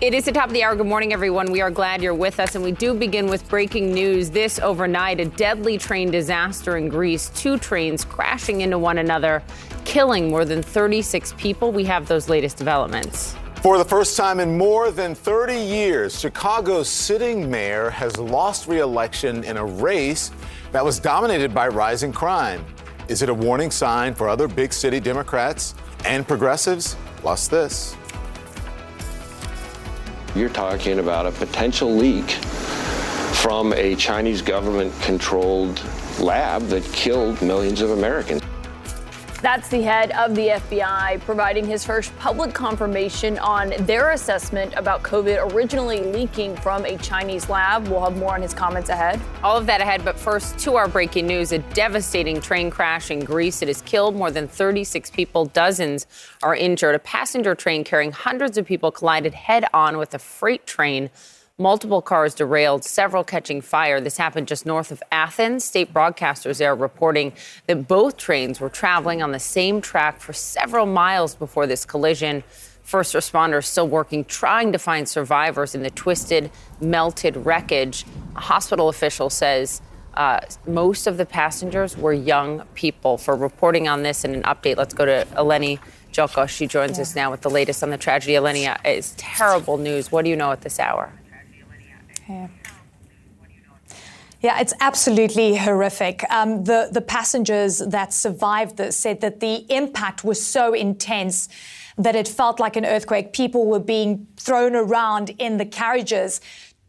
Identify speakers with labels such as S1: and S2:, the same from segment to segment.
S1: It is the top of the hour. Good morning, everyone. We are glad you're with us. And we do begin with breaking news. This overnight, a deadly train disaster in Greece. Two trains crashing into one another, killing more than 36 people. We have those latest developments.
S2: For the first time in more than 30 years, Chicago's sitting mayor has lost re election in a race that was dominated by rising crime. Is it a warning sign for other big city Democrats and progressives? Plus, this.
S3: You're talking about a potential leak from a Chinese government controlled lab that killed millions of Americans.
S4: That's the head of the FBI providing his first public confirmation on their assessment about COVID originally leaking from a Chinese lab. We'll have more on his comments ahead.
S1: All of that ahead, but first, to our breaking news a devastating train crash in Greece. It has killed more than 36 people, dozens are injured. A passenger train carrying hundreds of people collided head on with a freight train Multiple cars derailed, several catching fire. This happened just north of Athens. State broadcasters there reporting that both trains were traveling on the same track for several miles before this collision. First responders still working, trying to find survivors in the twisted, melted wreckage. A hospital official says uh, most of the passengers were young people. For reporting on this and an update, let's go to Eleni Giokos. She joins yeah. us now with the latest on the tragedy. Eleni, uh, it's terrible news. What do you know at this hour?
S5: Yeah. Yeah, it's absolutely horrific. Um, the, the passengers that survived this said that the impact was so intense that it felt like an earthquake. People were being thrown around in the carriages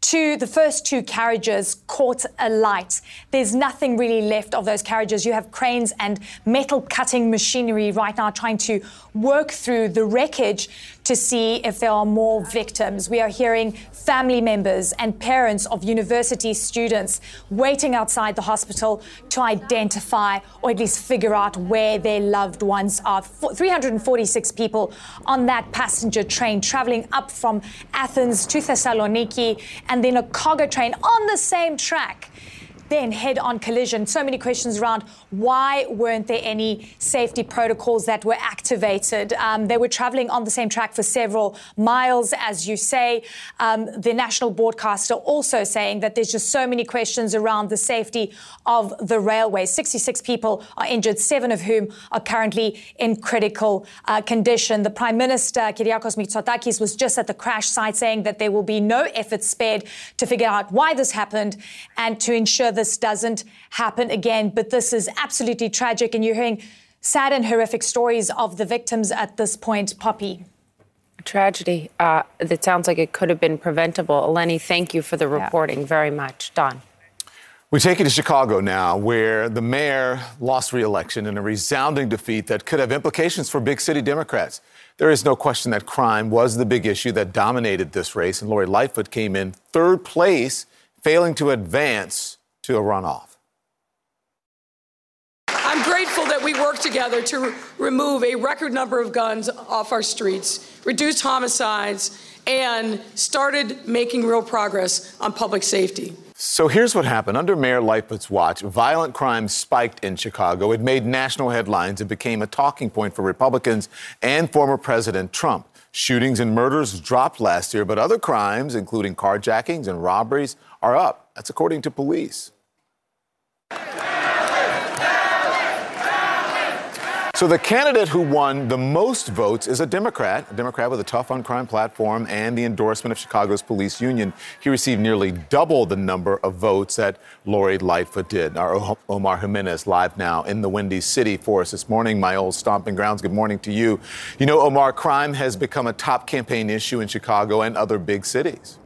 S5: two, the first two carriages caught alight. There's nothing really left of those carriages. You have cranes and metal cutting machinery right now trying to work through the wreckage to see if there are more victims. We are hearing family members and parents of university students waiting outside the hospital to identify or at least figure out where their loved ones are. 346 people on that passenger train traveling up from Athens to Thessaloniki and then a cargo train on the same track then head on collision. So many questions around why weren't there any safety protocols that were activated? Um, they were traveling on the same track for several miles, as you say. Um, the national broadcaster also saying that there's just so many questions around the safety of the railway. 66 people are injured, seven of whom are currently in critical uh, condition. The Prime Minister, Kyriakos Mitsotakis, was just at the crash site saying that there will be no effort spared to figure out why this happened and to ensure that this doesn't happen again. But this is absolutely tragic, and you're hearing sad and horrific stories of the victims at this point. Poppy.
S1: Tragedy uh, that sounds like it could have been preventable. Eleni, thank you for the reporting yeah. very much. Don.
S2: We take you to Chicago now, where the mayor lost re-election in a resounding defeat that could have implications for big city Democrats. There is no question that crime was the big issue that dominated this race, and Lori Lightfoot came in third place, failing to advance to a runoff.
S6: I'm grateful that we worked together to re- remove a record number of guns off our streets, reduce homicides, and started making real progress on public safety.
S2: So here's what happened. Under Mayor Lightfoot's watch, violent crime spiked in Chicago. It made national headlines. It became a talking point for Republicans and former President Trump. Shootings and murders dropped last year, but other crimes, including carjackings and robberies, are up. That's according to police. So the candidate who won the most votes is a Democrat, a Democrat with a tough on crime platform and the endorsement of Chicago's police union. He received nearly double the number of votes that Lori Lightfoot did. Our Omar Jimenez live now in the Windy City for us this morning, my old stomping grounds. Good morning to you. You know, Omar, crime has become a top campaign issue in Chicago and other big cities.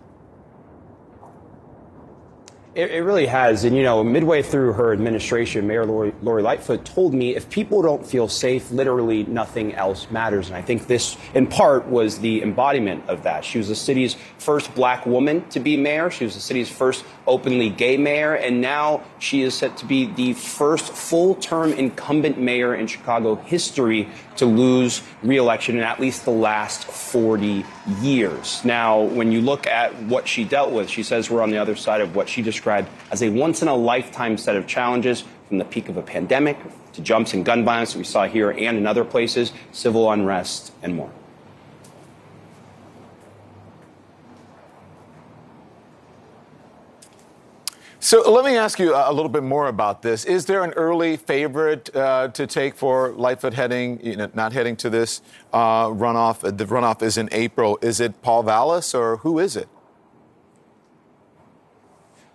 S7: It, it, really has. And, you know, midway through her administration, Mayor Lori, Lori, Lightfoot told me if people don't feel safe, literally nothing else matters. And I think this, in part, was the embodiment of that. She was the city's first black woman to be mayor. She was the city's first openly gay mayor. And now she is set to be the first full term incumbent mayor in Chicago history to lose reelection in at least the last 40 years. Now, when you look at what she dealt with, she says we're on the other side of what she described as a once in a lifetime set of challenges from the peak of a pandemic to jumps in gun violence that we saw here and in other places, civil unrest, and more.
S2: So let me ask you a little bit more about this. Is there an early favorite uh, to take for Lightfoot heading, you know, not heading to this uh, runoff? The runoff is in April. Is it Paul Vallas or who is it?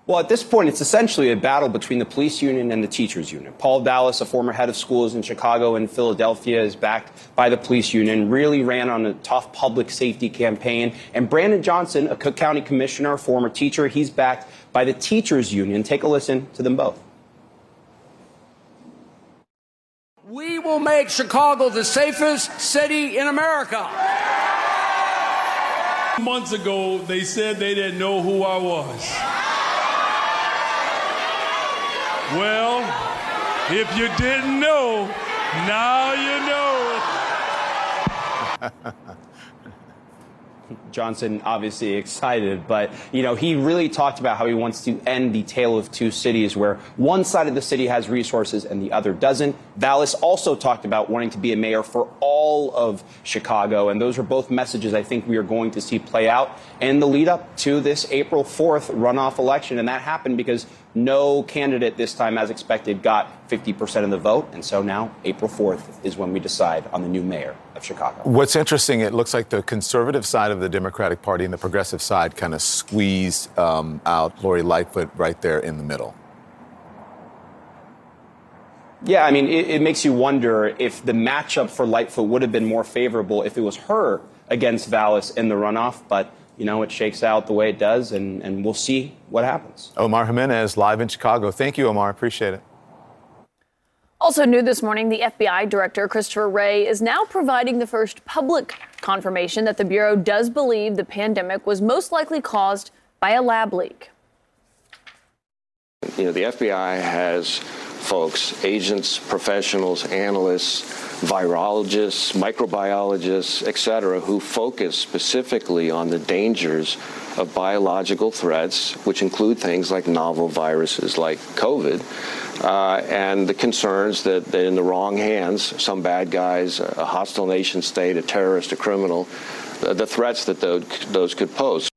S7: Well, at this point, it's essentially a battle between the police union and the teachers union. Paul Vallas, a former head of schools in Chicago and Philadelphia, is backed by the police union, really ran on a tough public safety campaign. And Brandon Johnson, a Cook County commissioner, former teacher, he's backed by the teachers union. Take a listen to them both.
S8: We will make Chicago the safest city in America.
S9: Months ago, they said they didn't know who I was. Well, if you didn't know, now you know.
S7: Johnson obviously excited, but you know he really talked about how he wants to end the tale of two cities, where one side of the city has resources and the other doesn't. Vallas also talked about wanting to be a mayor for all of Chicago, and those are both messages I think we are going to see play out in the lead up to this April 4th runoff election, and that happened because no candidate this time, as expected, got 50% of the vote. And so now, April 4th is when we decide on the new mayor of Chicago.
S2: What's interesting, it looks like the conservative side of the Democratic Party and the progressive side kind of squeezed um, out Lori Lightfoot right there in the middle.
S7: Yeah, I mean, it, it makes you wonder if the matchup for Lightfoot would have been more favorable if it was her against Vallas in the runoff. But you know, it shakes out the way it does, and, and we'll see what happens.
S2: Omar Jimenez, live in Chicago. Thank you, Omar. Appreciate it.
S4: Also new this morning, the FBI director, Christopher Wray, is now providing the first public confirmation that the Bureau does believe the pandemic was most likely caused by a lab leak.
S10: You know, the FBI has folks, agents, professionals, analysts, virologists, microbiologists, et cetera, who focus specifically on the dangers of biological threats, which include things like novel viruses like COVID, uh, and the concerns that, that, in the wrong hands, some bad guys, a hostile nation state, a terrorist, a criminal, the, the threats that those, those could pose.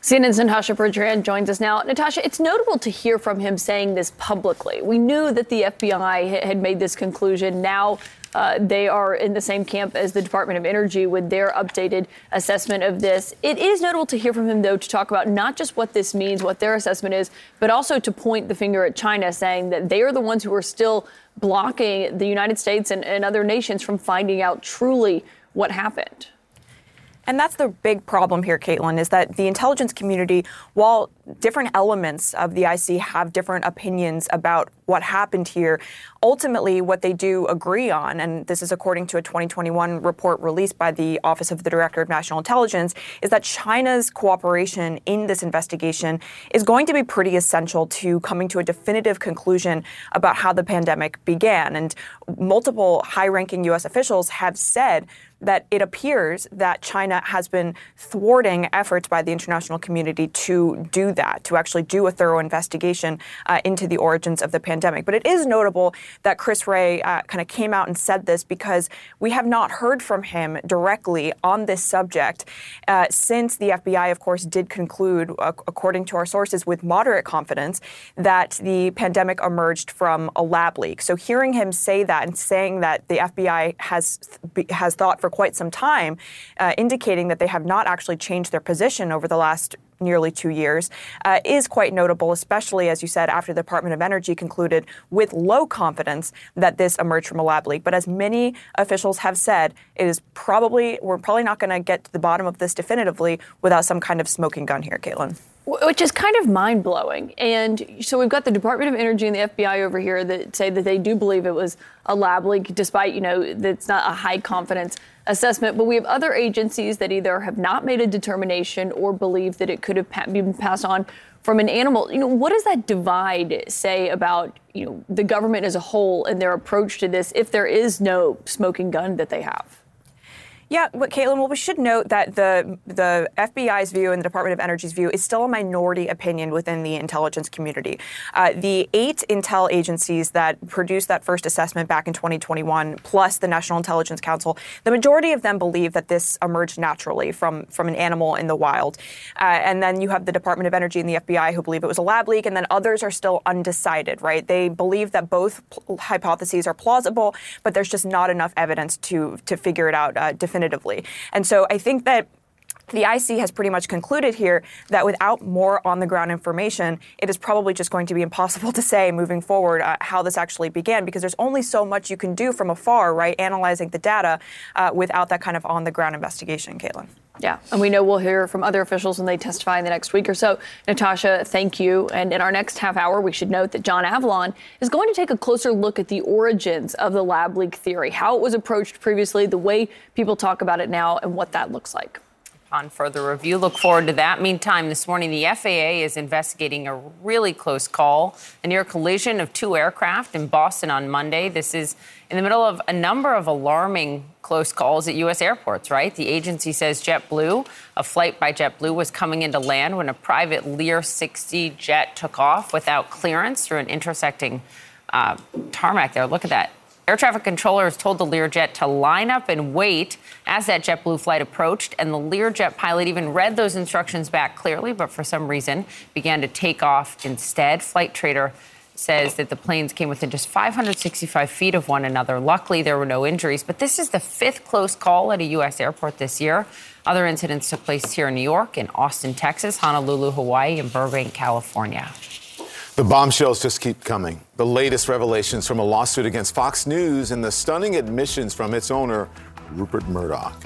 S4: CNN's Natasha Bertrand joins us now. Natasha, it's notable to hear from him saying this publicly. We knew that the FBI had made this conclusion. Now uh, they are in the same camp as the Department of Energy with their updated assessment of this. It is notable to hear from him, though, to talk about not just what this means, what their assessment is, but also to point the finger at China, saying that they are the ones who are still blocking the United States and, and other nations from finding out truly what happened.
S11: And that's the big problem here, Caitlin, is that the intelligence community, while different elements of the IC have different opinions about what happened here, ultimately what they do agree on, and this is according to a 2021 report released by the Office of the Director of National Intelligence, is that China's cooperation in this investigation is going to be pretty essential to coming to a definitive conclusion about how the pandemic began. And multiple high ranking U.S. officials have said that it appears that China has been thwarting efforts by the international community to do that, to actually do a thorough investigation uh, into the origins of the pandemic. But it is notable that Chris Wray uh, kind of came out and said this because we have not heard from him directly on this subject uh, since the FBI, of course, did conclude, uh, according to our sources, with moderate confidence that the pandemic emerged from a lab leak. So hearing him say that and saying that the FBI has has thought for quite some time, uh, indicating that they have not actually changed their position over the last nearly two years, uh, is quite notable, especially, as you said, after the Department of Energy concluded with low confidence that this emerged from a lab leak. But as many officials have said, it is probably, we're probably not going to get to the bottom of this definitively without some kind of smoking gun here, Caitlin
S4: which is kind of mind blowing. And so we've got the Department of Energy and the FBI over here that say that they do believe it was a lab leak, despite you know that's not a high confidence assessment. But we have other agencies that either have not made a determination or believe that it could have been passed on from an animal. You know, what does that divide say about you know the government as a whole and their approach to this if there is no smoking gun that they have?
S11: Yeah, but Caitlin, well, we should note that the the FBI's view and the Department of Energy's view is still a minority opinion within the intelligence community. Uh, the eight intel agencies that produced that first assessment back in 2021, plus the National Intelligence Council, the majority of them believe that this emerged naturally from from an animal in the wild. Uh, and then you have the Department of Energy and the FBI who believe it was a lab leak, and then others are still undecided. Right? They believe that both p- hypotheses are plausible, but there's just not enough evidence to to figure it out uh, definitively definitively. And so I think that the IC has pretty much concluded here that without more on the ground information, it is probably just going to be impossible to say moving forward uh, how this actually began because there's only so much you can do from afar, right, analyzing the data uh, without that kind of on the ground investigation, Caitlin.
S4: Yeah, and we know we'll hear from other officials when they testify in the next week or so. Natasha, thank you. And in our next half hour, we should note that John Avlon is going to take a closer look at the origins of the lab leak theory, how it was approached previously, the way people talk about it now, and what that looks like
S1: on further review. Look forward to that. Meantime, this morning, the FAA is investigating a really close call, a near collision of two aircraft in Boston on Monday. This is in the middle of a number of alarming close calls at U.S. airports, right? The agency says JetBlue, a flight by JetBlue, was coming into land when a private Lear 60 jet took off without clearance through an intersecting uh, tarmac there. Look at that. Air traffic controllers told the Learjet to line up and wait as that JetBlue flight approached, and the Learjet pilot even read those instructions back clearly, but for some reason began to take off instead. Flightradar says that the planes came within just 565 feet of one another. Luckily, there were no injuries, but this is the fifth close call at a U.S. airport this year. Other incidents took place here in New York, in Austin, Texas, Honolulu, Hawaii, and Burbank, California.
S2: The bombshells just keep coming. The latest revelations from a lawsuit against Fox News and the stunning admissions from its owner, Rupert Murdoch.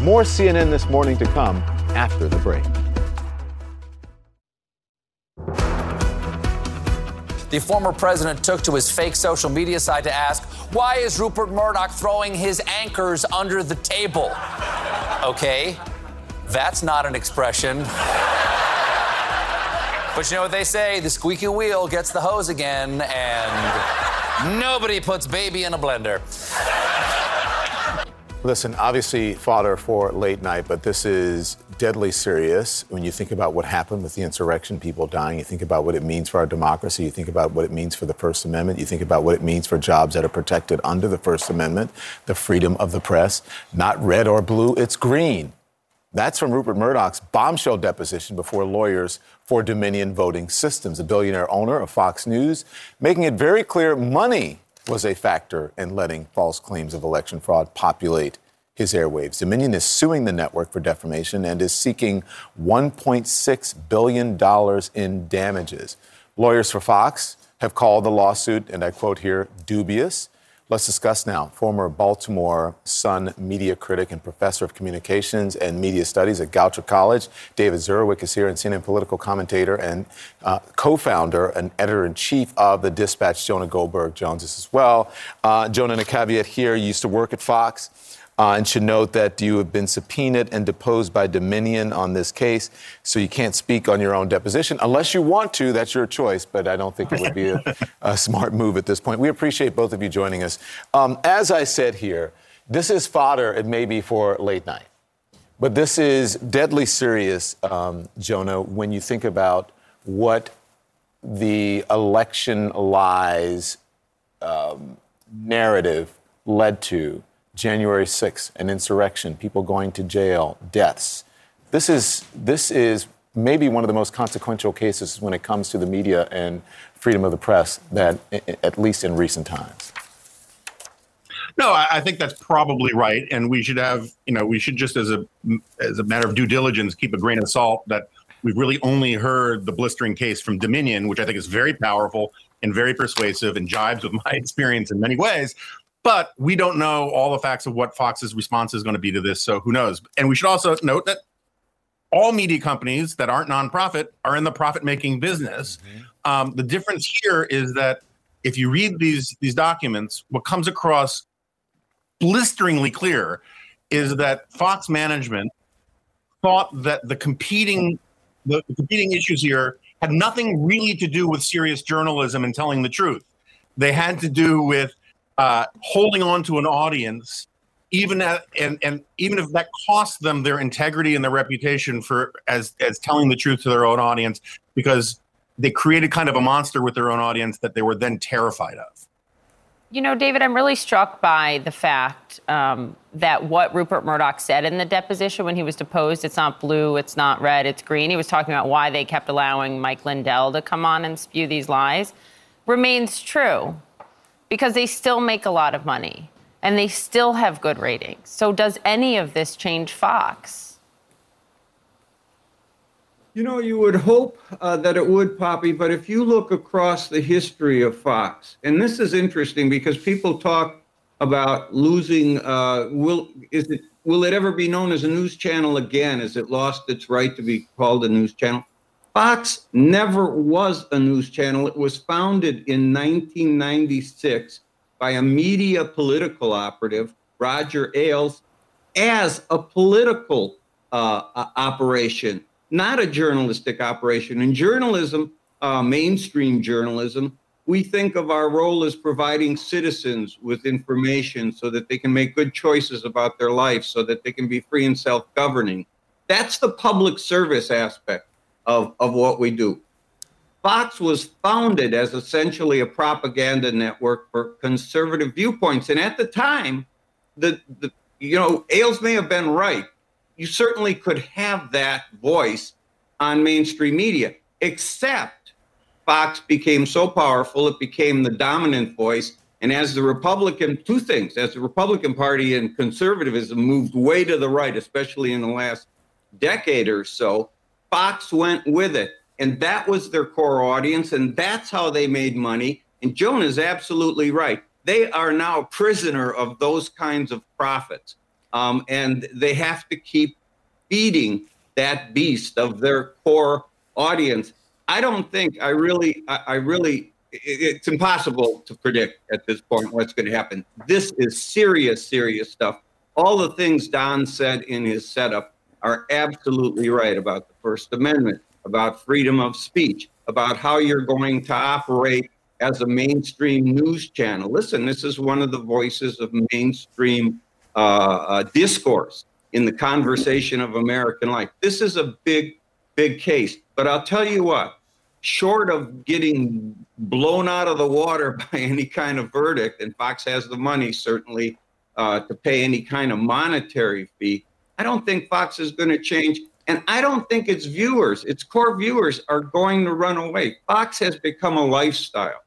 S2: More CNN this morning to come after the break.
S12: The former president took to his fake social media site to ask, why is Rupert Murdoch throwing his anchors under the table? Okay, that's not an expression. But you know what they say? The squeaky wheel gets the hose again, and nobody puts baby in a blender.
S2: Listen, obviously, fodder for late night, but this is deadly serious. When you think about what happened with the insurrection, people dying, you think about what it means for our democracy, you think about what it means for the First Amendment, you think about what it means for jobs that are protected under the First Amendment, the freedom of the press. Not red or blue, it's green. That's from Rupert Murdoch's bombshell deposition before lawyers for Dominion Voting Systems, a billionaire owner of Fox News, making it very clear money was a factor in letting false claims of election fraud populate his airwaves. Dominion is suing the network for defamation and is seeking $1.6 billion in damages. Lawyers for Fox have called the lawsuit, and I quote here, dubious Let's discuss now. Former Baltimore Sun media critic and professor of communications and media studies at Goucher College, David Zurawik is here, and CNN political commentator and uh, co-founder and editor-in-chief of the Dispatch, Jonah Goldberg Jones is as well. Uh, Jonah, and a caveat here: you used to work at Fox. Uh, and should note that you have been subpoenaed and deposed by Dominion on this case, so you can't speak on your own deposition unless you want to. That's your choice, but I don't think it would be a, a smart move at this point. We appreciate both of you joining us. Um, as I said here, this is fodder, it may be for late night, but this is deadly serious, um, Jonah, when you think about what the election lies um, narrative led to January 6th, an insurrection, people going to jail, deaths. This is, this is maybe one of the most consequential cases when it comes to the media and freedom of the press that, at least in recent times.
S13: No, I think that's probably right, and we should have, you know, we should just as a as a matter of due diligence keep a grain of salt that we've really only heard the blistering case from Dominion, which I think is very powerful and very persuasive and jibes with my experience in many ways. But we don't know all the facts of what Fox's response is going to be to this. So who knows? And we should also note that all media companies that aren't nonprofit are in the profit making business. Mm-hmm. Um, the difference here is that if you read these these documents, what comes across blisteringly clear is that Fox management thought that the competing the, the competing issues here had nothing really to do with serious journalism and telling the truth. They had to do with uh, holding on to an audience even at, and and even if that costs them their integrity and their reputation for as as telling the truth to their own audience, because they created kind of a monster with their own audience that they were then terrified of.
S1: You know, David, I'm really struck by the fact um, that what Rupert Murdoch said in the deposition when he was deposed, it's not blue, it's not red, it's green. He was talking about why they kept allowing Mike Lindell to come on and spew these lies, remains true because they still make a lot of money and they still have good ratings. So, does any of this change Fox?
S14: You know, you would hope uh, that it would, Poppy, but if you look across the history of Fox, and this is interesting because people talk about losing. Uh, will is it will it ever be known as a news channel again? Has it lost its right to be called a news channel? Fox never was a news channel. It was founded in 1996 by a media political operative, Roger Ailes, as a political uh, operation not a journalistic operation. In journalism, uh, mainstream journalism, we think of our role as providing citizens with information so that they can make good choices about their life, so that they can be free and self governing. That's the public service aspect of, of what we do. Fox was founded as essentially a propaganda network for conservative viewpoints. And at the time, the, the you know, Ailes may have been right you certainly could have that voice on mainstream media, except Fox became so powerful, it became the dominant voice. And as the Republican, two things, as the Republican Party and conservatism moved way to the right, especially in the last decade or so, Fox went with it. And that was their core audience. And that's how they made money. And Joan is absolutely right. They are now prisoner of those kinds of profits um, and they have to keep feeding that beast of their core audience. I don't think I really, I, I really, it's impossible to predict at this point what's going to happen. This is serious, serious stuff. All the things Don said in his setup are absolutely right about First Amendment, about freedom of speech, about how you're going to operate as a mainstream news channel. Listen, this is one of the voices of mainstream uh, uh, discourse in the conversation of American life. This is a big, big case. But I'll tell you what, short of getting blown out of the water by any kind of verdict, and Fox has the money certainly uh, to pay any kind of monetary fee, I don't think Fox is going to change. And I don't think its viewers, its core viewers, are going to run away. Fox has become a lifestyle.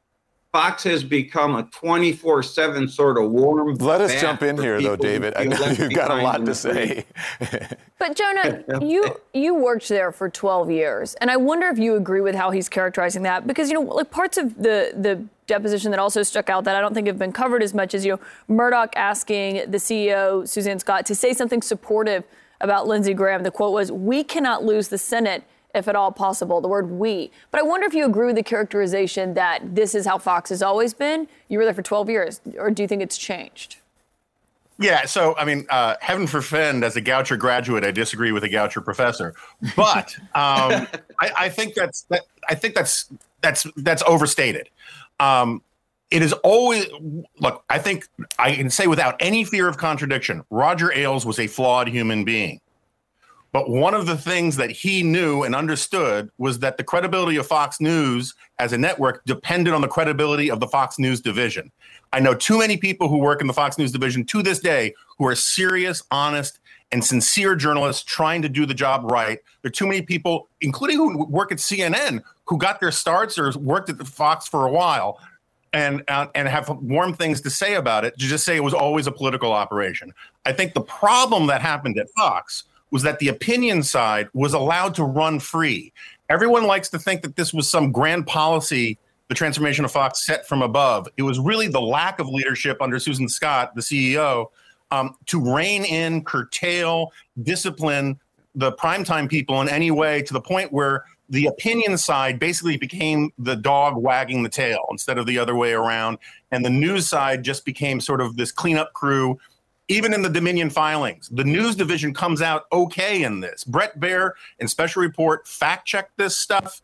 S14: Fox has become a 24 7 sort of warm.
S2: Let us jump in here, though, David. I know you've got a lot to say.
S4: but, Jonah, you, you worked there for 12 years. And I wonder if you agree with how he's characterizing that. Because, you know, like parts of the, the deposition that also stuck out that I don't think have been covered as much as, you know, Murdoch asking the CEO, Suzanne Scott, to say something supportive about Lindsey Graham. The quote was, We cannot lose the Senate if at all possible, the word we. But I wonder if you agree with the characterization that this is how Fox has always been. You were there for 12 years, or do you think it's changed?
S13: Yeah, so I mean, uh, heaven forfend, as a Goucher graduate, I disagree with a Goucher professor, but um, I, I, think that's that, I think that's that's that's overstated. Um, it is always look. I think I can say without any fear of contradiction, Roger Ailes was a flawed human being. But one of the things that he knew and understood was that the credibility of Fox News as a network depended on the credibility of the Fox News division. I know too many people who work in the Fox News division to this day who are serious, honest, and sincere journalists trying to do the job right. There are too many people, including who work at CNN, who got their starts or worked at the Fox for a while and uh, and have warm things to say about it to just say it was always a political operation. I think the problem that happened at Fox was that the opinion side was allowed to run free. Everyone likes to think that this was some grand policy the transformation of Fox set from above. It was really the lack of leadership under Susan Scott, the CEO, um, to rein in, curtail, discipline the primetime people in any way to the point where the opinion side basically became the dog wagging the tail instead of the other way around. And the news side just became sort of this cleanup crew even in the Dominion filings, the news division comes out okay in this. Bret Baier and Special Report fact check this stuff.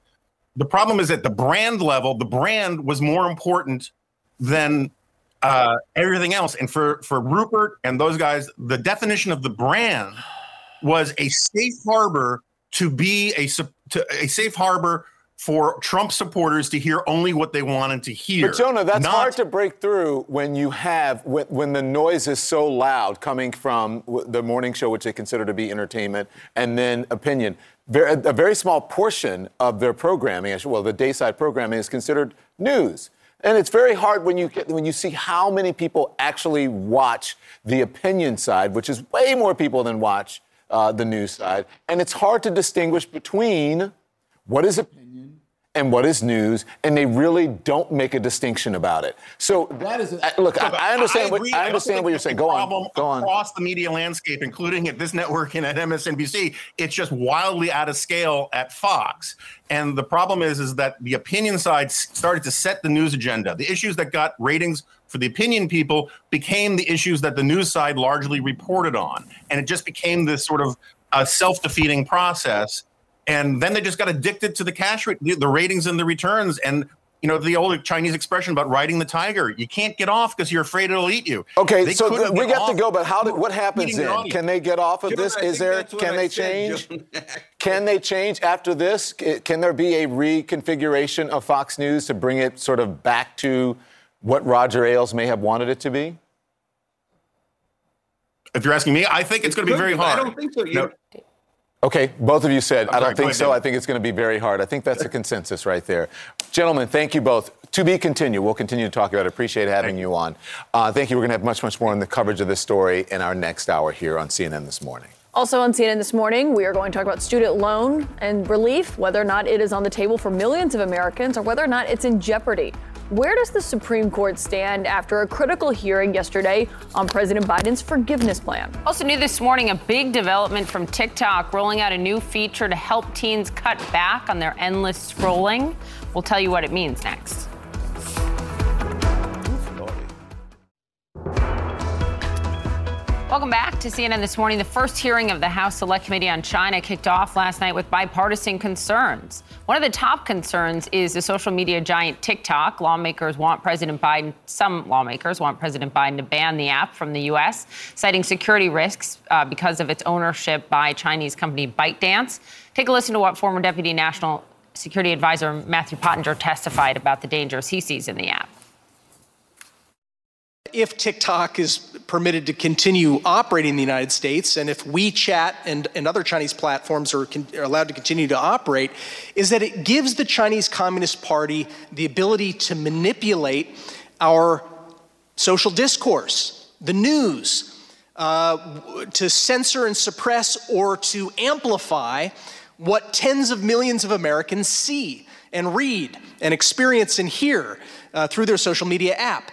S13: The problem is at the brand level, the brand was more important than uh, everything else. And for for Rupert and those guys, the definition of the brand was a safe harbor to be a to, a safe harbor for Trump supporters to hear only what they wanted to hear.
S2: But Jonah, that's
S13: not-
S2: hard to break through when you have when, when the noise is so loud coming from the morning show, which they consider to be entertainment, and then opinion. A very small portion of their programming, well, the dayside programming, is considered news. And it's very hard when you get, when you see how many people actually watch the opinion side, which is way more people than watch uh, the news side. And it's hard to distinguish between what is opinion and what is news, and they really don't make a distinction about it. So that is uh, look. I, I understand.
S13: agree.
S2: what, I understand what you're saying. Go on. Go on.
S13: Across the media landscape, including at this network and at MSNBC, it's just wildly out of scale at Fox. And the problem is, is that the opinion side started to set the news agenda. The issues that got ratings for the opinion people became the issues that the news side largely reported on, and it just became this sort of uh, self-defeating process. And then they just got addicted to the cash, rate, the, the ratings and the returns, and you know the old Chinese expression about riding the tiger. You can't get off because you're afraid it'll eat you.
S2: Okay,
S13: They
S2: so th- we got to go, but how? Do, what happens then?
S13: audience.
S2: Can they get off of
S14: John,
S2: this?
S14: I
S2: Is there? Can
S14: I
S2: they
S14: said,
S2: change? Can they change after this? Can there be a reconfiguration of Fox News to bring it sort of back to what Roger Ailes may have wanted it to be?
S13: If you're asking me, I think it's going to be very hard.
S14: I don't think so. You-
S13: No,
S2: Okay, both of you said, I
S13: sorry,
S2: don't think so.
S13: David.
S2: I think it's going to be very hard. I think that's a consensus right there. Gentlemen, thank you both. To be continued. We'll continue to talk about it. Appreciate having you on. Uh, thank you. We're going to have much, much more on the coverage of this story in our next hour here on CNN This Morning.
S4: Also on CNN this morning, we are going to talk about student loan and relief, whether or not it is on the table for millions of Americans or whether or not it's in jeopardy. Where does the Supreme Court stand after a critical hearing yesterday on President Biden's forgiveness plan?
S1: Also, new this morning, a big development from TikTok rolling out a new feature to help teens cut back on their endless scrolling. We'll tell you what it means next. Welcome back to CNN this morning. The first hearing of the House Select Committee on China kicked off last night with bipartisan concerns. One of the top concerns is the social media giant TikTok. Lawmakers want President Biden, some lawmakers want President Biden to ban the app from the U.S., citing security risks uh, because of its ownership by Chinese company ByteDance. Take a listen to what former Deputy National Security Advisor Matthew Pottinger testified about the dangers he sees in the app.
S15: if TikTok is permitted to continue operating in the United States, and if WeChat and, and other Chinese platforms are, con- are allowed to continue to operate, is that it gives the Chinese Communist Party the ability to manipulate our social discourse, the news, uh, to censor and suppress or to amplify what tens of millions of Americans see and read and experience and hear uh, through their social media app.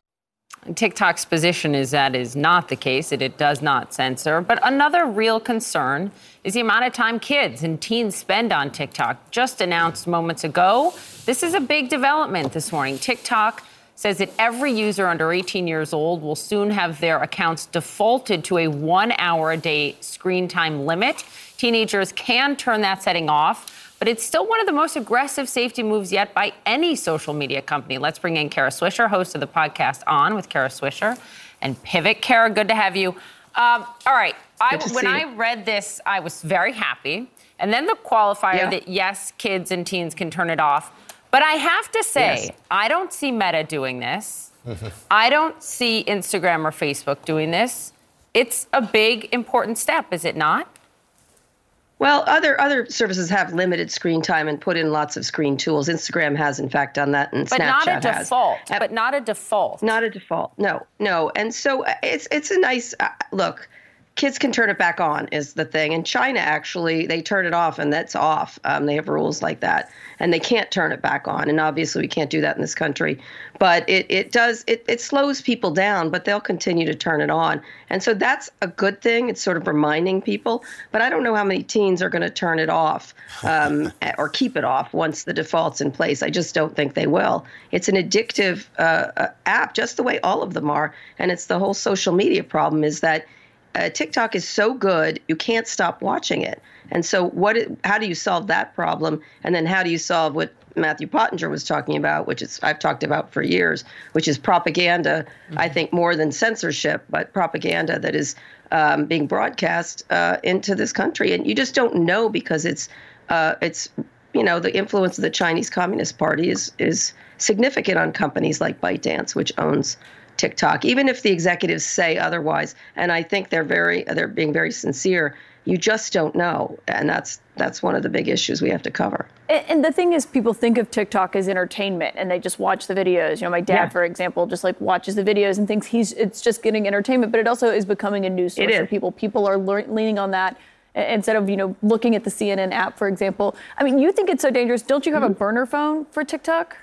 S1: TikTok's position is that is not the case, that it does not censor. But another real concern is the amount of time kids and teens spend on TikTok. Just announced moments ago, this is a big development this morning. TikTok says that every user under 18 years old will soon have their accounts defaulted to a one hour a day screen time limit. Teenagers can turn that setting off. But it's still one of the most aggressive safety moves yet by any social media company. Let's bring in Kara Swisher, host of the podcast On with Kara Swisher, and Pivot. Kara, good to have you. Um, all right, I, when I read this, I was very happy. And then the qualifier
S16: Yeah.
S1: that yes, kids and teens can turn it off. But I have to say,
S16: Yes.
S1: I don't see Meta doing this. I don't see Instagram or Facebook doing this. It's a big, important step, is it not?
S16: Well, other other services have limited screen time and put in lots of screen tools. Instagram has, in fact, done that, and
S1: But
S16: Snapchat
S1: not a
S16: has.
S1: default. But not a default.
S16: Not a default. No, no. And so uh, it's it's a nice uh, look. Kids can turn it back on is the thing. In China, actually, they turn it off and that's off. Um, they have rules like that, and they can't turn it back on. And obviously, we can't do that in this country. But it it does it it slows people down, but they'll continue to turn it on. And so that's a good thing. It's sort of reminding people. But I don't know how many teens are going to turn it off um, or keep it off once the default's in place. I just don't think they will. It's an addictive uh, uh, app, just the way all of them are. And it's the whole social media problem is that uh, TikTok is so good, you can't stop watching it. And so, what? How do you solve that problem? And then, how do you solve what Matthew Pottinger was talking about, which is I've talked about for years, which is propaganda. Mm-hmm. I think more than censorship, but propaganda that is um, being broadcast uh, into this country, and you just don't know because it's uh, it's you know the influence of the Chinese Communist Party is is significant on companies like ByteDance, which owns TikTok, even if the executives say otherwise. And I think they're very they're being very sincere. You just don't know, and that's that's one of the big issues we have to cover.
S4: And the thing is, people think of TikTok as entertainment, and they just watch the videos. You know, my dad, yeah. for example, just like watches the videos and thinks he's it's just getting entertainment, but it also is becoming a news source for people. People are le- leaning on that instead of you know looking at the CNN app, for example. I mean, you think it's so dangerous? Don't you have mm-hmm. a burner phone for TikTok?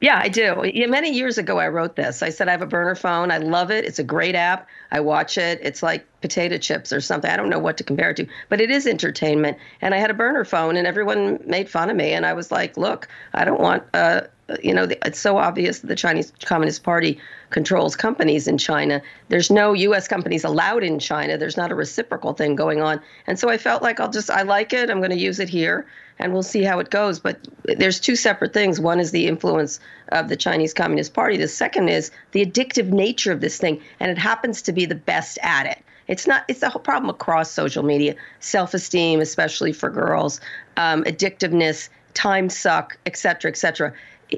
S16: Yeah, I do. Many years ago, I wrote this. I said I have a burner phone. I love it. It's a great app. I watch it. It's like potato chips or something. I don't know what to compare it to, but it is entertainment. And I had a burner phone, and everyone made fun of me. And I was like, look, I don't want. Uh, you know, it's so obvious that the Chinese Communist Party controls companies in China. There's no U.S. companies allowed in China. There's not a reciprocal thing going on. And so I felt like I'll just, I like it. I'm going to use it here and we'll see how it goes. But there's two separate things. One is the influence of the Chinese Communist Party. The second is the addictive nature of this thing, and it happens to be the best at it. It's not. It's a whole problem across social media. Self-esteem, especially for girls, um, addictiveness, time suck, et cetera, et cetera.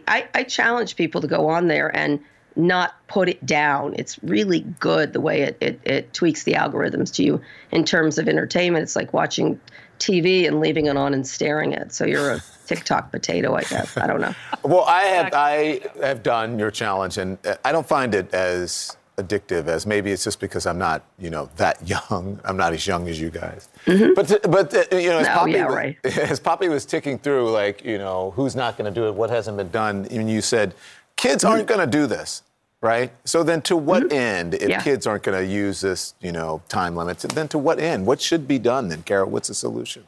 S16: I, I challenge people to go on there and not put it down. It's really good the way it, it, it tweaks the algorithms to you in terms of entertainment. It's like watching TV and leaving it on and staring at. So you're a TikTok potato, I guess. I don't know.
S2: well, I have I have done your challenge, and I don't find it as addictive as maybe it's just because I'm not, you know, that young. I'm not as young as you guys. Mm-hmm. But but uh, you know, as, no, Poppy yeah, was, right. as Poppy was ticking through, like you know, who's not going to do it? What hasn't been done? And you said, kids aren't mm-hmm. going to do this right? So then, to what mm-hmm. end, if yeah. kids aren't going to use this, you know, time limits, then to what end? What should be done then, Carol? What's the solution?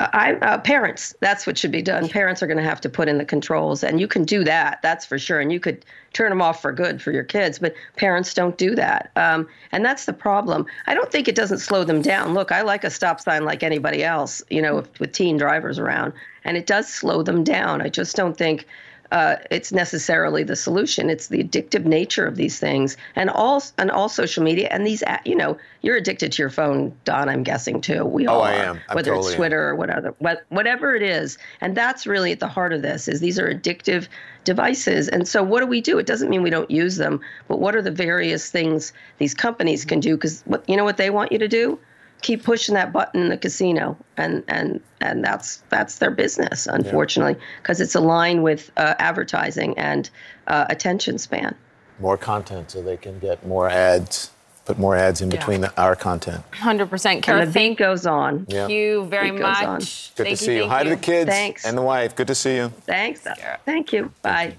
S16: I, uh, parents, that's what should be done. Parents are going to have to put in the controls, and you can do that, that's for sure. And you could turn them off for good for your kids, but parents don't do that. Um, and that's the problem. I don't think it doesn't slow them down. Look, I like a stop sign like anybody else, you know, with, with teen drivers around, and it does slow them down. I just don't think uh, it's necessarily the solution. It's the addictive nature of these things, and all and all social media and these. You know, you're addicted to your phone, Don. I'm guessing too. We
S2: oh,
S16: all
S2: I
S16: are,
S2: am. I
S16: whether
S2: totally
S16: it's Twitter
S2: am.
S16: or whatever, whatever it is, and that's really at the heart of this. Is these are addictive devices, and so what do we do? It doesn't mean we don't use them, but what are the various things these companies can do? Because what you know what they want you to do keep pushing that button in the casino, and and and that's that's their business, unfortunately, because yeah. it's aligned with uh, advertising and uh, attention span.
S2: More content, so they can get more ads. Put more ads in between yeah. the, our content.
S1: 100%. Kara,
S16: and the beat goes on.
S1: Thank you very much. On.
S2: Good
S1: thank
S2: to see you. Hi
S1: you.
S2: to the kids
S16: Thanks.
S2: and the wife. Good to see you.
S16: Thanks. Thank you. Bye.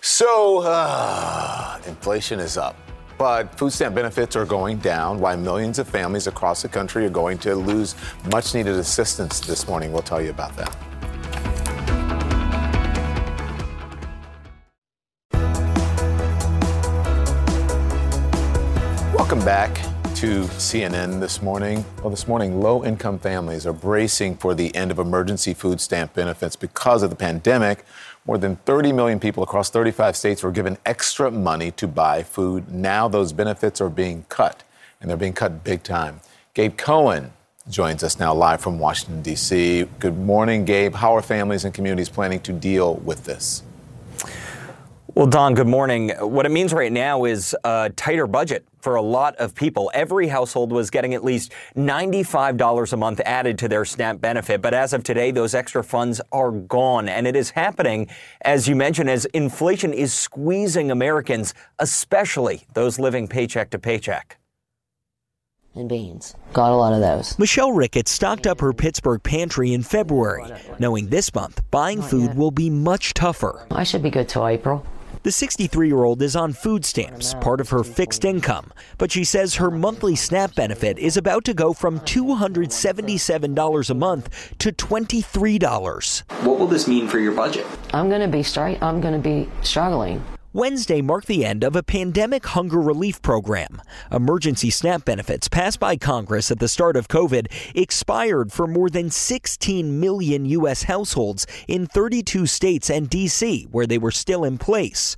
S2: So, uh, inflation is up. But food stamp benefits are going down, why millions of families across the country are going to lose much needed assistance this morning. We'll tell you about that. Welcome back to CNN this morning. Well, this morning, low income families are bracing for the end of emergency food stamp benefits because of the pandemic. More than 30 million people across 35 states were given extra money to buy food. Now those benefits are being cut, and they're being cut big time. Gabe Cohen joins us now live from Washington, D.C. Good morning, Gabe. How are families and communities planning to deal with this?
S17: Well, Don, good morning. What it means right now is a tighter budget for a lot of people. Every household was getting at least $95 a month added to their SNAP benefit. But as of today, those extra funds are gone. And it is happening, as you mentioned, as inflation is squeezing Americans, especially those living paycheck to paycheck
S18: and beans. Got a lot of those.
S19: Michelle Ricketts stocked up her Pittsburgh pantry in February, knowing this month buying food will be much tougher.
S18: I should be good till April.
S19: The 63 year old is on food stamps, part of her fixed income, but she says her monthly SNAP benefit is about to go from $277 a month to $23.
S17: What will this mean for your budget?
S18: I'm going to be straight. I'm going to be struggling.
S19: Wednesday marked the end of a pandemic hunger relief program. Emergency SNAP benefits passed by Congress at the start of COVID expired for more than 16 million U.S. households in 32 states and D.C., where they were still in place.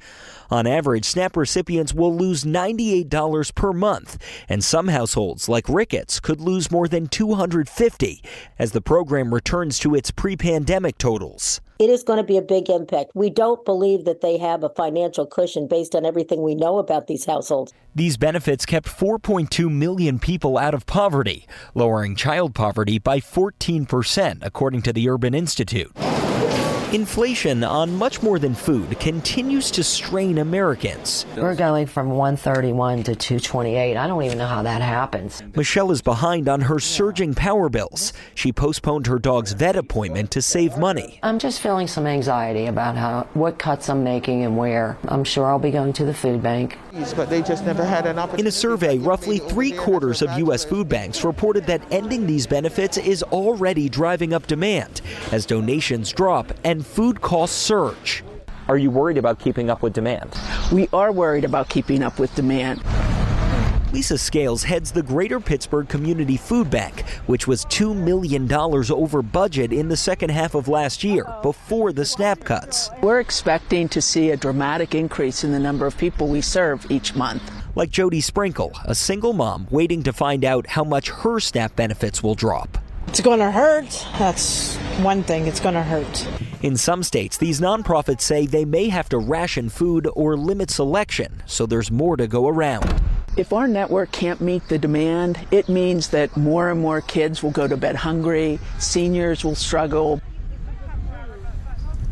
S19: On average, SNAP recipients will lose $98 per month, and some households, like Ricketts, could lose more than $250 as the program returns to its pre-pandemic totals.
S20: It is going to be a big impact. We don't believe that they have a financial cushion based on everything we know about these households.
S19: These benefits kept 4.2 million people out of poverty, lowering child poverty by 14%, according to the Urban Institute. Inflation on much more than food continues to strain Americans.
S18: We're going from 131 to 228. I don't even know how that happens.
S19: Michelle is behind on her surging power bills. She postponed her dog's vet appointment to save money.
S18: I'm just feeling some anxiety about how what cuts I'm making and where. I'm sure I'll be going to the food bank.
S21: But they just never had an opportunity.
S19: In a survey, roughly three quarters of U.S. food banks reported that ending these benefits is already driving up demand as donations drop and food costs surge.
S17: Are you worried about keeping up with demand?
S21: We are worried about keeping up with demand.
S19: Lisa Scales heads the Greater Pittsburgh Community Food Bank, which was $2 million over budget in the second half of last year, before the SNAP cuts.
S21: We're expecting to see a dramatic increase in the number of people we serve each month.
S19: Like Jody Sprinkle, a single mom waiting to find out how much her SNAP benefits will drop.
S22: It's going to hurt. That's one thing. It's going to hurt.
S19: In some states, these nonprofits say they may have to ration food or limit selection, so there's more to go around.
S21: If our network can't meet the demand, it means that more and more kids will go to bed hungry, seniors will struggle.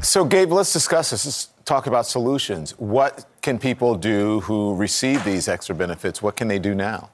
S2: So, Gabe, let's discuss this. Let's talk about solutions. What can people do who receive these extra benefits? What can they do now?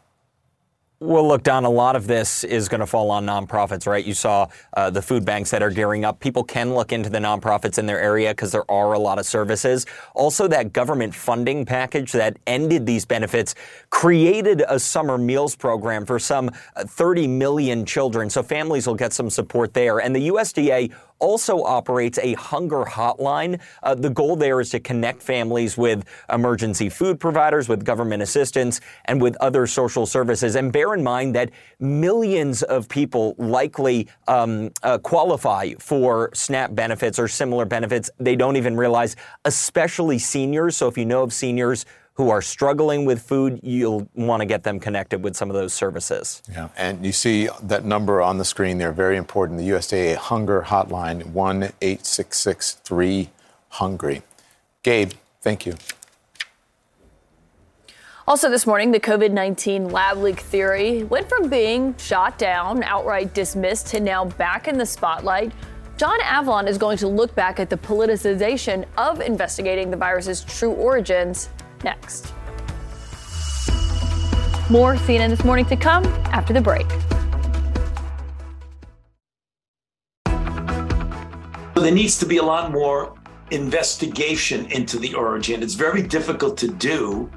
S17: Well, look, Don, a lot of this is going to fall on nonprofits, right? You saw uh, the food banks that are gearing up. People can look into the nonprofits in their area because there are a lot of services. Also, that government funding package that ended these benefits created a summer meals program for some uh, 30 million children. So families will get some support there. And the USDA also operates a hunger hotline. Uh, the goal there is to connect families with emergency food providers, with government assistance, and with other social services. And bear in mind that millions of people likely um, uh, qualify for SNAP benefits or similar benefits. They don't even realize, especially seniors. So if you know of seniors, who are struggling with food, you'll want to get them connected with some of those services.
S2: Yeah, and you see that number on the screen there, very important. The USDA Hunger Hotline, 1 866 3 Hungry. Gabe, thank you.
S4: Also, this morning, the COVID 19 lab leak theory went from being shot down, outright dismissed, to now back in the spotlight. John Avlon is going to look back at the politicization of investigating the virus's true origins next. More CNN this morning to come after the break.
S23: There needs to be a lot more investigation into the origin. It's very difficult to do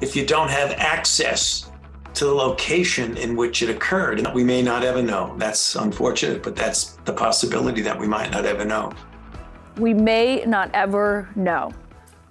S23: if you don't have access to the location in which it occurred. And we may not ever know. That's unfortunate, but that's the possibility that we might not ever know.
S4: We may not ever know.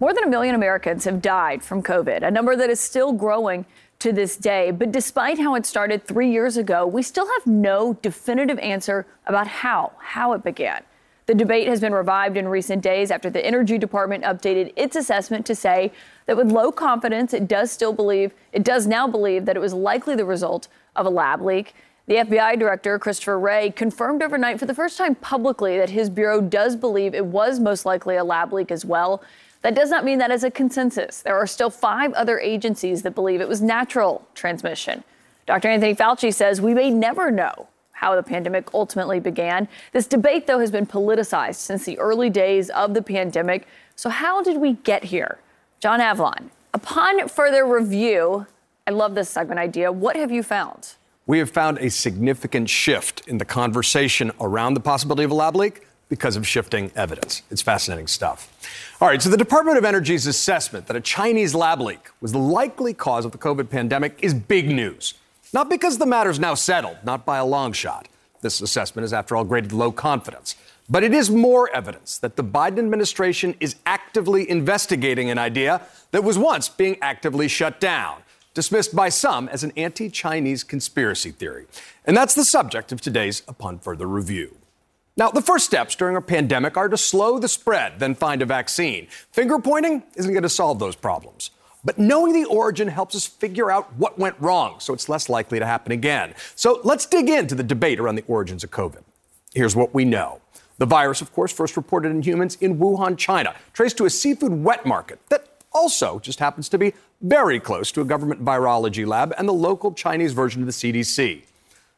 S4: More than a million Americans have died from COVID, a number that is still growing to this day. But despite how it started three years ago, we still have no definitive answer about how, how it began. The debate has been revived in recent days after the Energy Department updated its assessment to say that with low confidence, it does still believe, it does now believe that it was likely the result of a lab leak. The FBI director, Christopher Wray, confirmed overnight for the first time publicly that his bureau does believe it was most likely a lab leak as well. That does not mean that is a consensus. There are still five other agencies that believe it was natural transmission. Dr. Anthony Fauci says we may never know how the pandemic ultimately began. This debate, though, has been politicized since the early days of the pandemic. So, how did we get here? John Avlon, upon further review, I love this segment idea. What have you found?
S24: We have found a significant shift in the conversation around the possibility of a lab leak because of shifting evidence. It's fascinating stuff. All right, so the Department of Energy's assessment that a Chinese lab leak was the likely cause of the COVID pandemic is big news. Not because the matter's now settled, not by a long shot. This assessment is, after all, graded low confidence. But it is more evidence that the Biden administration is actively investigating an idea that was once being actively shut down, dismissed by some as an anti Chinese conspiracy theory. And that's the subject of today's Upon Further Review. Now, the first steps during a pandemic are to slow the spread, then find a vaccine. Finger pointing isn't going to solve those problems. But knowing the origin helps us figure out what went wrong so it's less likely to happen again. So let's dig into the debate around the origins of COVID. Here's what we know. The virus, of course, first reported in humans in Wuhan, China, traced to a seafood wet market that also just happens to be very close to a government virology lab and the local Chinese version of the CDC.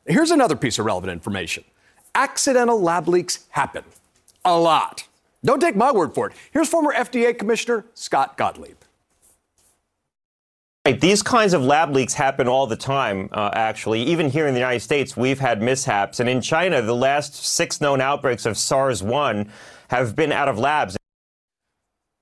S24: Here's another piece of relevant information accidental lab leaks happen a lot. Don't take my word for it. Here's former FDA Commissioner Scott Gottlieb.
S25: Right, these kinds of lab leaks happen all the time, uh, actually. Even here in the United States, we've had mishaps. And in China, the last six known outbreaks of SARS 1 have been out of labs.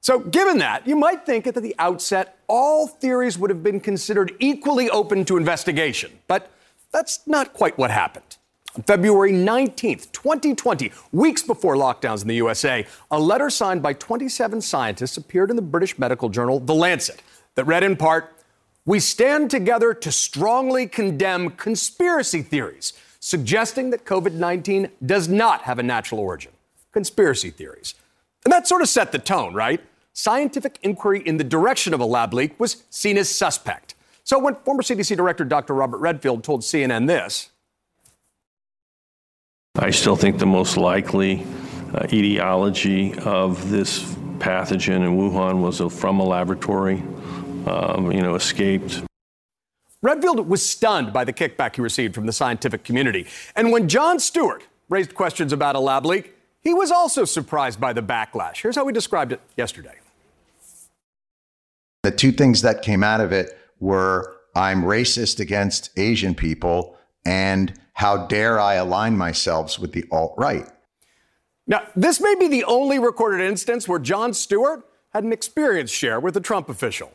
S24: So, given that, you might think that at the outset all theories would have been considered equally open to investigation. But that's not quite what happened. February 19th, 2020, weeks before lockdowns in the USA, a letter signed by 27 scientists appeared in the British medical journal The Lancet that read in part we stand together to strongly condemn conspiracy theories suggesting that COVID 19 does not have a natural origin. Conspiracy theories. And that sort of set the tone, right? Scientific inquiry in the direction of a lab leak was seen as suspect. So when former CDC Director Dr. Robert Redfield told CNN this,
S26: I still think the most likely uh, etiology of this pathogen in Wuhan was from a laboratory um, you know, escaped.
S24: Redfield was stunned by the kickback he received from the scientific community. And when Jon Stewart raised questions about a lab leak, he was also surprised by the backlash. Here's how he described it yesterday.
S27: The two things that came out of it were I'm racist against Asian people and how dare I align myself with the alt right.
S24: Now, this may be the only recorded instance where Jon Stewart had an experience share with a Trump official.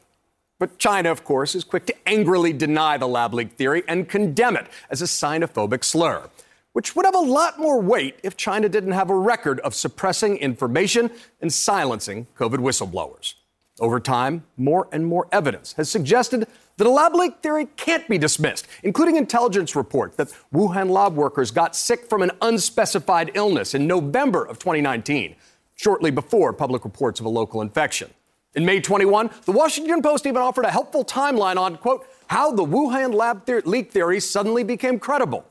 S24: But China, of course, is quick to angrily deny the lab leak theory and condemn it as a xenophobic slur, which would have a lot more weight if China didn't have a record of suppressing information and silencing COVID whistleblowers. Over time, more and more evidence has suggested that a lab leak theory can't be dismissed, including intelligence reports that Wuhan lab workers got sick from an unspecified illness in November of 2019, shortly before public reports of a local infection. In May 21, the Washington Post even offered a helpful timeline on, quote, how the Wuhan lab leak theory suddenly became credible.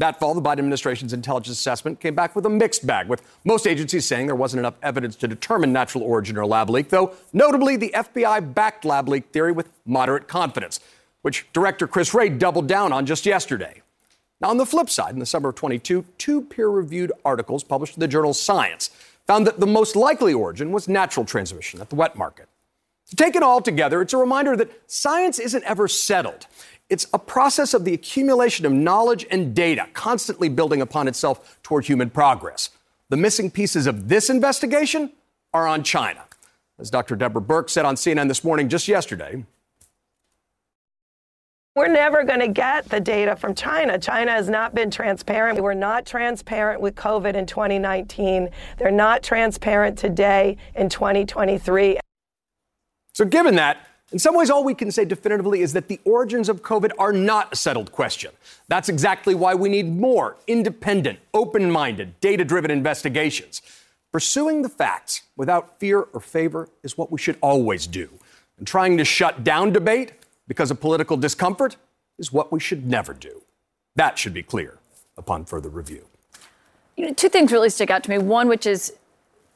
S24: That fall, the Biden administration's intelligence assessment came back with a mixed bag, with most agencies saying there wasn't enough evidence to determine natural origin or lab leak, though notably the FBI backed lab leak theory with moderate confidence, which Director Chris Wray doubled down on just yesterday. Now, on the flip side, in the summer of 22, two peer reviewed articles published in the journal Science found that the most likely origin was natural transmission at the wet market. Taken all together, it's a reminder that science isn't ever settled. It's a process of the accumulation of knowledge and data, constantly building upon itself toward human progress. The missing pieces of this investigation are on China. As Dr. Deborah Birx said on CNN this morning just yesterday,
S28: we're never going to get the data from China. China has not been transparent. We were not transparent with COVID in 2019. They're not transparent today in 2023.
S24: So, given that, in some ways, all we can say definitively is that the origins of COVID are not a settled question. That's exactly why we need more independent, open minded, data driven investigations. Pursuing the facts without fear or favor is what we should always do. And trying to shut down debate because of political discomfort is what we should never do. That should be clear upon further review.
S4: You know, two things really stick out to me. One, which is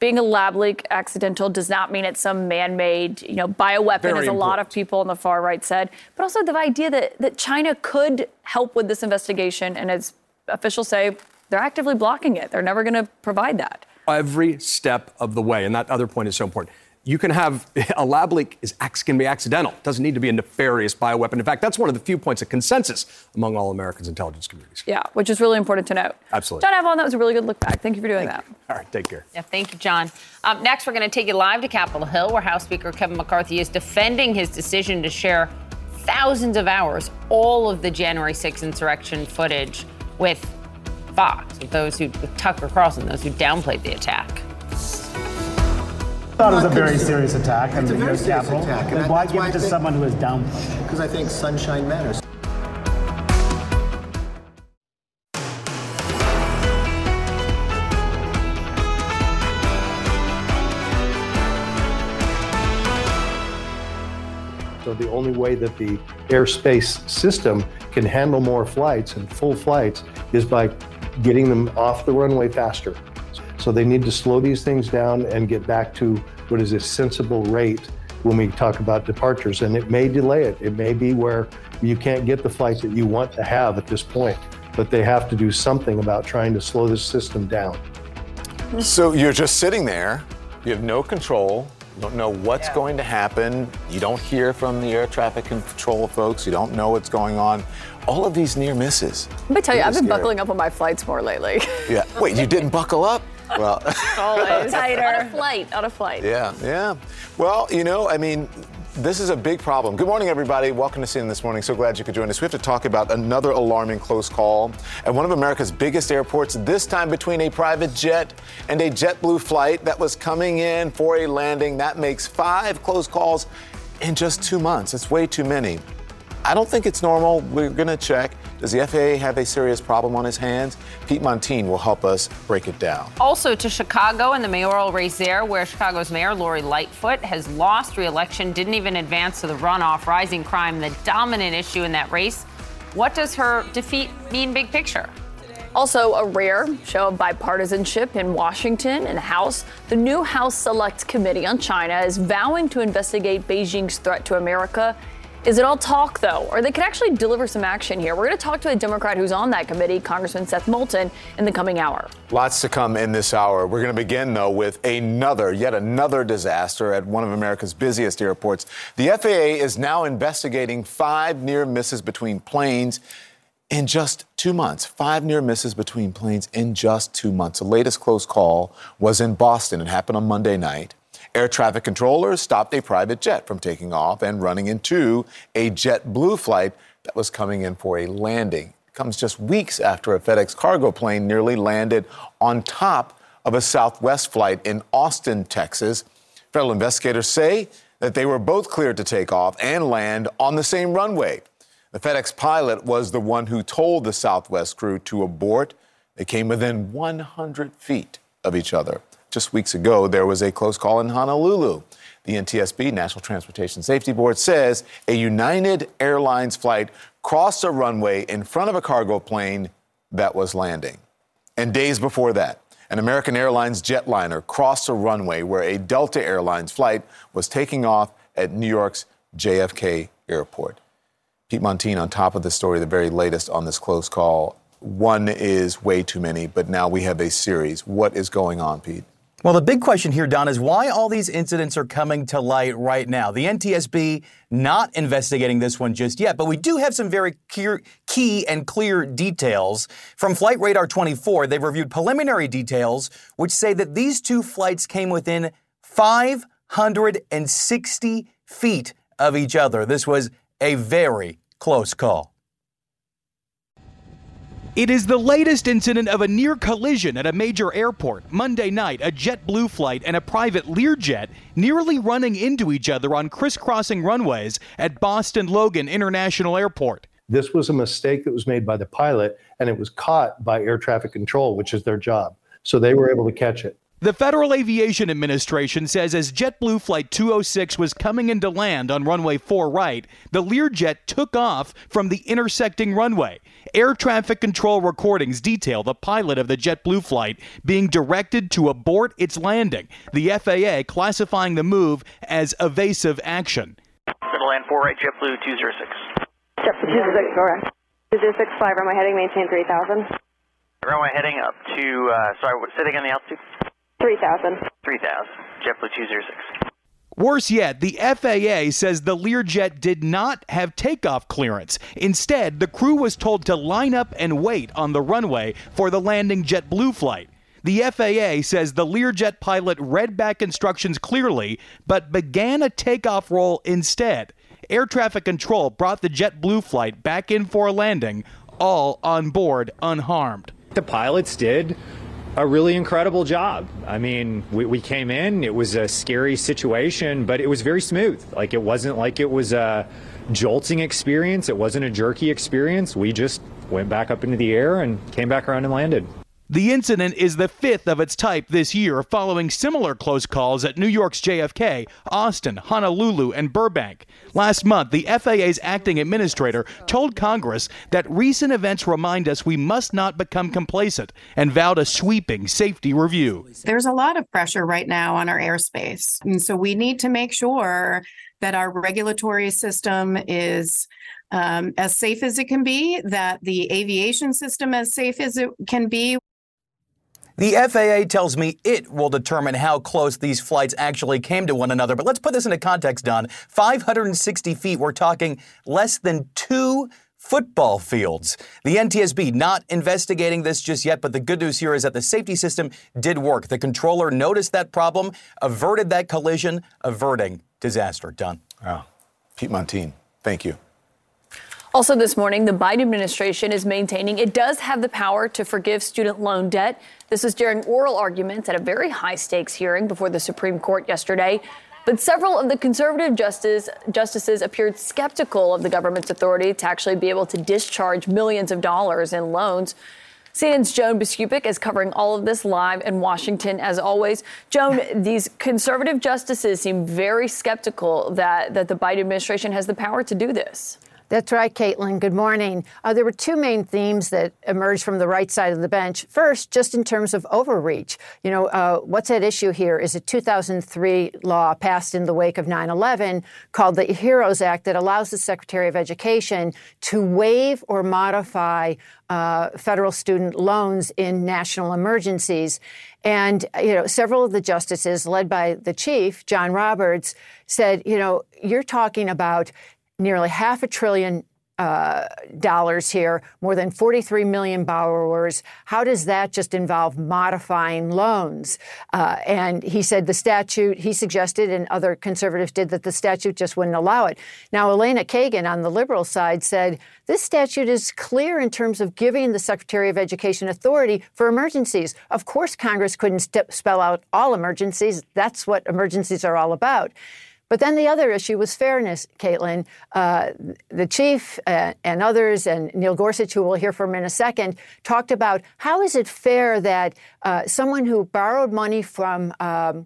S4: being a lab leak accidental does not mean it's some man-made, you know, bioweapon, Very as a important. lot of people on the far right said. But also the idea that, that China could help with this investigation, and as officials say, they're actively blocking it. They're never going to provide that.
S24: Every step of the way, and that other point is so important you can have a lab leak is can be accidental. It doesn't need to be a nefarious bioweapon. In fact, that's one of the few points of consensus among all Americans' intelligence communities.
S4: Yeah, which is really important to note.
S24: Absolutely.
S4: John Avlon, that was a really good look back. Thank you for doing
S24: thank
S4: that.
S24: You. All right, take care.
S1: Yeah, thank you, John. Um, next, we're going to take you live to Capitol Hill, where House Speaker Kevin McCarthy is defending his decision to share thousands of hours, all of the January 6th insurrection footage with Fox with those who, with Tucker Carlson, those who downplayed the attack.
S29: Thought it was a very serious attack on
S30: It's
S29: the
S30: a
S29: U.S. Capitol.
S30: attack, and
S29: why give
S30: why
S29: it to
S30: think-
S29: someone who is downplayed?
S30: Because I think sunshine matters.
S31: So the only way that the airspace system can handle more flights and full flights is by getting them off the runway faster. So they need to slow these things down and get back to what is a sensible rate when we talk about departures. And it may delay it. It may be where you can't get the flight that you want to have at this point, but they have to do something about trying to slow this system down.
S2: So you're just sitting there, you have no control, you don't know what's going to happen, you don't hear from the air traffic control folks, you don't know what's going on. All of these near misses.
S4: Let me tell you, I've been
S2: scary.
S4: buckling up on my flights more lately.
S2: Yeah. Wait, you didn't buckle up? Well,
S4: Always. On a flight, on a flight.
S2: yeah, yeah. Well, you know, I mean, this is a big problem. Good morning, everybody. Welcome to CNN This Morning. So glad you could join us. We have to talk about another alarming close call at one of America's biggest airports, this time between a private jet and a JetBlue flight that was coming in for a landing. That makes five close calls in just two months. It's way too many. I don't think it's normal. We're going to check. Does the FAA have a serious problem on his hands? Pete Muntean will help us break it down.
S1: Also to Chicago and the mayoral race there, where Chicago's Mayor Lori Lightfoot has lost re-election, didn't even advance to the runoff. Rising crime, the dominant issue in that race. What does her defeat mean, big picture?
S4: Also, a rare show of bipartisanship in Washington and the House. The new House Select Committee on China is vowing to investigate Beijing's threat to America. Is it all talk, though, or they could actually deliver some action here? We're going to talk to a Democrat who's on that committee, Congressman Seth Moulton, in the coming hour.
S2: Lots to come in this hour. We're going to begin, though, with another, yet another disaster at one of America's busiest airports. The FAA is now investigating five near misses between planes in just two months. Five near misses between planes in just two months. The latest close call was in Boston. It happened on Monday night. Air traffic controllers stopped a private jet from taking off and running into a JetBlue flight that was coming in for a landing. It comes just weeks after a FedEx cargo plane nearly landed on top of a Southwest flight in Austin, Texas. Federal investigators say that they were both cleared to take off and land on the same runway. The FedEx pilot was the one who told the Southwest crew to abort. They came within 100 feet of each other. Just weeks ago, there was a close call in Honolulu. The NTSB, National Transportation Safety Board, says a United Airlines flight crossed a runway in front of a cargo plane that was landing. And days before that, an American Airlines jetliner crossed a runway where a Delta Airlines flight was taking off at New York's JFK Airport. Pete Muntean on top of the story, the very latest on this close call. One is way too many, but now we have a series. What is going on, Pete?
S24: Well, the big question here, Don, is why all these incidents are coming to light right now. The NTSB not investigating this one just yet, but we do have some very key and clear details. From Flightradar 24, they've reviewed preliminary details which say that these two flights came within 560 feet of each other. This was a very close call.
S32: It is the latest incident of a near collision at a major airport. Monday night, a JetBlue flight and a private Learjet nearly running into each other on crisscrossing runways at Boston Logan International Airport.
S31: This was a mistake that was made by the pilot, and it was caught by air traffic control, which is their job. So they were able to catch it.
S32: The Federal Aviation Administration says as JetBlue Flight 206 was coming into land on runway 4 right, the Learjet took off from the intersecting runway. Air traffic control recordings detail the pilot of the JetBlue flight being directed to abort its landing, the FAA classifying the move as evasive action.
S33: Center land 4 right, JetBlue 206.
S18: JetBlue 206, correct. 2065, runway heading, maintain 3000.
S33: Runway heading up to, uh, sorry, what- say that again, the altitude?
S18: 3000.
S33: 3000, JetBlue 206.
S32: Worse yet, the FAA says the Learjet did not have takeoff clearance. Instead, the crew was told to line up and wait on the runway for the landing JetBlue flight. The FAA says the Learjet pilot read back instructions clearly, but began a takeoff roll instead. Air traffic control brought the JetBlue flight back in for a landing, all on board unharmed.
S34: The pilots did a really incredible job. I mean, we, we came in, it was a scary situation, but it was very smooth. Like, it wasn't like it was a jolting experience, it wasn't a jerky experience. We just went back up into the air and came back around and landed.
S32: The incident is the fifth of its type this year, following similar close calls at New York's JFK, Austin, Honolulu, and Burbank. Last month, the FAA's acting administrator told Congress that recent events remind us we must not become complacent and vowed a sweeping safety review.
S35: There's a lot of pressure right now on our airspace. And so we need to make sure that our regulatory system is um, as safe as it can be, that the aviation system as safe as it can be.
S36: The FAA tells me it will determine how close these flights actually came to one another. But let's put this into context, Don. 560 feet, we're talking less than two football fields. The NTSB not investigating this just yet, but the good news here is that the safety system did work. The controller noticed that problem, averted that collision, averting disaster. Done.
S2: Wow. Pete Muntean, thank you.
S4: Also, this morning, the Biden administration is maintaining it does have the power to forgive student loan debt. This was during oral arguments at a very high stakes hearing before the Supreme Court yesterday. But several of the conservative justice, justices appeared skeptical of the government's authority to actually be able to discharge millions of dollars in loans. CNN's Joan Biskupic is covering all of this live in Washington, as always. Joan, these conservative justices seem very skeptical that, that the Biden administration has the power to do this.
S37: That's right, Caitlin. Good morning. Uh, there were two main themes that emerged from the right side of the bench. First, just in terms of overreach, you know, uh, what's at issue here is a 2003 law passed in the wake of 9 11 called the HEROES Act that allows the Secretary of Education to waive or modify uh, federal student loans in national emergencies. And, you know, several of the justices, led by the chief, John Roberts, said, you know, you're talking about nearly half a trillion uh, dollars here, more than 43 million borrowers. How does that just involve modifying loans? Uh, and he said the statute, he suggested, and other conservatives did, that the statute just wouldn't allow it. Now, Elena Kagan on the liberal side said this statute is clear in terms of giving the Secretary of Education authority for emergencies. Of course, Congress couldn't spell out all emergencies. That's what emergencies are all about. But then the other issue was fairness, Caitlin. Uh, the chief uh, and others, and Neil Gorsuch, who we'll hear from in a second, talked about how is it fair that uh, someone who borrowed money from um,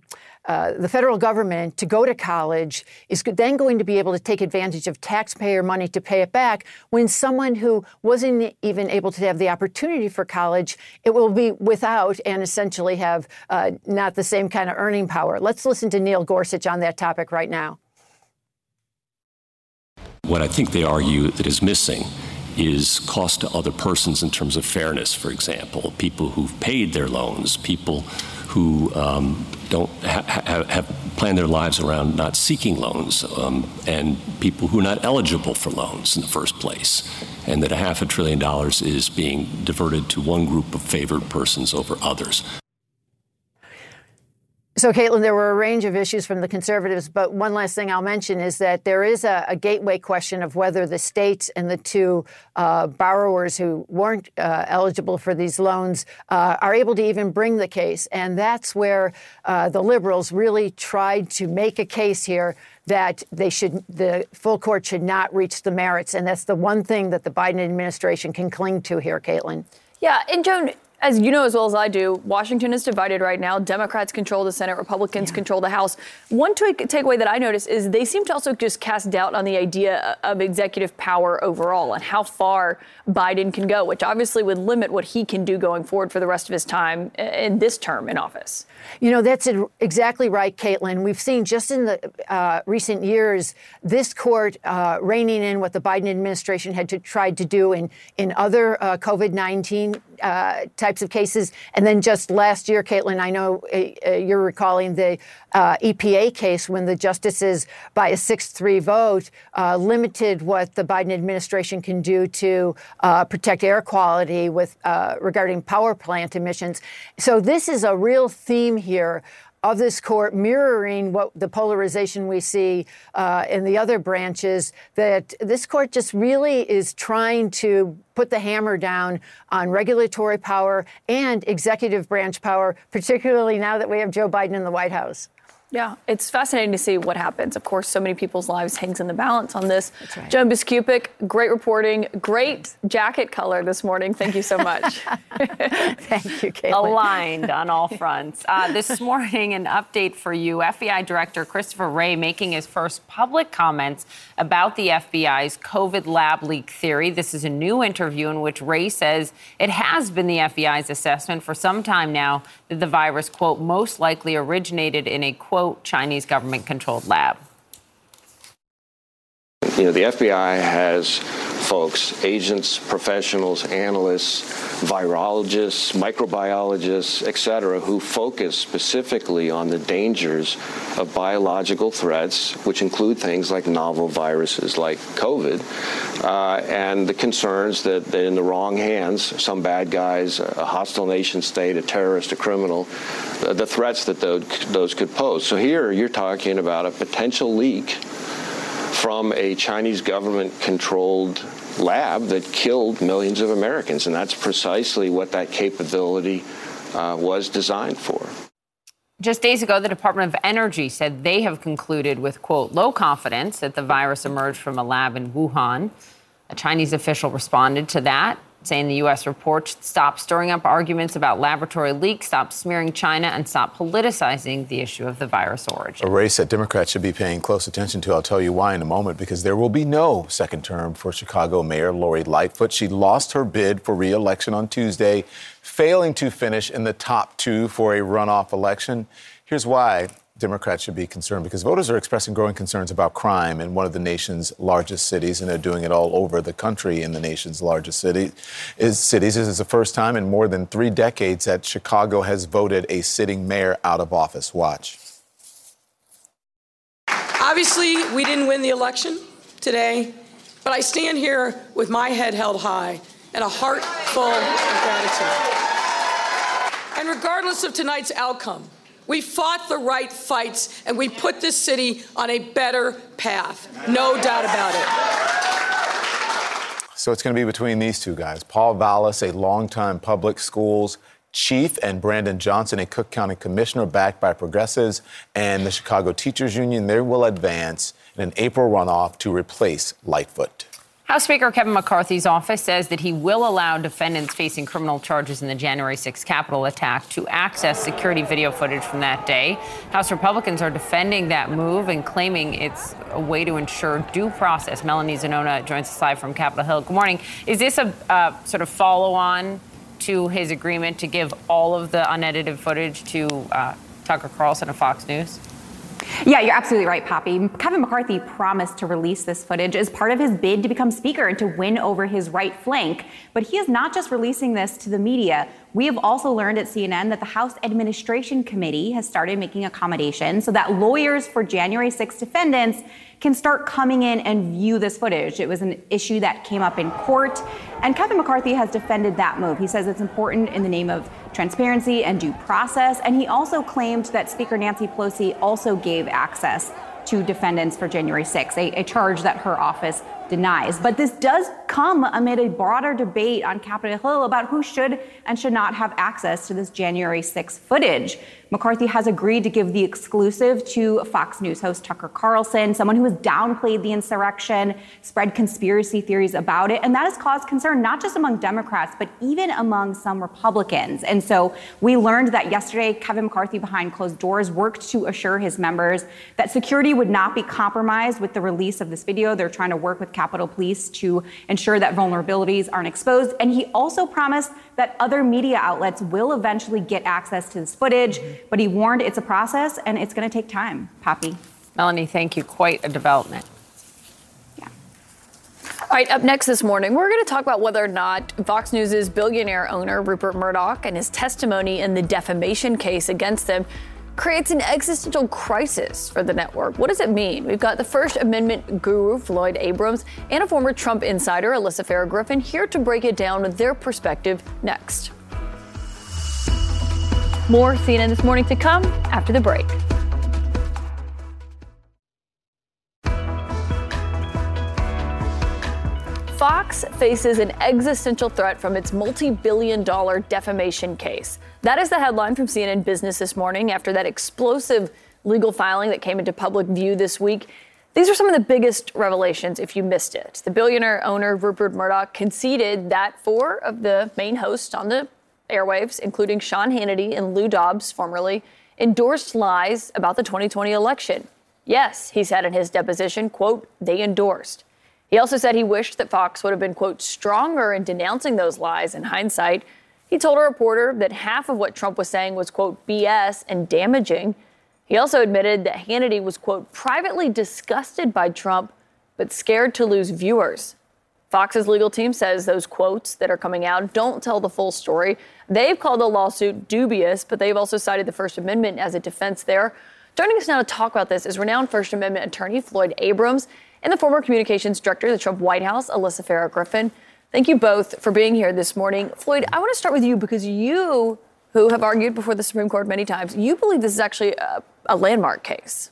S37: uh, the federal government to go to college is then going to be able to take advantage of taxpayer money to pay it back when someone who wasn't even able to have the opportunity for college, it will be without and essentially have uh, not the same kind of earning power. Let's listen to Neil Gorsuch on that topic right now.
S38: What I think they argue that is missing is cost to other persons in terms of fairness, for example, people who've paid their loans, people who um, don't ha- ha- have planned their lives around not seeking loans, um, and people who are not eligible for loans in the first place, and that a half a trillion dollars is being diverted to one group of favored persons over others.
S37: So, Caitlin, there were a range of issues from the conservatives, but one last thing I'll mention is that there is a, a gateway question of whether the states and the two uh, borrowers who weren't uh, eligible for these loans uh, are able to even bring the case. And that's where uh, the liberals really tried to make a case here that they should, the full court should not reach the merits. And that's the one thing that the Biden administration can cling to here, Caitlin.
S4: Yeah, and Joan, as you know as well as I do, Washington is divided right now. Democrats control the Senate, Republicans yeah. control the House. One takeaway that I noticed is they seem to also just cast doubt on the idea of executive power overall and how far Biden can go, which obviously would limit what he can do going forward for the rest of his time in this term in office.
S37: You know, that's exactly right, Caitlin. We've seen just in the uh, recent years this court uh, reining in what the Biden administration had to, tried to do in, in other uh, COVID 19 uh, types of cases. And then just last year, Caitlin, I know uh, uh, you're recalling the EPA case when the justices, by a 6 3 vote, limited what the Biden administration can do to protect air quality with regarding power plant emissions. So this is a real theme here of this court mirroring what the polarization we see uh, in the other branches, that this court just really is trying to put the hammer down on regulatory power and executive branch power, particularly now that we have Joe Biden in the White House.
S4: Yeah, it's fascinating to see what happens. Of course, so many people's lives hangs in the balance on this. Right. Joan Biskupic, great reporting, great jacket color this morning. Thank you so much.
S37: Thank you, Caitlin.
S1: Aligned on all fronts. Uh, this morning, an update for you. FBI Director Christopher Wray making his first public comments about the FBI's COVID lab leak theory. This is a new interview in which Wray says it has been the FBI's assessment for some time now that the virus, quote, most likely originated in a, quote, quote, Chinese government controlled lab.
S3: You know, the FBI has folks, agents, professionals, analysts, virologists, microbiologists, et cetera, who focus specifically on the dangers of biological threats, which include things like novel viruses like COVID, uh, and the concerns that, that in the wrong hands, some bad guys, a hostile nation state, a terrorist, a criminal, uh, the threats that those, those could pose. So here you're talking about a potential leak from a Chinese government controlled lab that killed millions of Americans. And that's precisely what that capability uh, was designed for.
S1: Just days ago, the Department of Energy said they have concluded with, quote, low confidence that the virus emerged from a lab in Wuhan. A Chinese official responded to that saying the U.S. report should stop stirring up arguments about laboratory leaks, stop smearing China, and stop politicizing the issue of the virus origin.
S2: A race that Democrats should be paying close attention to. I'll tell you why in a moment, because there will be no second term for Chicago Mayor Lori Lightfoot. She lost her bid for reelection on Tuesday, failing to finish in the top two for a runoff election. Here's why. Democrats should be concerned because voters are expressing growing concerns about crime in one of the nation's largest cities, and they're doing it all over the country in the nation's largest city, is cities. This is the first time in more than three decades that Chicago has voted a sitting mayor out of office. Watch.
S6: Obviously, we didn't win the election today, but I stand here with my head held high and a heart full of gratitude. And regardless of tonight's outcome, we fought the right fights and we put this city on a better path. No doubt about it.
S2: So it's going to be between these two guys Paul Vallas, a longtime public schools chief, and Brandon Johnson, a Cook County commissioner backed by progressives and the Chicago Teachers Union. They will advance in an April runoff to replace Lightfoot.
S1: House Speaker Kevin McCarthy's office says that he will allow defendants facing criminal charges in the January 6 Capitol attack to access security video footage from that day. House Republicans are defending that move and claiming it's a way to ensure due process. Melanie Zanona joins us live from Capitol Hill. Good morning. Is this a uh, sort of follow on to his agreement to give all of the unedited footage to uh, Tucker Carlson of Fox News?
S39: Yeah, you're absolutely right, Poppy. Kevin McCarthy promised to release this footage as part of his bid to become Speaker and to win over his right flank. But he is not just releasing this to the media. We have also learned at CNN that the House Administration Committee has started making accommodations so that lawyers for January 6 defendants can start coming in and view this footage. It was an issue that came up in court, and Kevin McCarthy has defended that move. He says it's important in the name of transparency and due process, and he also claimed that Speaker Nancy Pelosi also gave access to defendants for January 6, a, a charge that her office denies. But this does come amid a broader debate on Capitol Hill about who should and should not have access to this January 6 footage. McCarthy has agreed to give the exclusive to Fox News host Tucker Carlson, someone who has downplayed the insurrection, spread conspiracy theories about it, and that has caused concern not just among Democrats, but even among some Republicans. And so we learned that yesterday, Kevin McCarthy behind closed doors worked to assure his members that security would not be compromised with the release of this video. They're trying to work with Capitol Police to ensure that vulnerabilities aren't exposed. And he also promised that other media outlets will eventually get access to this footage, but he warned it's a process and it's going to take time. Poppy.
S1: Melanie, thank you. Quite a development.
S4: All right, up next this morning, we're going to talk about whether or not Fox News' billionaire owner, Rupert Murdoch, and his testimony in the defamation case against him creates an existential crisis for the network. What does it mean? We've got the First Amendment guru, Floyd Abrams, and a former Trump insider, Alyssa Farah Griffin, here to break it down with their perspective next. More CNN This Morning to come after the break. Fox faces an existential threat from its multi billion dollar defamation case. That is the headline from CNN Business this morning after that explosive legal filing that came into public view this week. These are some of the biggest revelations if you missed it. The billionaire owner Rupert Murdoch conceded that four of the main hosts on the airwaves, including Sean Hannity and Lou Dobbs, formerly, endorsed lies about the 2020 election. Yes, he said in his deposition, quote, they endorsed. He also said he wished that Fox would have been, quote, stronger in denouncing those lies in hindsight. He told a reporter that half of what Trump was saying was, quote, BS and damaging. He also admitted that Hannity was, quote, privately disgusted by Trump, but scared to lose viewers. Fox's legal team says those quotes that are coming out don't tell the full story. They've called the lawsuit dubious, but they've also cited the First Amendment as a defense there. Joining us now to talk about this is renowned First Amendment attorney Floyd Abrams and the former communications director of the Trump White House, Alyssa Farah Griffin. Thank you both for being here this morning. Floyd, I want to start with you because you, who have argued before the Supreme Court many times, you believe this is actually a, a landmark case.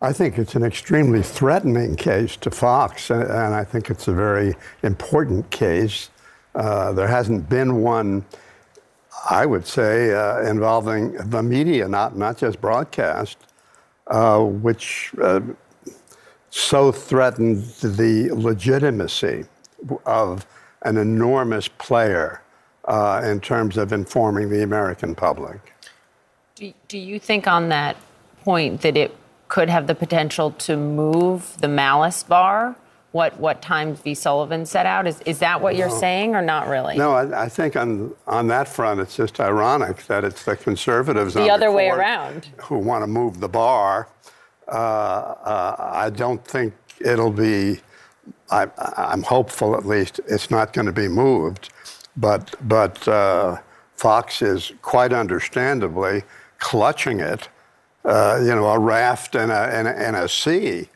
S40: I think it's an extremely threatening case to Fox, and I think it's a very important case. Uh, there hasn't been one, I would say, uh, involving the media, not, not just broadcast, uh, which uh, so threatened the legitimacy of an enormous player uh, in terms of informing the American public.
S1: Do, do you think on that point that it could have the potential to move the malice bar? What what Times v. Sullivan set out is is that what you're saying or not really?
S40: No, I, I think on on that front, it's just ironic that it's the conservatives on
S1: the other way around.
S40: who want to move the bar. Uh, uh, I don't think it'll be. I, I'm hopeful, at least, it's not going to be moved. But but uh, Fox is quite understandably clutching it. Uh, you know, a raft and a and a, and a sea.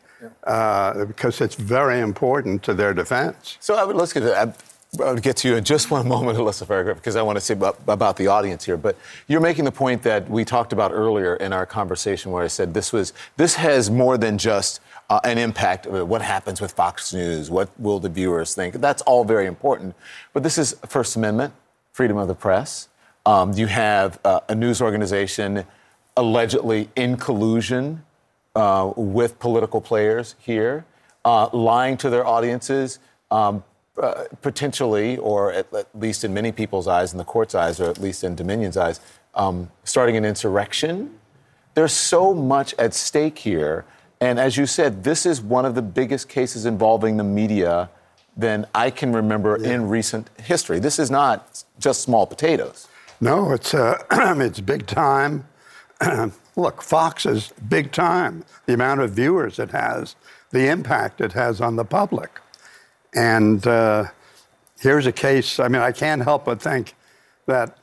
S40: Uh, because it's very important to their defense.
S2: So I would, let's get to that. I would get to you in just one moment, Alyssa Farragut, because I want to say about, about the audience here. But you're making the point that we talked about earlier in our conversation, where I said this was this has more than just uh, an impact. of What happens with Fox News? What will the viewers think? That's all very important. But this is First Amendment, freedom of the press. Um, you have uh, a news organization allegedly in collusion uh, with political players here, uh, lying to their audiences, um, uh, potentially, or at, at least in many people's eyes, in the court's eyes, or at least in Dominion's eyes, um, starting an insurrection. There's so much at stake here. And as you said, this is one of the biggest cases involving the media than I can remember in recent history. This is not just small potatoes.
S40: No, it's uh, it's big time. Look, Fox is big time. The amount of viewers it has, the impact it has on the public, and uh, here's a case. I mean, I can't help but think that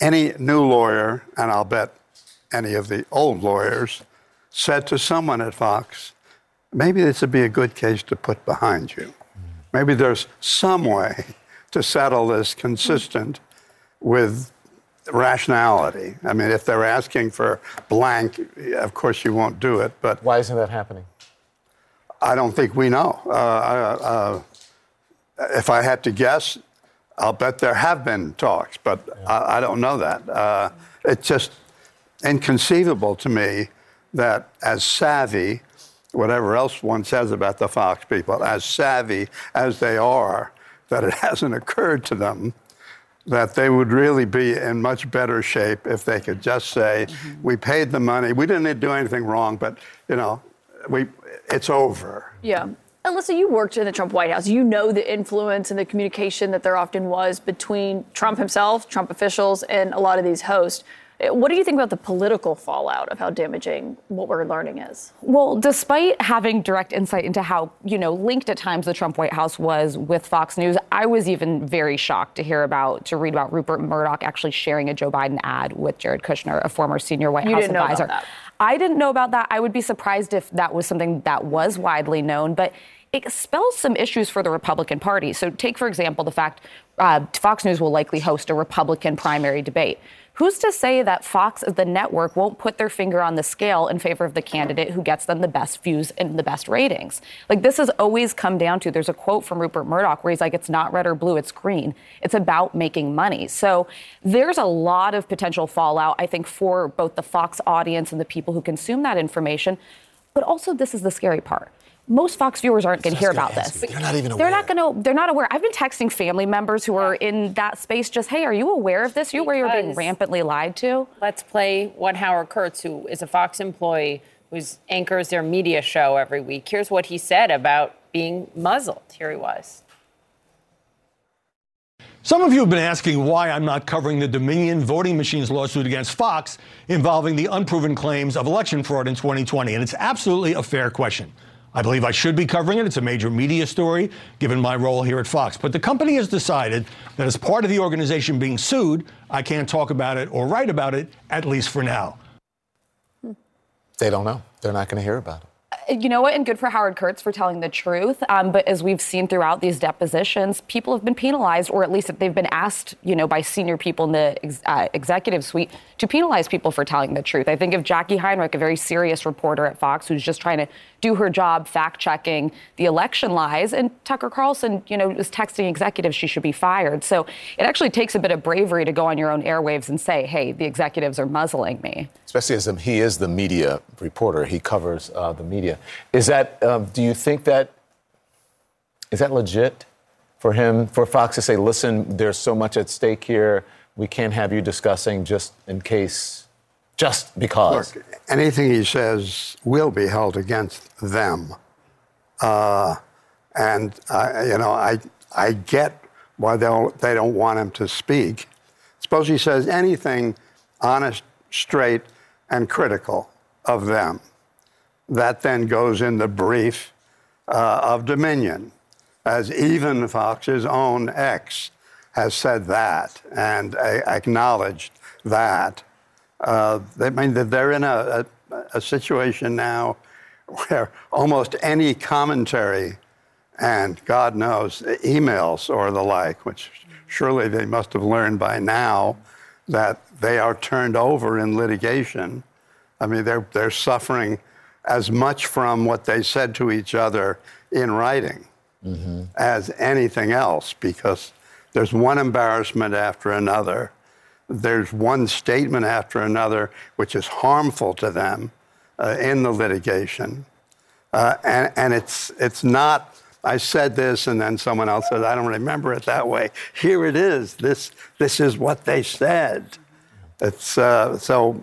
S40: any new lawyer, and I'll bet any of the old lawyers, said to someone at Fox, maybe this would be a good case to put behind you. Maybe there's some way to settle this consistent with rationality. I mean, if they're asking for blank, of course you won't do it. But
S2: why isn't that happening?
S40: I don't think we know. Uh, uh, if I had to guess, I'll bet there have been talks, but I, I don't know that. Uh, it's just inconceivable to me that as savvy, whatever else one says about the Fox people, as savvy as they are, that it hasn't occurred to them that they would really be in much better shape if they could just say, mm-hmm. "We paid the money. We didn't do anything wrong, but you know, we it's over."
S4: Yeah. Alyssa, you worked in the Trump White House. You know the influence and the communication that there often was between Trump himself, Trump officials, and a lot of these hosts. What do you think about the political fallout of how damaging what we're learning is?
S41: Well, despite having direct insight into how, you know, linked at times the Trump White House was with Fox News, I was even very shocked to hear about, to read about Rupert Murdoch actually sharing a Joe Biden ad with Jared Kushner, a former senior White
S4: You
S41: House
S4: didn't know about
S41: advisor.
S4: that.
S41: I didn't know about that. I would be surprised if that was something that was widely known, but it spells some issues for the Republican Party. So, take, for example, the fact uh, Fox News will likely host a Republican primary debate. Who's to say that Fox as the network won't put their finger on the scale in favor of the candidate who gets them the best views and the best ratings? Like this has always come down to there's a quote from Rupert Murdoch where he's like, it's not red or blue, it's green. It's about making money. So there's a lot of potential fallout, I think, for both the Fox audience and the people who consume that information. But also, this is the scary part most Fox viewers aren't going to hear about this.
S2: They're not even aware.
S41: They're not going to. They're not aware. I've been texting family members who are in that space. Just, hey, are you aware of this? Are you aware you're being rampantly lied to?
S1: Let's play what Howard Kurtz, who is a Fox employee, who anchors their media show every week. Here's what he said about being muzzled. Here he was.
S42: Some of you have been asking why I'm not covering the Dominion voting machines lawsuit against Fox involving the unproven claims of election fraud in 2020, and it's absolutely a fair question. I believe I should be covering it. It's a major media story, given my role here at Fox. But the company has decided that as part of the organization being sued, I can't talk about it or write about it, at least for now.
S2: They don't know. They're not going to hear about it.
S41: you know what? And good for Howard Kurtz for telling the truth. Um, but as we've seen throughout these depositions, people have been penalized, or at least they've been asked, you know, by senior people in the ex- uh, executive suite to penalize people for telling the truth. I think of Jacqui Heinrich, a very serious reporter at Fox, who's just trying to do her job fact checking the election lies, and Tucker Carlson, you know, is texting executives she should be fired. So it actually takes a bit of bravery to go on your own airwaves and say, hey, the executives are muzzling me.
S2: Especially as um, he is the media reporter, he covers uh, the media. Is that? Um, do you think that is that legit for him, for Fox to say, "Listen, there's so much at stake here. We can't have you discussing just in case, just because."
S40: Look, anything he says will be held against them. Uh, and, I, you know, I, I get why they don't, they don't want him to speak. Suppose he says anything honest, straight, and critical of them. That then goes in the brief uh, of Dominion, as even Fox's own ex has said that and uh, acknowledged that. Uh, they mean that they're in a, a, a situation now where almost any commentary and God knows emails or the like, which surely they must have learned by now that they are turned over in litigation. I mean, they're, they're suffering as much from what they said to each other in writing as anything else because there's one embarrassment after another. There's one statement after another which is harmful to them uh, in the litigation. Uh, and and it's, it's not, I said this, and then someone else said, I don't remember it that way. Here it is. This, this is what they said. It's, uh, so,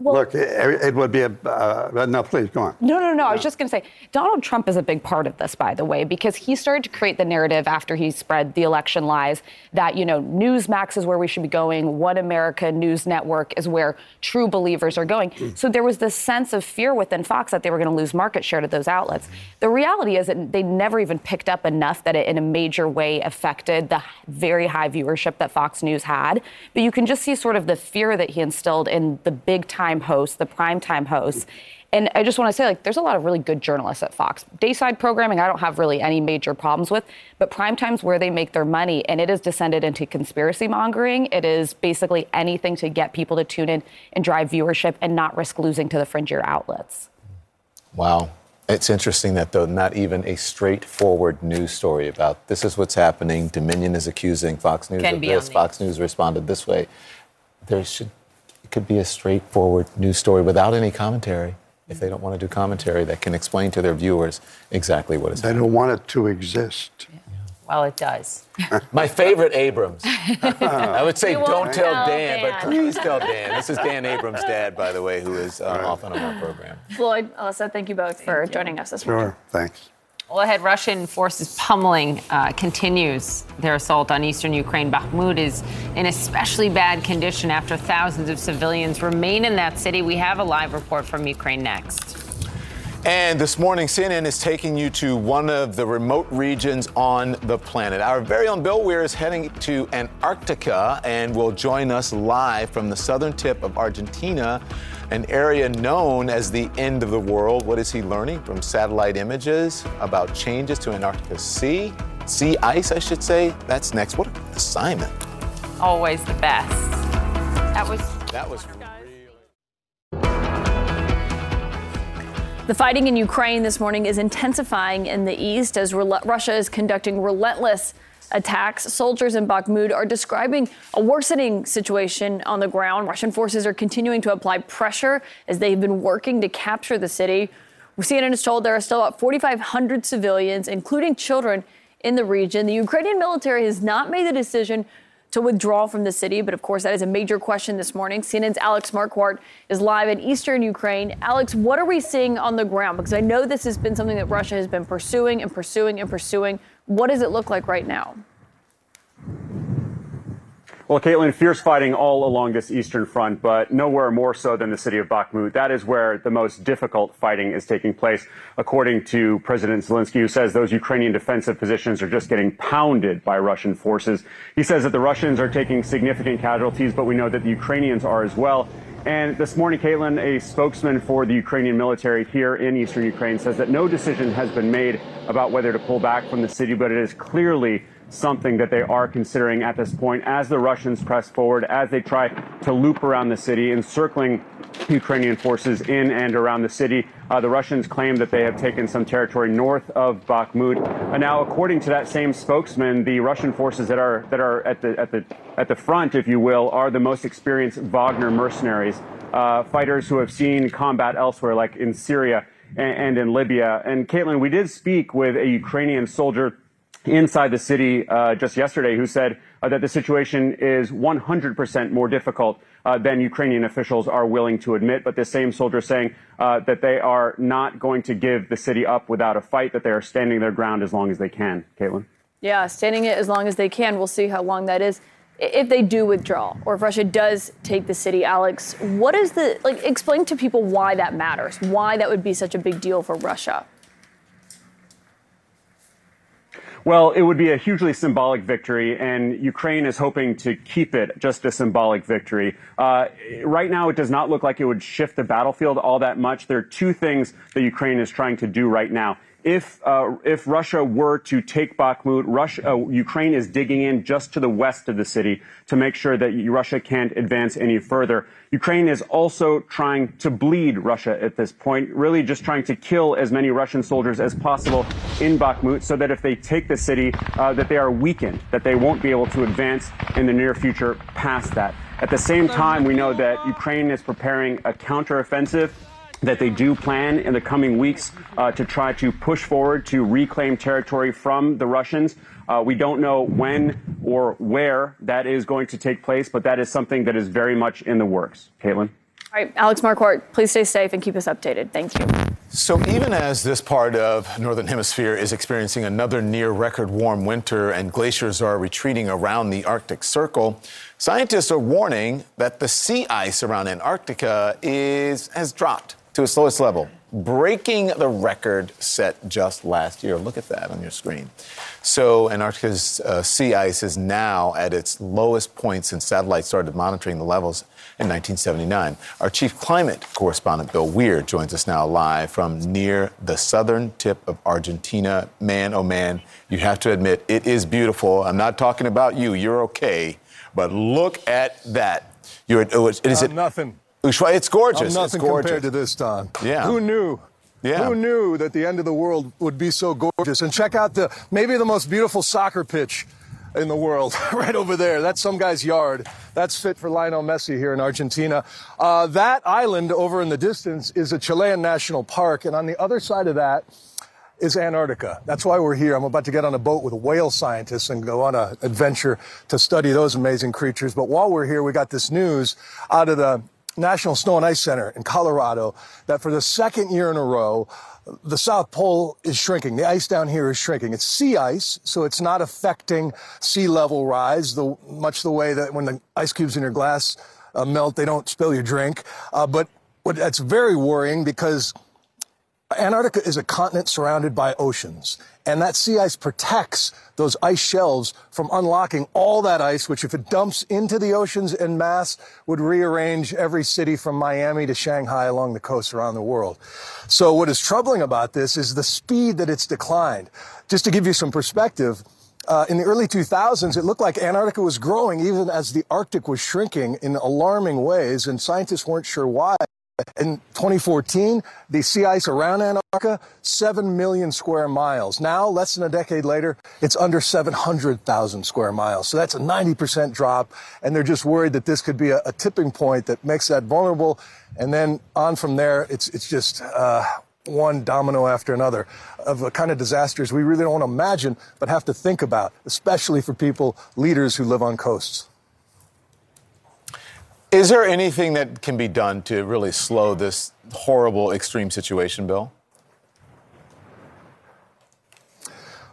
S40: look, it, it would be a, uh, no, please go on.
S41: No, no, no. I was just going to say Donald Trump is a big part of this, by the way, because he started to create the narrative after he spread the election lies that, you know, Newsmax is where we should be going. One America News Network is where true believers are going. So there was this sense of fear within Fox that they were going to lose market share to those outlets. The reality is that they never even picked up enough that it in a major way affected the very high viewership that Fox News had. But you can just see sort of the fear that he instilled in the big time hosts, the prime time hosts. And I just want to say, like, there's a lot of really good journalists at Fox. Dayside programming, I don't have really any major problems with, but prime time's where they make their money, and it has descended into conspiracy mongering. It is basically anything to get people to tune in and drive viewership and not risk losing to the fringier outlets.
S2: Wow. It's interesting that, though, not even a straightforward news story about this is what's happening. Dominion is accusing Fox News
S1: Can
S2: of this. Fox News responded this way. There should, could be a straightforward news story without any commentary. If they don't want to do commentary, that can explain to their viewers exactly what is
S40: They don't want it to exist.
S1: Well, it does.
S2: My favorite Abrams. I would say
S1: You
S2: don't tell
S1: tell
S2: Dan,
S1: Dan.
S2: but please tell Dan. This is Dan Abrams' dad, by the way, who is uh, often on our program.
S4: Floyd, Alyssa, thank you both for joining us this morning.
S40: Sure, thanks.
S1: Well, ahead, Russian forces pummeling uh, continues their assault on eastern Ukraine. Bakhmut is in especially bad condition after thousands of civilians remain in that city. We have a live report from Ukraine next.
S2: And this morning, CNN is taking you to one of the remote regions on the planet. Our very own Bill Weir is heading to Antarctica and will join us live from the southern tip of Argentina, an area known as the end of the world. What is he learning from satellite images about changes to Antarctica's sea? Sea ice, I should say. That's next. What an assignment.
S1: Always the best. That was
S2: that was
S4: The fighting in Ukraine this morning is intensifying in the east as Russia is conducting relentless attacks. Soldiers in Bakhmut are describing a worsening situation on the ground. Russian forces are continuing to apply pressure as they've been working to capture the city. CNN is told there are still about 4,500 civilians, including children, in the region. The Ukrainian military has not made the decision to withdraw from the city. But of course, that is a major question this morning. CNN's Alex Marquardt is live in eastern Ukraine. Alex, what are we seeing on the ground? Because I know this has been something that Russia has been pursuing and pursuing and pursuing. What does it look like right now?
S43: Well, Caitlin, fierce fighting all along this eastern front, but nowhere more so than the city of Bakhmut. That is where the most difficult fighting is taking place, according to President Zelensky, who says those Ukrainian defensive positions are just getting pounded by Russian forces. He says that the Russians are taking significant casualties, but we know that the Ukrainians are as well. And this morning, Caitlin, a spokesman for the Ukrainian military here in eastern Ukraine, says that no decision has been made about whether to pull back from the city, but it is clearly something that they are considering at this point as the Russians press forward, as they try to loop around the city, encircling Ukrainian forces in and around the city. Uh, the Russians claim that they have taken some territory north of Bakhmut. And now, according to that same spokesman, the Russian forces that are that are at the at the at the front, if you will, are the most experienced Wagner mercenaries, uh, fighters who have seen combat elsewhere, like in Syria and, and in Libya. And Caitlin, we did speak with a Ukrainian soldier inside the city uh, just yesterday who said uh, that the situation is 100% more difficult uh, than Ukrainian officials are willing to admit. But the same soldier saying uh, that they are not going to give the city up without a fight, that they are standing their ground as long as they can. Caitlin?
S4: Yeah, standing it as long as they can. We'll see how long that is. If they do withdraw, or if Russia does take the city, Alex, what is the like? Explain to people why that matters. Why that would be such a big deal for Russia.
S43: Well, it would be a hugely symbolic victory, and Ukraine is hoping to keep it just a symbolic victory. Uh, right now, it does not look like it would shift the battlefield all that much. There are two things that Ukraine is trying to do right now if uh, if Russia were to take Bakhmut, Russia, uh, Ukraine is digging in just to the west of the city to make sure that Russia can't advance any further. Ukraine is also trying to bleed Russia at this point, really just trying to kill as many Russian soldiers as possible in Bakhmut, so that if they take the city, uh, that they are weakened, that they won't be able to advance in the near future past that. At the same time, we know that Ukraine is preparing a counteroffensive that they do plan in the coming weeks uh, to try to push forward to reclaim territory from the Russians. Uh, we don't know when or where that is going to take place, but that is something that is very much in the works. Caitlin?
S4: All right, Alex Marquardt, please stay safe and keep us updated. Thank you.
S2: So, even as this part of northern hemisphere is experiencing another near record warm winter and glaciers are retreating around the Arctic Circle, scientists are warning that the sea ice around Antarctica is has dropped to its lowest level, breaking the record set just last year. Look at that on your screen. So, Antarctica's uh, sea ice is now at its lowest point since satellites started monitoring the levels in 1979. Our chief climate correspondent, Bill Weir, joins us now live from near the southern tip of Argentina. Man, oh man, you have to admit, it is beautiful. I'm not talking about you, you're okay. But look at that. You're, oh, is it
S44: nothing.
S2: It's gorgeous.
S44: I'm nothing
S2: it's gorgeous.
S44: compared to this, Don.
S2: Yeah.
S44: Who knew?
S2: Yeah.
S44: Who knew that the end of the world would be so gorgeous? And check out the maybe the most beautiful soccer pitch in the world, right over there. That's some guy's yard. That's fit for Lionel Messi here in Argentina. Uh, that island over in the distance is a Chilean national park, and on the other side of that is Antarctica. That's why we're here. I'm about to get on a boat with whale scientists and go on an adventure to study those amazing creatures. But while we're here, we got this news out of the National Snow and Ice Center in Colorado that for the second year in a row, the South Pole is shrinking. The ice down here is shrinking. It's sea ice, so it's not affecting sea level rise, the, much the way that when the ice cubes in your glass uh, melt, they don't spill your drink. Uh, but what, that's very worrying because Antarctica is a continent surrounded by oceans, and that sea ice protects those ice shelves from unlocking all that ice, which, if it dumps into the oceans en masse, would rearrange every city from Miami to Shanghai along the coast around the world. So, what is troubling about this is the speed that it's declined. Just to give you some perspective, uh, in the early 2000s, it looked like Antarctica was growing even as the Arctic was shrinking in alarming ways, and scientists weren't sure why. In 2014, the sea ice around Antarctica, 7 million square miles. Now, less than a decade later, it's under 700,000 square miles. So that's a 90% drop. And they're just worried that this could be a, a tipping point that makes that vulnerable. And then on from there, it's, it's just uh, one domino after another of the kind of disasters we really don't want to imagine, but have to think about, especially for people, leaders who live on coasts.
S2: Is there anything that can be done to really slow this horrible extreme situation, Bill?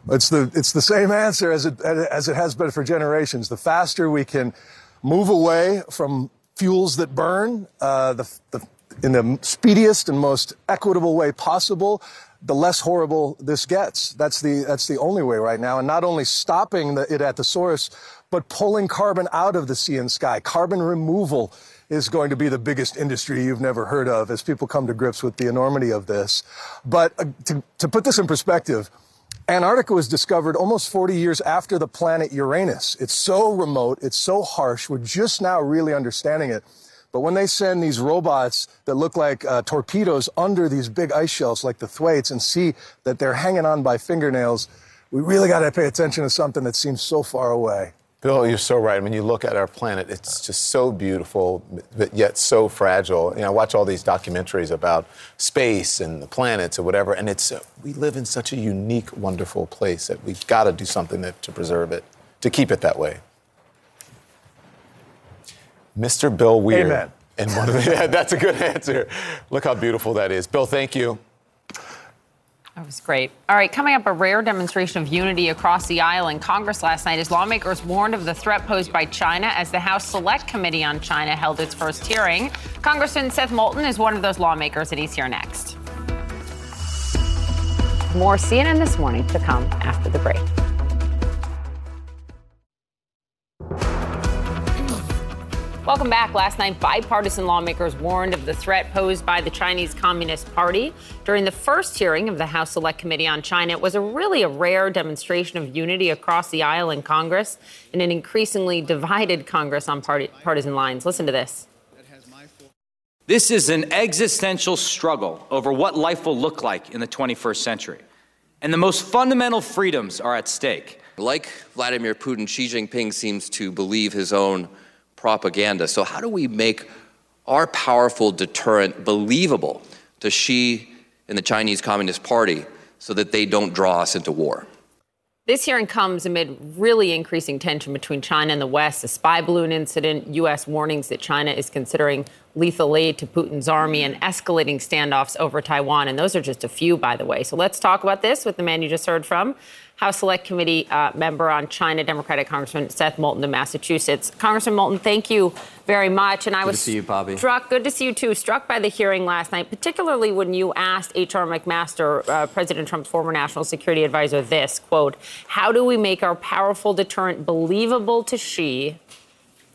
S44: It's the it's the same answer as it as it has been for generations. The faster we can move away from fuels that burn, uh, the, the in the speediest and most equitable way possible, the less horrible this gets. That's the that's the only way right now, and not only stopping the, it at the source, but pulling carbon out of the sea and sky. Carbon removal is going to be the biggest industry you've never heard of as people come to grips with the enormity of this. But uh, to, to put this in perspective, Antarctica was discovered almost 40 years after the planet Uranus. It's so remote, it's so harsh, we're just now really understanding it. But when they send these robots that look like uh, torpedoes under these big ice shelves like the Thwaites and see that they're hanging on by fingernails, we really got to pay attention to something that seems so far away.
S2: Bill, you're so right. When you look at our planet, it's just so beautiful, but yet so fragile. You know, I watch all these documentaries about space and the planets or whatever, and it's we live in such a unique, wonderful place that we've got to do something that, to preserve it, to keep it that way. Mr. Bill Weir.
S44: Amen.
S2: And one of the, that's a good answer. Look how beautiful that is. Bill, thank you.
S1: That was great. All right, coming up, a rare demonstration of unity across the aisle in Congress last night as lawmakers warned of the threat posed by China as the House Select Committee on China held its first hearing. Congressman Seth Moulton is one of those lawmakers, and he's here next. More CNN this morning to come after the break. Welcome back. Last night, bipartisan lawmakers warned of the threat posed by the Chinese Communist Party. During the first hearing of the House Select Committee on China, it was a really a rare demonstration of unity across the aisle in Congress in an increasingly divided Congress on party, partisan lines. Listen to this.
S45: This is an existential struggle over what life will look like in the 21st century. And the most fundamental freedoms are at stake.
S46: Like Vladimir Putin, Xi Jinping seems to believe his own propaganda. So, how do we make our powerful deterrent believable to Xi and the Chinese Communist Party so that they don't draw us into war?
S1: This hearing comes amid really increasing tension between China and the West, a spy balloon incident, U.S. warnings that China is considering lethal aid to Putin's army, and escalating standoffs over Taiwan. And those are just a few, by the way. So let's talk about this with the man you just heard from, House Select Committee uh, member on China, Democratic Congressman Seth Moulton of Massachusetts. Congressman Moulton, thank you very much.
S46: And I good was to see you, Poppy.
S1: struck, good to see you too, struck by the hearing last night, particularly when you asked H.R. McMaster, uh, President Trump's former national security advisor, this quote, how do we make our powerful deterrent believable to Xi,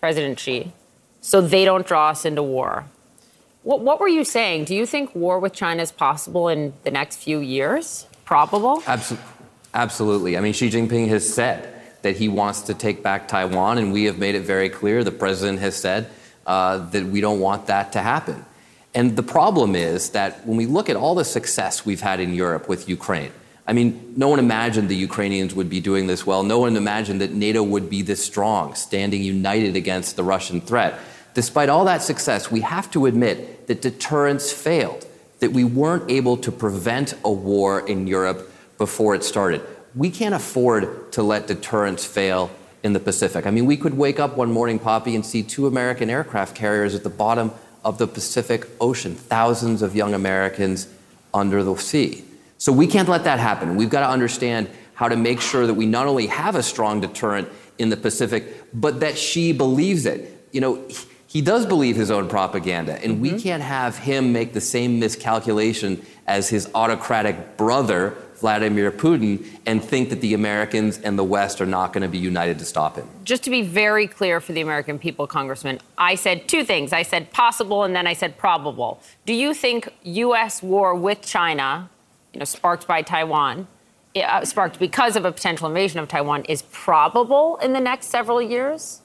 S1: President Xi, so they don't draw us into war? What, what were you saying? Do you think war with China is possible in the next few years? Probable?
S46: Absolutely. Absolutely. I mean, Xi Jinping has said that he wants to take back Taiwan, and we have made it very clear. The president has said uh, that we don't want that to happen. And the problem is that when we look at all the success we've had in Europe with Ukraine, I mean, no one imagined the Ukrainians would be doing this well. No one imagined that NATO would be this strong, standing united against the Russian threat. Despite all that success, we have to admit that deterrence failed, that we weren't able to prevent a war in Europe before it started. We can't afford to let deterrence fail in the Pacific. I mean, we could wake up one morning, Poppy, and see two American aircraft carriers at the bottom of the Pacific Ocean, thousands of young Americans under the sea. So we can't let that happen. We've got to understand how to make sure that we not only have a strong deterrent in the Pacific, but that Xi believes it. You know, he does believe his own propaganda, and mm-hmm. we can't have him make the same miscalculation as his autocratic brother Vladimir Putin and think that the Americans and the West are not going to be united to stop him.
S1: Just to be very clear for the American people, Congressman, I said two things. I said possible and then I said probable. Do you think U.S. war with China, you know, sparked by Taiwan, uh, sparked because of a potential invasion of Taiwan is probable in the next several years?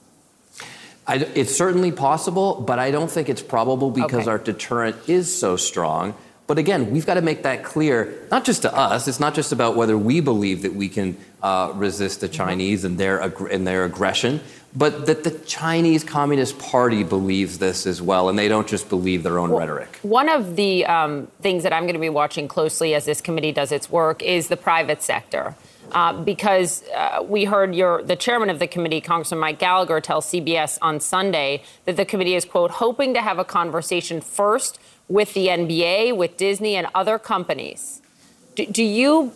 S46: I, it's certainly possible, but I don't think it's probable because
S1: Okay.
S46: our deterrent is so strong. But again, we've got to make that clear, not just to us. It's not just about whether we believe that we can uh, resist the Chinese and their aggr- and their aggression, but that the Chinese Communist Party believes this as well, and they don't just believe their own rhetoric.
S1: One of the um, things that I'm going to be watching closely as this committee does its work is the private sector. Uh, because uh, we heard your the chairman of the committee, Congressman Mike Gallagher, tell CBS on Sunday that the committee is quote hoping to have a conversation first with the NBA, with Disney, and other companies. Do, do you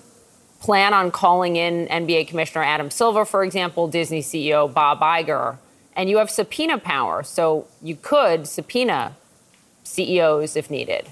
S1: plan on calling in NBA Commissioner Adam Silver, for example, Disney CEO Bob Iger, and you have subpoena power, so you could subpoena CEOs if needed?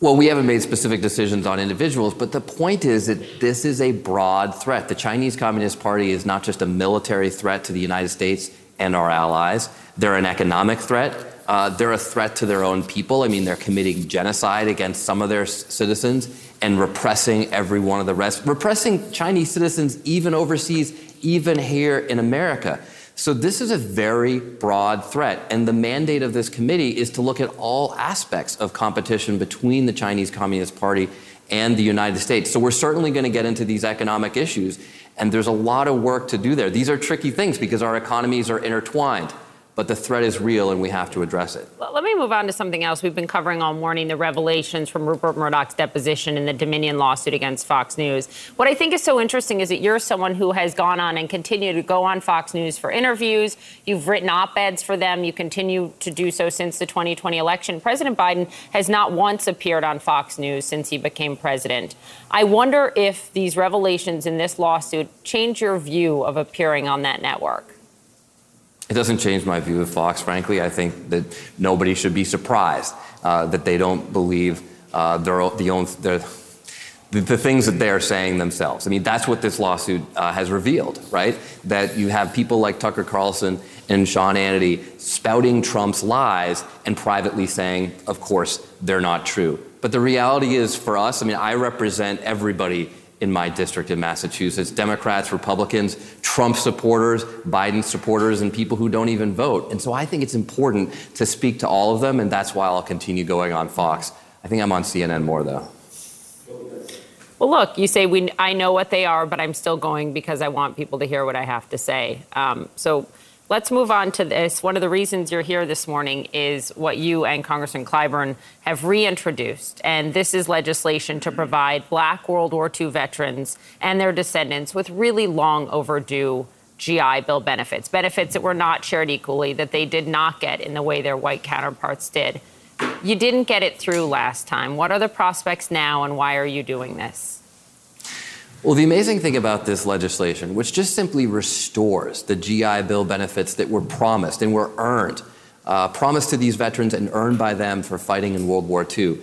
S46: Well, we haven't made specific decisions on individuals, but the point is that this is a broad threat. The Chinese Communist Party is not just a military threat to the United States and our allies, they're an economic threat. Uh, they're a threat to their own people. I mean, they're committing genocide against some of their c- citizens and repressing every one of the rest, repressing Chinese citizens even overseas, even here in America. So this is a very broad threat. And the mandate of this committee is to look at all aspects of competition between the Chinese Communist Party and the United States. So we're certainly going to get into these economic issues. And there's a lot of work to do there. These are tricky things because our economies are intertwined. But the threat is real and we have to address it.
S1: Let me move on to something else. We've been covering all morning the revelations from Rupert Murdoch's deposition in the Dominion lawsuit against Fox News. What I think is so interesting is that you're someone who has gone on and continued to go on Fox News for interviews. You've written op eds for them. You continue to do so since the 2020 election. President Biden has not once appeared on Fox News since he became president. I wonder if these revelations in this lawsuit change your view of appearing on that network.
S46: It doesn't change my view of Fox, frankly. I think that nobody should be surprised uh, that they don't believe uh, their, the, own, their, the, the things that they are saying themselves. I mean, that's what this lawsuit uh, has revealed, right? That you have people like Tucker Carlson and Sean Hannity spouting Trump's lies and privately saying, of course, they're not true. But the reality is for us, I mean, I represent everybody in my district in Massachusetts Democrats, Republicans, Trump supporters, Biden supporters, and people who don't even vote. And so I think it's important to speak to all of them, and that's why I'll continue going on Fox. I think I'm on CNN more, though.
S1: Well, look, you say we. I know what they are, but I'm still going because I want people to hear what I have to say. Um, so let's move on to this. One of the reasons you're here this morning is what you and Congressman Clyburn have reintroduced, and this is legislation to provide Black World War II veterans and their descendants with really long overdue. GI Bill benefits, benefits that were not shared equally, that they did not get in the way their white counterparts did. You didn't get it through last time. What are the prospects now, and why are you doing this?
S46: Well, the amazing thing about this legislation, which just simply restores the GI Bill benefits that were promised and were earned, uh, promised to these veterans and earned by them for fighting in World War II.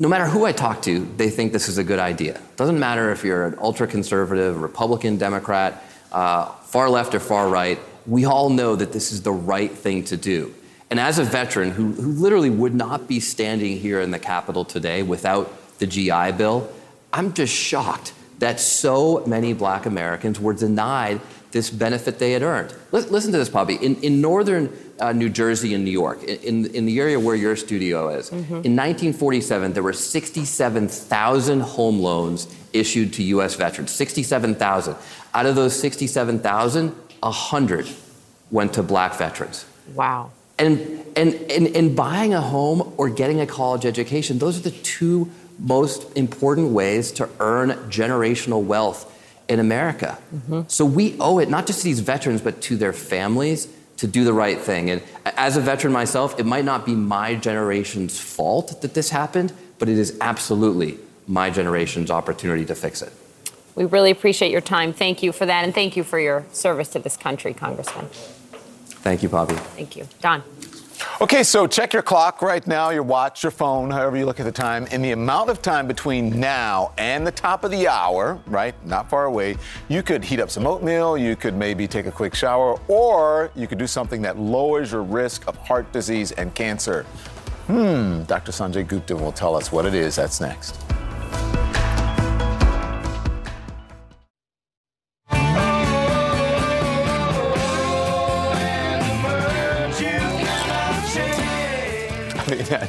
S46: No matter who I talk to, they think this is a good idea. Doesn't matter if you're an ultra conservative, Republican, Democrat, uh, far left or far right, we all know that this is the right thing to do. And as a veteran who, who literally would not be standing here in the Capitol today without the GI Bill, I'm just shocked that so many black Americans were denied this benefit they had earned. Lis- Listen to this, Poppy. In, in northern uh, New Jersey and New York, in, in, the area where your studio is, in 1947, there were 67,000 home loans issued to U.S. veterans. 67,000. Out of those 67,000, 100 went to black veterans.
S1: Wow.
S46: And, and, and, and buying a home or getting a college education, those are the two most important ways to earn generational wealth in America. Mm-hmm. So we owe it not just to these veterans, but to their families to do the right thing. And as a veteran myself, it might not be my generation's fault that this happened, but it is absolutely my generation's opportunity to fix it.
S1: We really appreciate your time. Thank you for that, and thank you for your service to this country, Congressman.
S46: Thank you, Poppy.
S1: Thank you. Don.
S2: Okay, so check your clock right now, your watch, your phone, however you look at the time. In the amount of time between now and the top of the hour, right, not far away, you could heat up some oatmeal, you could maybe take a quick shower, or you could do something that lowers your risk of heart disease and cancer. Hmm, Dr. Sanjay Gupta will tell us what it is. That's next. that.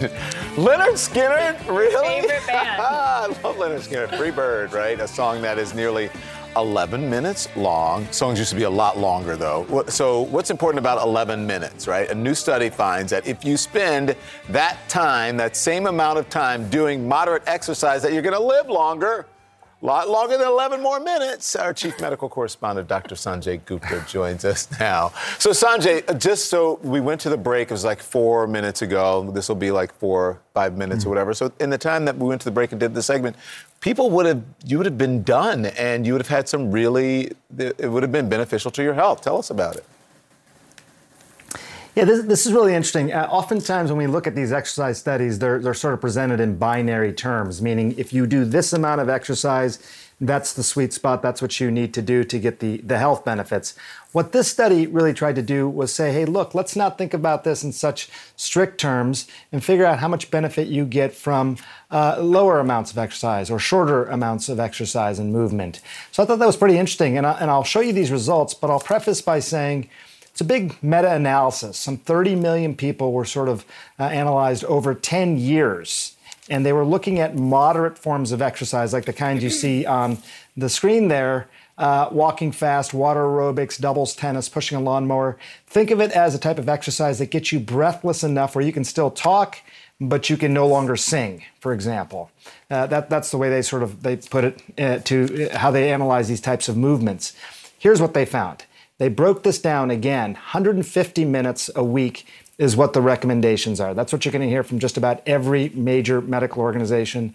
S2: Lynyrd Skynyrd, really?
S1: Favorite band.
S2: I love Lynyrd Skynyrd. Free Bird, right? A song that is nearly 11 minutes long. Songs used to be a lot longer, though. So, what's important about 11 minutes, right? A new study finds that if you spend that time, that same amount of time doing moderate exercise, that you're going to live longer. A lot longer than 11 more minutes. Our chief medical correspondent, Dr. Sanjay Gupta, joins us now. So, Sanjay, just so we went to the break, it was like four minutes ago. This will be like four, five minutes mm-hmm. or whatever. So, in the time that we went to the break and did the segment, people would have, you would have been done and you would have had some really, it would have been beneficial to your health. Tell us about it.
S30: Yeah, this, this is really interesting. Uh, oftentimes, when we look at these exercise studies, they're, they're sort of presented in binary terms, meaning if you do this amount of exercise, that's the sweet spot, that's what you need to do to get the, the health benefits. What this study really tried to do was say, hey, look, let's not think about this in such strict terms and figure out how much benefit you get from uh, lower amounts of exercise or shorter amounts of exercise and movement. So I thought that was pretty interesting. And, I, and I'll show you these results, but I'll preface by saying, it's a big meta analysis. Some 30 million people were sort of uh, analyzed over 10 years. And they were looking at moderate forms of exercise, like the kind you see on the screen there uh, walking fast, water aerobics, doubles tennis, pushing a lawnmower. Think of it as a type of exercise that gets you breathless enough where you can still talk, but you can no longer sing, for example. Uh, that, that's the way they sort of they put it uh, to uh, how they analyze these types of movements. Here's what they found. They broke this down again 150 minutes a week is what the recommendations are. That's what you're going to hear from just about every major medical organization.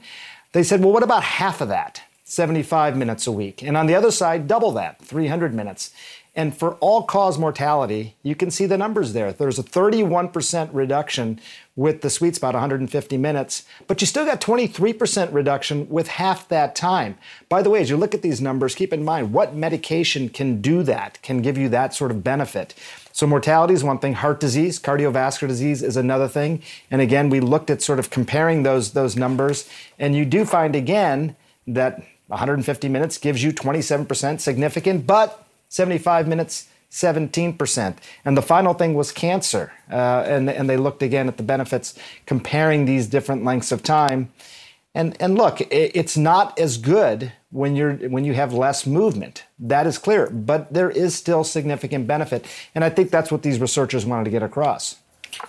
S30: They said, well, what about half of that? 75 minutes a week. And on the other side, double that, 300 minutes. And for all cause mortality, you can see the numbers there. There's a 31% reduction with the sweet spot, 150 minutes, but you still got 23% reduction with half that time. By the way, as you look at these numbers, keep in mind what medication can do that, can give you that sort of benefit. So, mortality is one thing, heart disease, cardiovascular disease is another thing. And again, we looked at sort of comparing those, those numbers, and you do find again that 150 minutes gives you 27% significant, but 75 minutes, 17%. And the final thing was cancer. Uh, and, and they looked again at the benefits, comparing these different lengths of time. And, and look, it, it's not as good when, you're, when you have less movement. That is clear. But there is still significant benefit. And I think that's what these researchers wanted to get across.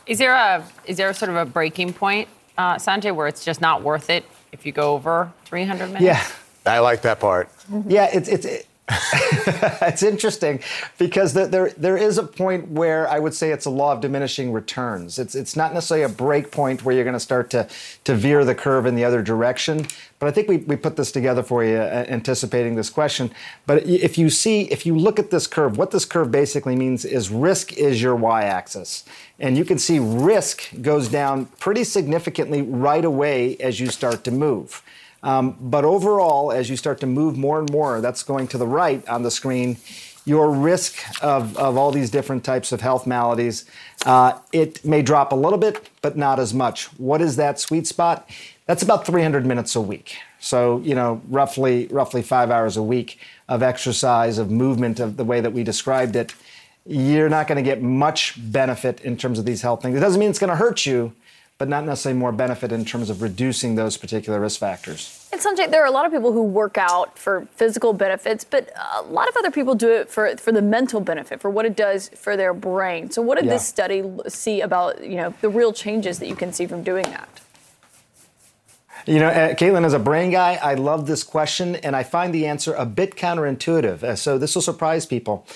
S1: Is there a, is there a sort of a breaking point, uh, Sanjay, where it's just not worth it if you go over 300 minutes?
S30: Yeah.
S2: I like that part.
S30: Yeah, it's, it's, it, it's interesting because there there is a point where I would say it's a law of diminishing returns. It's it's not necessarily a break point where you're going to start to to veer the curve in the other direction. But I think we, we put this together for you, uh, anticipating this question. But if you see, if you look at this curve, what this curve basically means is risk is your y-axis, and you can see risk goes down pretty significantly right away as you start to move. Um, but overall, as you start to move more and more, that's going to the right on the screen, your risk of, of all these different types of health maladies, uh, it may drop a little bit, but not as much. What is that sweet spot? That's about 300 minutes a week. So, you know, roughly, roughly five hours a week of exercise, of movement, of the way that we described it. You're not going to get much benefit in terms of these health things. It doesn't mean it's going to hurt you, but not necessarily more benefit in terms of reducing those particular risk factors.
S4: And Sanjay, there are a lot of people who work out for physical benefits, but a lot of other people do it for, for the mental benefit, for what it does for their brain. So, what did yeah. this study see about you know the real changes that you can see from doing that?
S30: You know, uh, Caitlin, as a brain guy, I love this question, and I find the answer a bit counterintuitive. Uh, so this will surprise people.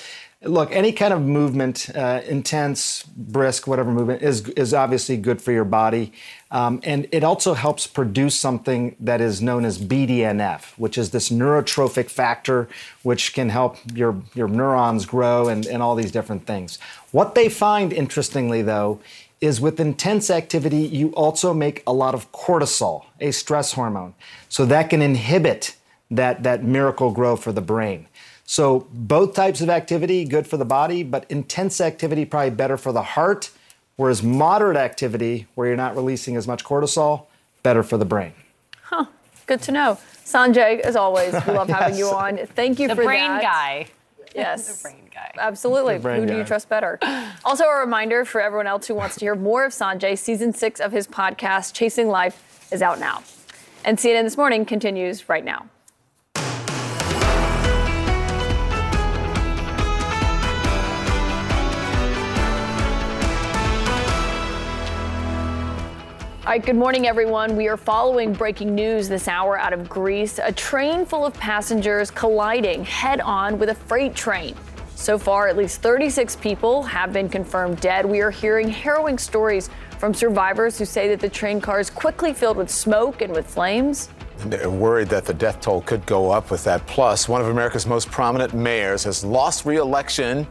S30: Look, any kind of movement, uh, intense, brisk, whatever movement, is is obviously good for your body, um, and it also helps produce something that is known as BDNF, which is this neurotrophic factor, which can help your your neurons grow and and all these different things. What they find, interestingly, though, is with intense activity, you also make a lot of cortisol, a stress hormone, so that can inhibit that that Miracle-Gro for the brain. So both types of activity good for the body, but intense activity probably better for the heart, whereas moderate activity where you're not releasing as much cortisol, better for the brain.
S4: Huh. Good to know. Sanjay, as always, we love having you on. Thank you for
S1: the
S4: for
S1: brain
S4: that.
S1: guy.
S4: Yes.
S1: the brain guy.
S4: Absolutely.
S1: Brain
S4: Who do you trust better? Also, a reminder for everyone else who wants to hear more of Sanjay, season six of his podcast, Chasing Life, is out now. And CNN This Morning continues right now. All right, good morning, everyone. We are following breaking news this hour out of Greece. A train full of passengers colliding head on with a freight train. So far, at least 36 people have been confirmed dead. We are hearing harrowing stories from survivors who say that the train cars quickly filled with smoke and with flames.
S2: They're worried that the death toll could go up with that. Plus, one of America's most prominent mayors has lost re-election.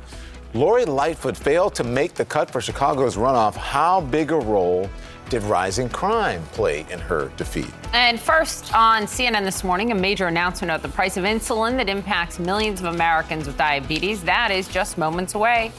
S2: Lori Lightfoot failed to make the cut for Chicago's runoff. How big a role did rising crime play in her defeat?
S1: And first on CNN this morning, a major announcement about the price of insulin that impacts millions of Americans with diabetes. That is just moments away.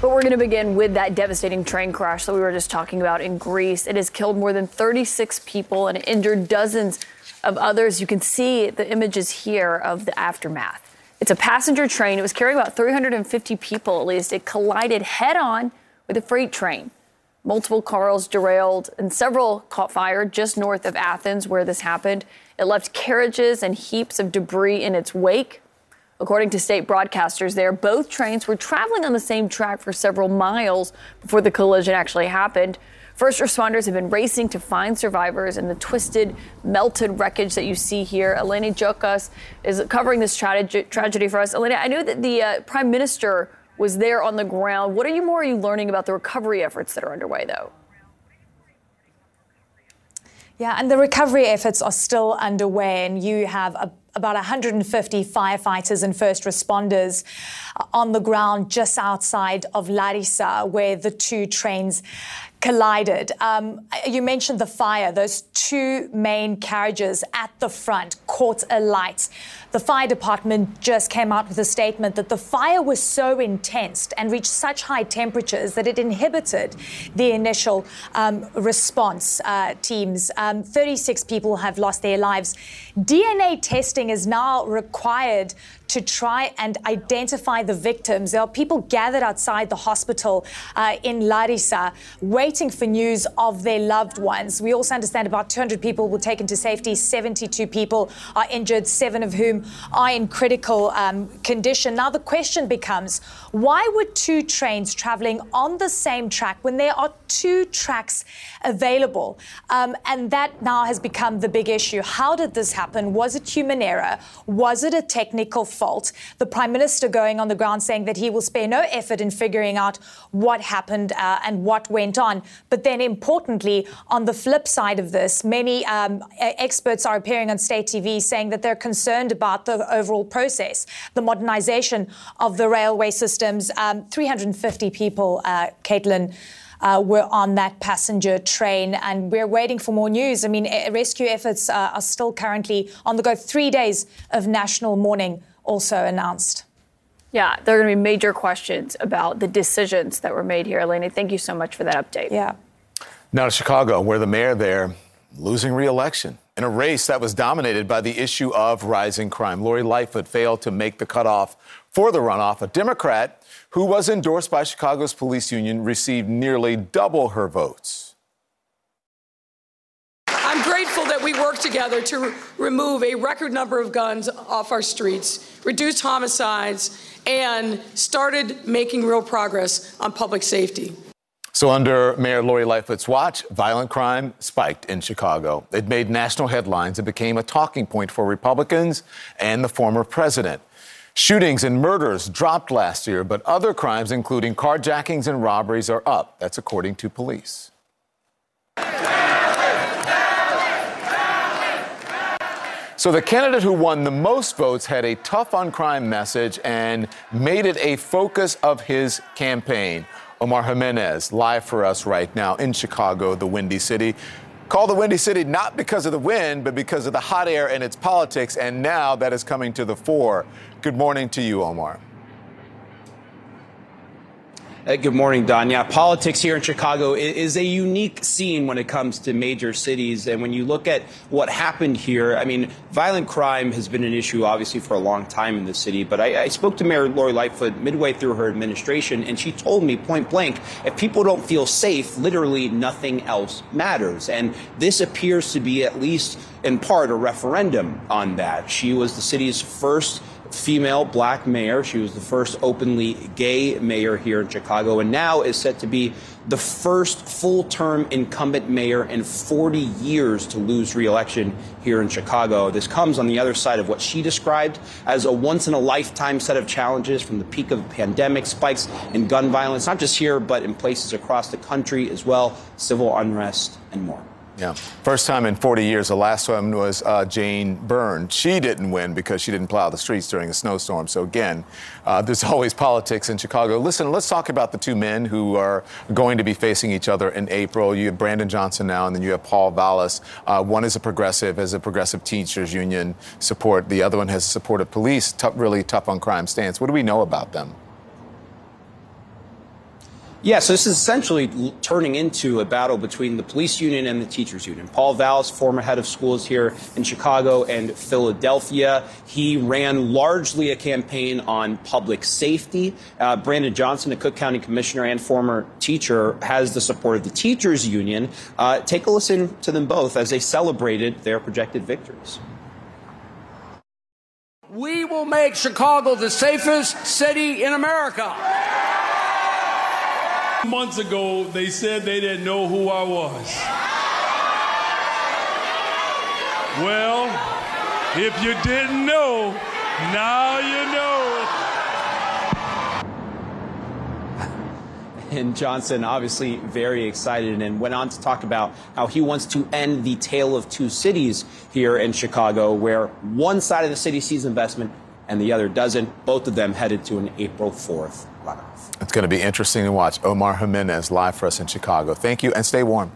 S4: But we're going to begin with that devastating train crash that we were just talking about in Greece. It has killed more than 36 people and injured dozens of others. You can see the images here of the aftermath. It's a passenger train. It was carrying about 350 people at least. It collided head on with a freight train. Multiple cars derailed and several caught fire just north of Athens where this happened. It left carriages and heaps of debris in its wake. According to state broadcasters there, both trains were traveling on the same track for several miles before the collision actually happened. First responders have been racing to find survivors in the twisted, melted wreckage that you see here. Elena Giokos is covering this trage- tragedy for us. Elena, I know that the uh, prime minister was there on the ground. What are you more are you learning about the recovery efforts that are underway, though?
S5: Yeah, and the recovery efforts are still underway, and you have a, about 150 firefighters and first responders uh, on the ground just outside of Larissa, where the two trains collided. Um, you mentioned the fire. Those two main carriages at the front caught alight. The fire department just came out with a statement that the fire was so intense and reached such high temperatures that it inhibited the initial um, response uh, teams. Um, 36 people have lost their lives. DNA testing is now required to try and identify the victims. There are people gathered outside the hospital uh, in Larissa waiting for news of their loved ones. We also understand about 200 people were taken to safety, 72 people are injured, seven of whom are in critical um, condition. Now, the question becomes why would two trains traveling on the same track when there are two tracks available? Um, and that now has become the big issue. How did this happen? Was it human error? Was it a technical fault? The Prime Minister going on the ground saying that he will spare no effort in figuring out what happened uh, and what went on. But then, importantly, on the flip side of this, many um, experts are appearing on state TV saying that they're concerned about the overall process, the modernization of the railway systems. Um, 350 people, uh, Caitlin. Uh, were on that passenger train, and we're waiting for more news. I mean, rescue efforts uh, are still currently on the go. Three days of national mourning also announced.
S4: Yeah, there are going to be major questions about the decisions that were made here. Elena, thank you so much for that update.
S5: Yeah.
S2: Now to Chicago, where the mayor there losing re-election in a race that was dominated by the issue of rising crime. Lori Lightfoot failed to make the cutoff for the runoff. A Democrat who was endorsed by Chicago's police union received nearly double her votes.
S6: I'm grateful that we worked together to re- remove a record number of guns off our streets, reduced homicides, and started making real progress on public safety.
S2: So, under Mayor Lori Lightfoot's watch, violent crime spiked in Chicago. It made national headlines and became a talking point for Republicans and the former president. Shootings and murders dropped last year, but other crimes, including carjackings and robberies, are up. That's according to police. So, the candidate who won the most votes had a tough on crime message and made it a focus of his campaign. Omar Jimenez, live for us right now in Chicago, the Windy City. Call the Windy City not because of the wind, but because of the hot air and its politics, and now that is coming to the fore. Good morning to you, Omar.
S7: Uh, good morning, Don. Yeah, politics here in Chicago is a unique scene when it comes to major cities. And when you look at what happened here, I mean, violent crime has been an issue, obviously, for a long time in the city. But I, I spoke to Mayor Lori Lightfoot midway through her administration, and she told me point blank if people don't feel safe, literally nothing else matters. And this appears to be, at least in part, a referendum on that. She was the city's first female black mayor. She was the first openly gay mayor here in Chicago, and now is set to be the first full term incumbent mayor in 40 years to lose reelection here in Chicago. This comes on the other side of what she described as a once in a lifetime set of challenges from the peak of the pandemic, spikes in gun violence, not just here, but in places across the country as well, civil unrest, and more.
S2: Yeah. First time in 40 years. The last one was uh, Jane Byrne. She didn't win because she didn't plow the streets during a snowstorm. So, again, uh, there's always politics in Chicago. Listen, let's talk about the two men who are going to be facing each other in April. You have Brandon Johnson now, and then you have Paul Vallas. Uh, one is a progressive, has a progressive teachers union support. The other one has support of police, really tough on crime stance. What do we know about them?
S7: Yeah, so this is essentially turning into a battle between the police union and the teachers union. Paul Vallas, former head of schools here in Chicago and Philadelphia, he ran largely a campaign on public safety. Uh, Brandon Johnson, a Cook County commissioner and former teacher, has the support of the teachers union. Uh, take a listen to them both as they celebrated their projected victories.
S47: We will make Chicago the safest city in America.
S48: Months ago, they said they didn't know who I was. Well, if you didn't know, now you
S7: know. And Johnson, obviously very excited, and went on to talk about how he wants to end the tale of two cities here in Chicago, where one side of the city sees investment and the other doesn't. Both of them headed to an April 4th runoff.
S2: It's going to be interesting to watch. Omar Jimenez live for us in Chicago. Thank you and stay warm.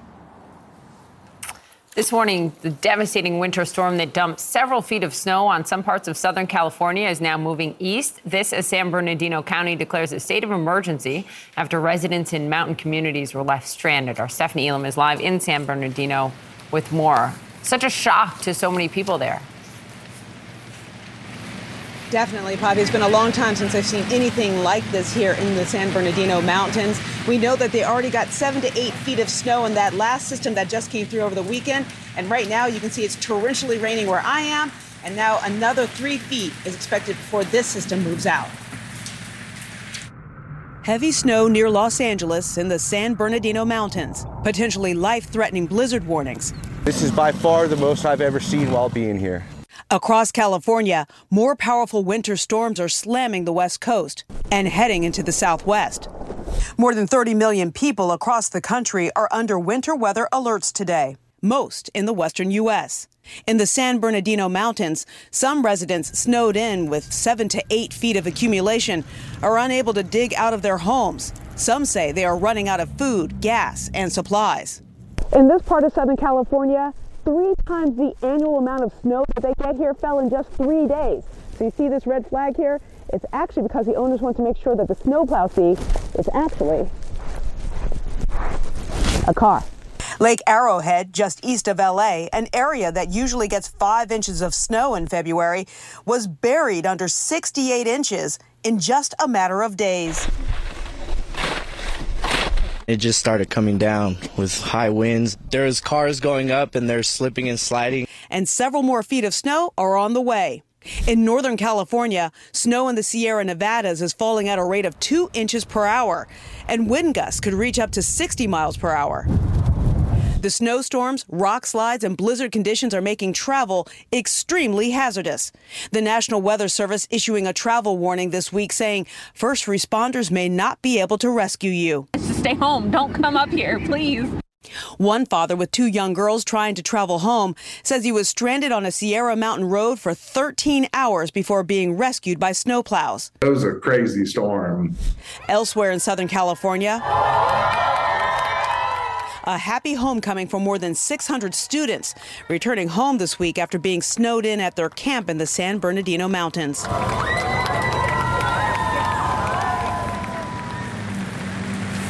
S1: This morning, the devastating winter storm that dumped several feet of snow on some parts of Southern California is now moving east. This as San Bernardino County declares a state of emergency after residents in mountain communities were left stranded. Our Stephanie Elam is live in San Bernardino with more. Such a shock to so many people there.
S28: Definitely, Poppy. It's been a long time since I've seen anything like this here in the San Bernardino Mountains. We know that they already got seven to eight feet of snow in that last system that just came through over the weekend. And right now, you can see it's torrentially raining where I am. And now another three feet is expected before this system moves out.
S49: Heavy snow near Los Angeles in the San Bernardino Mountains. Potentially life threatening blizzard warnings.
S50: This is by far the most I've ever seen while being here.
S49: Across California, more powerful winter storms are slamming the West Coast and heading into the Southwest. More than 30 million people across the country are under winter weather alerts today, most in the western U.S. In the San Bernardino Mountains, some residents snowed in with seven to eight feet of accumulation are unable to dig out of their homes. Some say they are running out of food, gas, and supplies.
S28: In this part of Southern California, three times the annual amount of snow that they get here fell in just three days. So you see this red flag here? It's actually because the owners want to make sure that the snowplow see is actually a car.
S49: Lake Arrowhead, just east of LA, an area that usually gets five inches of snow in February, was buried under 68 inches in just a matter of days.
S51: It just started coming down with high winds. There's cars going up and they're slipping and sliding.
S49: And several more feet of snow are on the way. In Northern California, snow in the Sierra Nevadas is falling at a rate of two inches per hour, and wind gusts could reach up to 60 miles per hour. The snowstorms, rock slides, and blizzard conditions are making travel extremely hazardous. The National Weather Service issuing a travel warning this week saying first responders may not be able to rescue you.
S52: Just Stay home. Don't come up here, please.
S49: One father with two young girls trying to travel home says he was stranded on a Sierra Mountain road for 13 hours before being rescued by snowplows.
S53: It was a crazy storm.
S49: Elsewhere in Southern California, a happy homecoming for more than 600 students returning home this week after being snowed in at their camp in the San Bernardino Mountains.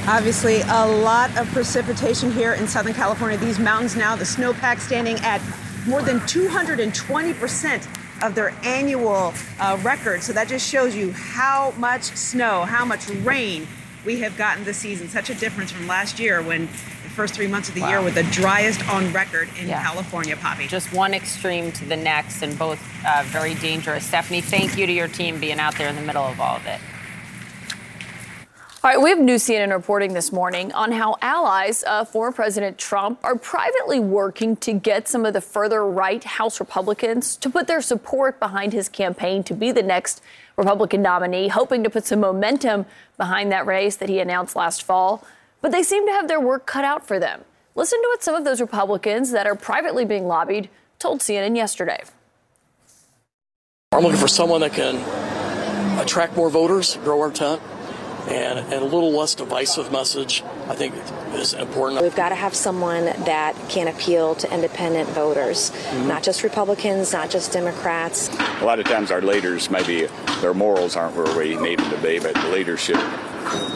S54: Obviously, a lot of precipitation here in Southern California. These mountains now, the snowpack standing at more than 220% of their annual uh, record. So that just shows you how much snow, how much rain we have gotten this season. Such a difference from last year when first three months of the wow. year were the driest on record in yeah. California, Poppy.
S1: Just one extreme to the next, and both uh, very dangerous. Stephanie, thank you to your team being out there in the middle of all of it.
S4: All right, we have new CNN reporting this morning on how allies of former President Trump are privately working to get some of the further right House Republicans to put their support behind his campaign to be the next Republican nominee, hoping to put some momentum behind that race that he announced last fall. But they seem to have their work cut out for them. Listen to what some of those Republicans that are privately being lobbied told CNN yesterday.
S55: I'm looking for someone that can attract more voters, grow our tent and, and a little less divisive message, I think is important.
S56: We've got to have someone that can appeal to independent voters, mm-hmm. not just Republicans, not just Democrats.
S57: A lot of times our leaders, maybe their morals aren't where we need them to be, but the leadership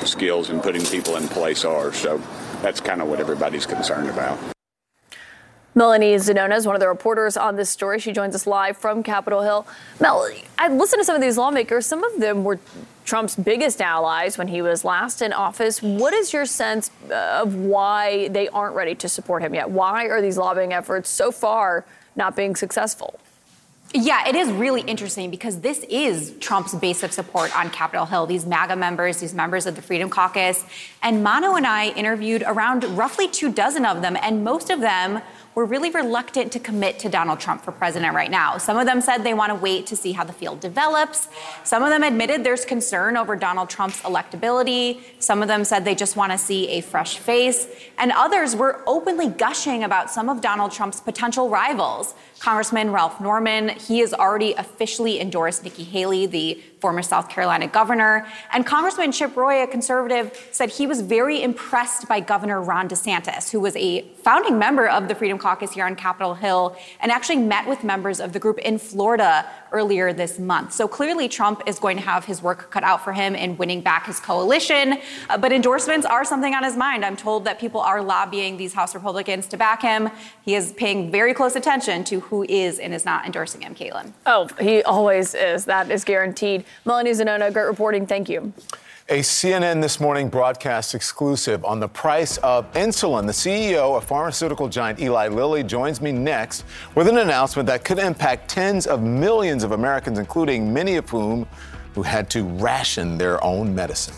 S57: skills and putting people in place are. So that's kind of what everybody's concerned about.
S4: Melanie Zanona is one of the reporters on this story. She joins us live from Capitol Hill. Mel, I listened to some of these lawmakers. Some of them were Trump's biggest allies when he was last in office. What is your sense of why they aren't ready to support him yet? Why are these lobbying efforts so far not being successful?
S58: Yeah, it is really interesting because this is Trump's base of support on Capitol Hill, these MAGA members, these members of the Freedom Caucus. And Manu and I interviewed around roughly two dozen of them, and most of them were really reluctant to commit to Donald Trump for president right now. Some of them said they want to wait to see how the field develops. Some of them admitted there's concern over Donald Trump's electability. Some of them said they just want to see a fresh face. And others were openly gushing about some of Donald Trump's potential rivals. Congressman Ralph Norman, he has already officially endorsed Nikki Haley, the former South Carolina governor. And Congressman Chip Roy, a conservative, said he was very impressed by Governor Ron DeSantis, who was a founding member of the Freedom Caucus here on Capitol Hill and actually met with members of the group in Florida earlier this month. So clearly, Trump is going to have his work cut out for him in winning back his coalition. Uh, but endorsements are something on his mind. I'm told that people are lobbying these House Republicans to back him. He is paying very close attention to who is and is not endorsing him, Caitlin.
S4: Oh, he always is. That is guaranteed. Melanie Zanona, great reporting. Thank you.
S2: A CNN This Morning broadcast exclusive on the price of insulin. The CEO of pharmaceutical giant Eli Lilly joins me next with an announcement that could impact tens of millions of Americans, including many of whom who had to ration their own medicine.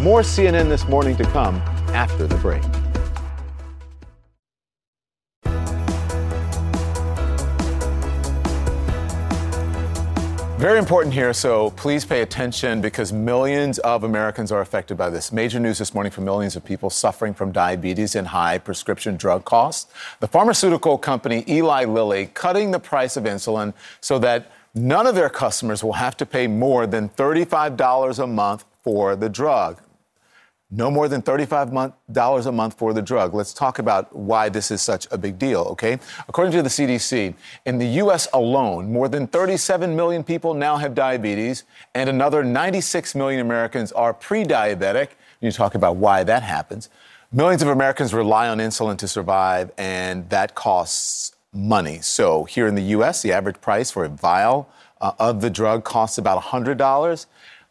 S2: More CNN This Morning to come after the break. Very important here, so please pay attention because millions of Americans are affected by this. Major news this morning for millions of people suffering from diabetes and high prescription drug costs. The pharmaceutical company Eli Lilly cutting the price of insulin so that none of their customers will have to pay more than $35 a month for the drug no more than $35 a month for the drug. Let's talk about why this is such a big deal, okay? According to the CDC, in the US alone, more than 37 million people now have diabetes, and another 96 million Americans are pre diabetic. You talk about why that happens. Millions of Americans rely on insulin to survive, and that costs money. So, here in the US, the average price for a vial uh, of the drug costs about $100.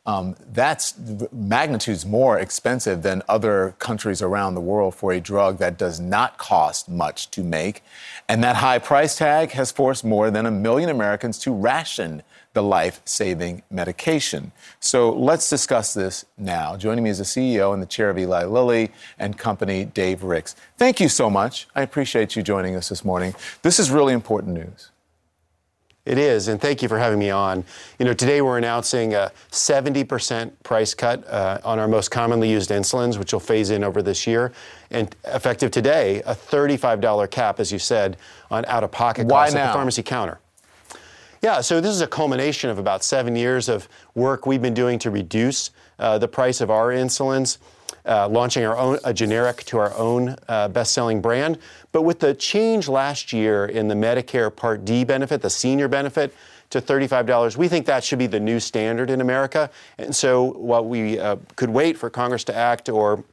S2: Um, that's magnitudes more expensive than other countries around the world for a drug that does not cost much to make. And that high price tag has forced more than a million Americans to ration the life saving medication. So let's discuss this now. Joining me is the CEO and the chair of Eli Lilly and Company, Dave Ricks. Thank you so much. I appreciate you joining us this morning. This is really important news.
S59: It is, and thank you for having me on. You know, today we're announcing a 70% price cut uh, on our most commonly used insulins, which will phase in over this year, and effective today, a $35 cap, as you said, on out-of-pocket costs at the pharmacy counter. Yeah, so this is a culmination of about seven years of work we've been doing to reduce uh, the price of our insulins. Uh, launching our own a generic to our own uh, best-selling brand. But with the change last year in the Medicare Part D benefit, the senior benefit, to $35. We think that should be the new standard in America. And so while we uh, could wait for Congress to act or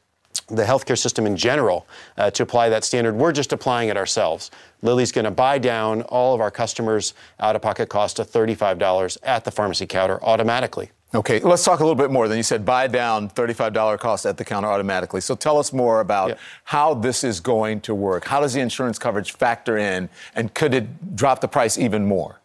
S59: the healthcare system in general uh, to apply that standard. We're just applying it ourselves. Lilly's going to buy down all of our customers' out of pocket cost to $35 at the pharmacy counter automatically.
S2: Okay, let's talk a little bit more. Then you said buy down $35 cost at the counter automatically. So tell us more about yeah. how this is going to work. How does the insurance coverage factor in, and could it drop the price even more?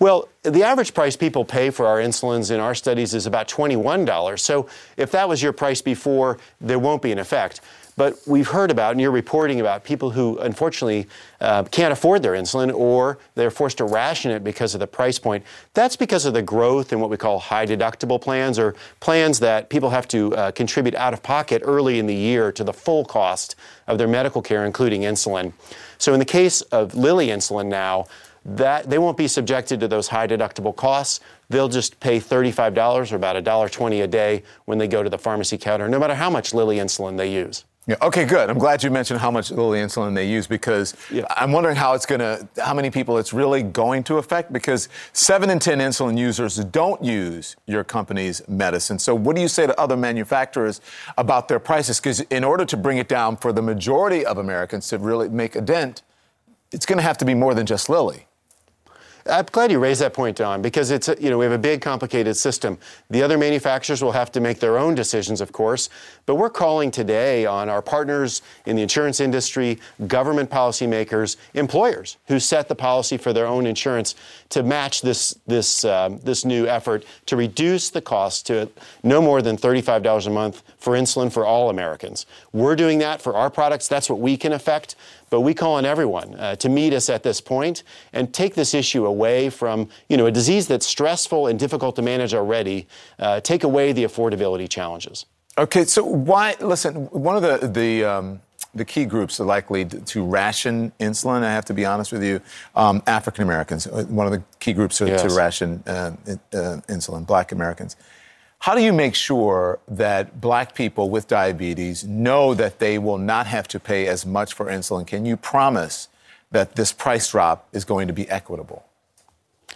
S59: Well, the average price people pay for our insulins in our studies is about $21. So if that was your price before, there won't be an effect. But we've heard about, and you're reporting about, people who unfortunately uh, can't afford their insulin or they're forced to ration it because of the price point. That's because of the growth in what we call high deductible plans or plans that people have to uh, contribute out of pocket early in the year to the full cost of their medical care, including insulin. So in the case of Lilly insulin now, that they won't be subjected to those high deductible costs. They'll just pay $35 or about $1.20 a day when they go to the pharmacy counter, no matter how much Lilly insulin they use.
S2: Yeah, okay, good. I'm glad you mentioned how much Lilly insulin they use because yeah. I'm wondering how it's going to, how many people it's really going to affect because seven in 10 insulin users don't use your company's medicine. So, what do you say to other manufacturers about their prices? Because in order to bring it down for the majority of Americans to really make a dent, it's going to have to be more than just Lilly.
S59: I'm glad you raised that point, Don, because it's you know we have a big, complicated system. The other manufacturers will have to make their own decisions, of course, but we're calling today on our partners in the insurance industry, government policymakers, employers who set the policy for their own insurance to match this this um, this new effort to reduce the cost to no more than $35 a month for insulin for all Americans. We're doing that for our products. That's what we can affect. But we call on everyone uh, to meet us at this point and take this issue away from, you know, a disease that's stressful and difficult to manage already. Uh, take away the affordability challenges.
S2: Okay, so why? Listen, one of the the um, the key groups are likely to ration insulin. I have to be honest with you, um, African Americans. Uh, one of the key groups to, yes. to ration uh, uh, insulin. Black Americans. How do you make sure that black people with diabetes know that they will not have to pay as much for insulin? Can you promise that this price drop is going to be equitable?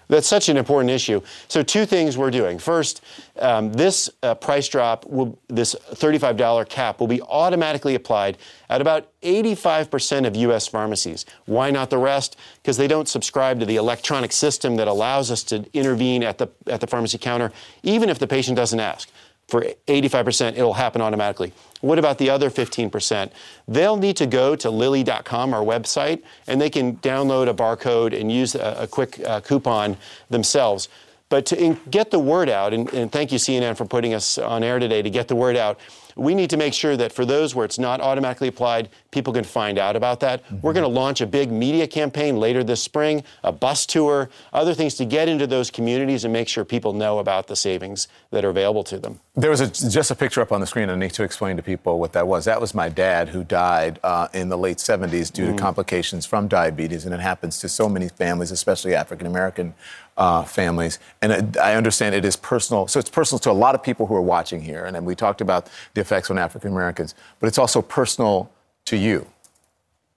S59: That's such an important issue. So, two things we're doing. First, um, this uh, price drop, will, this $35 cap, will be automatically applied at about 85% of U.S. pharmacies. Why not the rest? Because they don't subscribe to the electronic system that allows us to intervene at the, at the pharmacy counter, even if the patient doesn't ask for 85%, it'll happen automatically. What about the other 15%? They'll need to go to lilly.com, our website, and they can download a barcode and use a, a quick uh, coupon themselves. But to in, get the word out, and, and thank you, CNN, for putting us on air today to get the word out, we need to make sure that for those where it's not automatically applied, people can find out about that. Mm-hmm. We're going to launch a big media campaign later this spring, a bus tour, other things to get into those communities and make sure people know about the savings that are available to them.
S2: There was a, just a picture up on the screen. I need to explain to people what that was. That was my dad who died uh, in the late 70s due mm. to complications from diabetes, and it happens to so many families, especially African American uh, families. And I understand it is personal. So it's personal to a lot of people who are watching here. And we talked about the effects on African Americans, but it's also personal to you.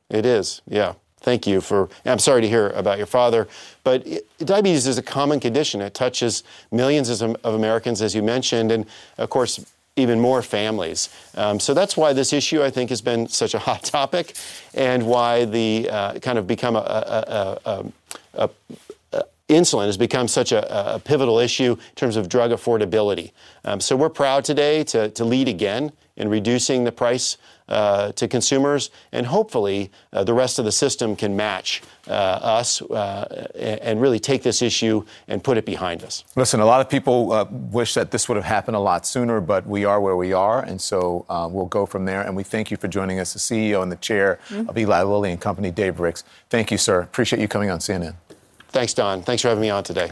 S59: It is, yeah. Thank you for. I'm sorry to hear about your father, but it, diabetes is a common condition. It touches millions of, of Americans, as you mentioned, and of course, even more families. Um, so that's why this issue, I think, has been such a hot topic, and why the uh, kind of become a, a, a, a insulin has become such a, a, pivotal issue in terms of drug affordability. Um, so we're proud today to, to lead again in reducing the price uh, to consumers, and hopefully uh, the rest of the system can match uh, us uh, and really take this issue and put it behind us.
S2: Listen, a lot of people uh, wish that this would have happened a lot sooner, but we are where we are, and so uh, we'll go from there. And we thank you for joining us, the CEO and the chair mm-hmm. of Eli Lilly and Company, Dave Ricks. Thank you, sir. Appreciate you coming on CNN.
S59: Thanks, Don. Thanks for having me on today.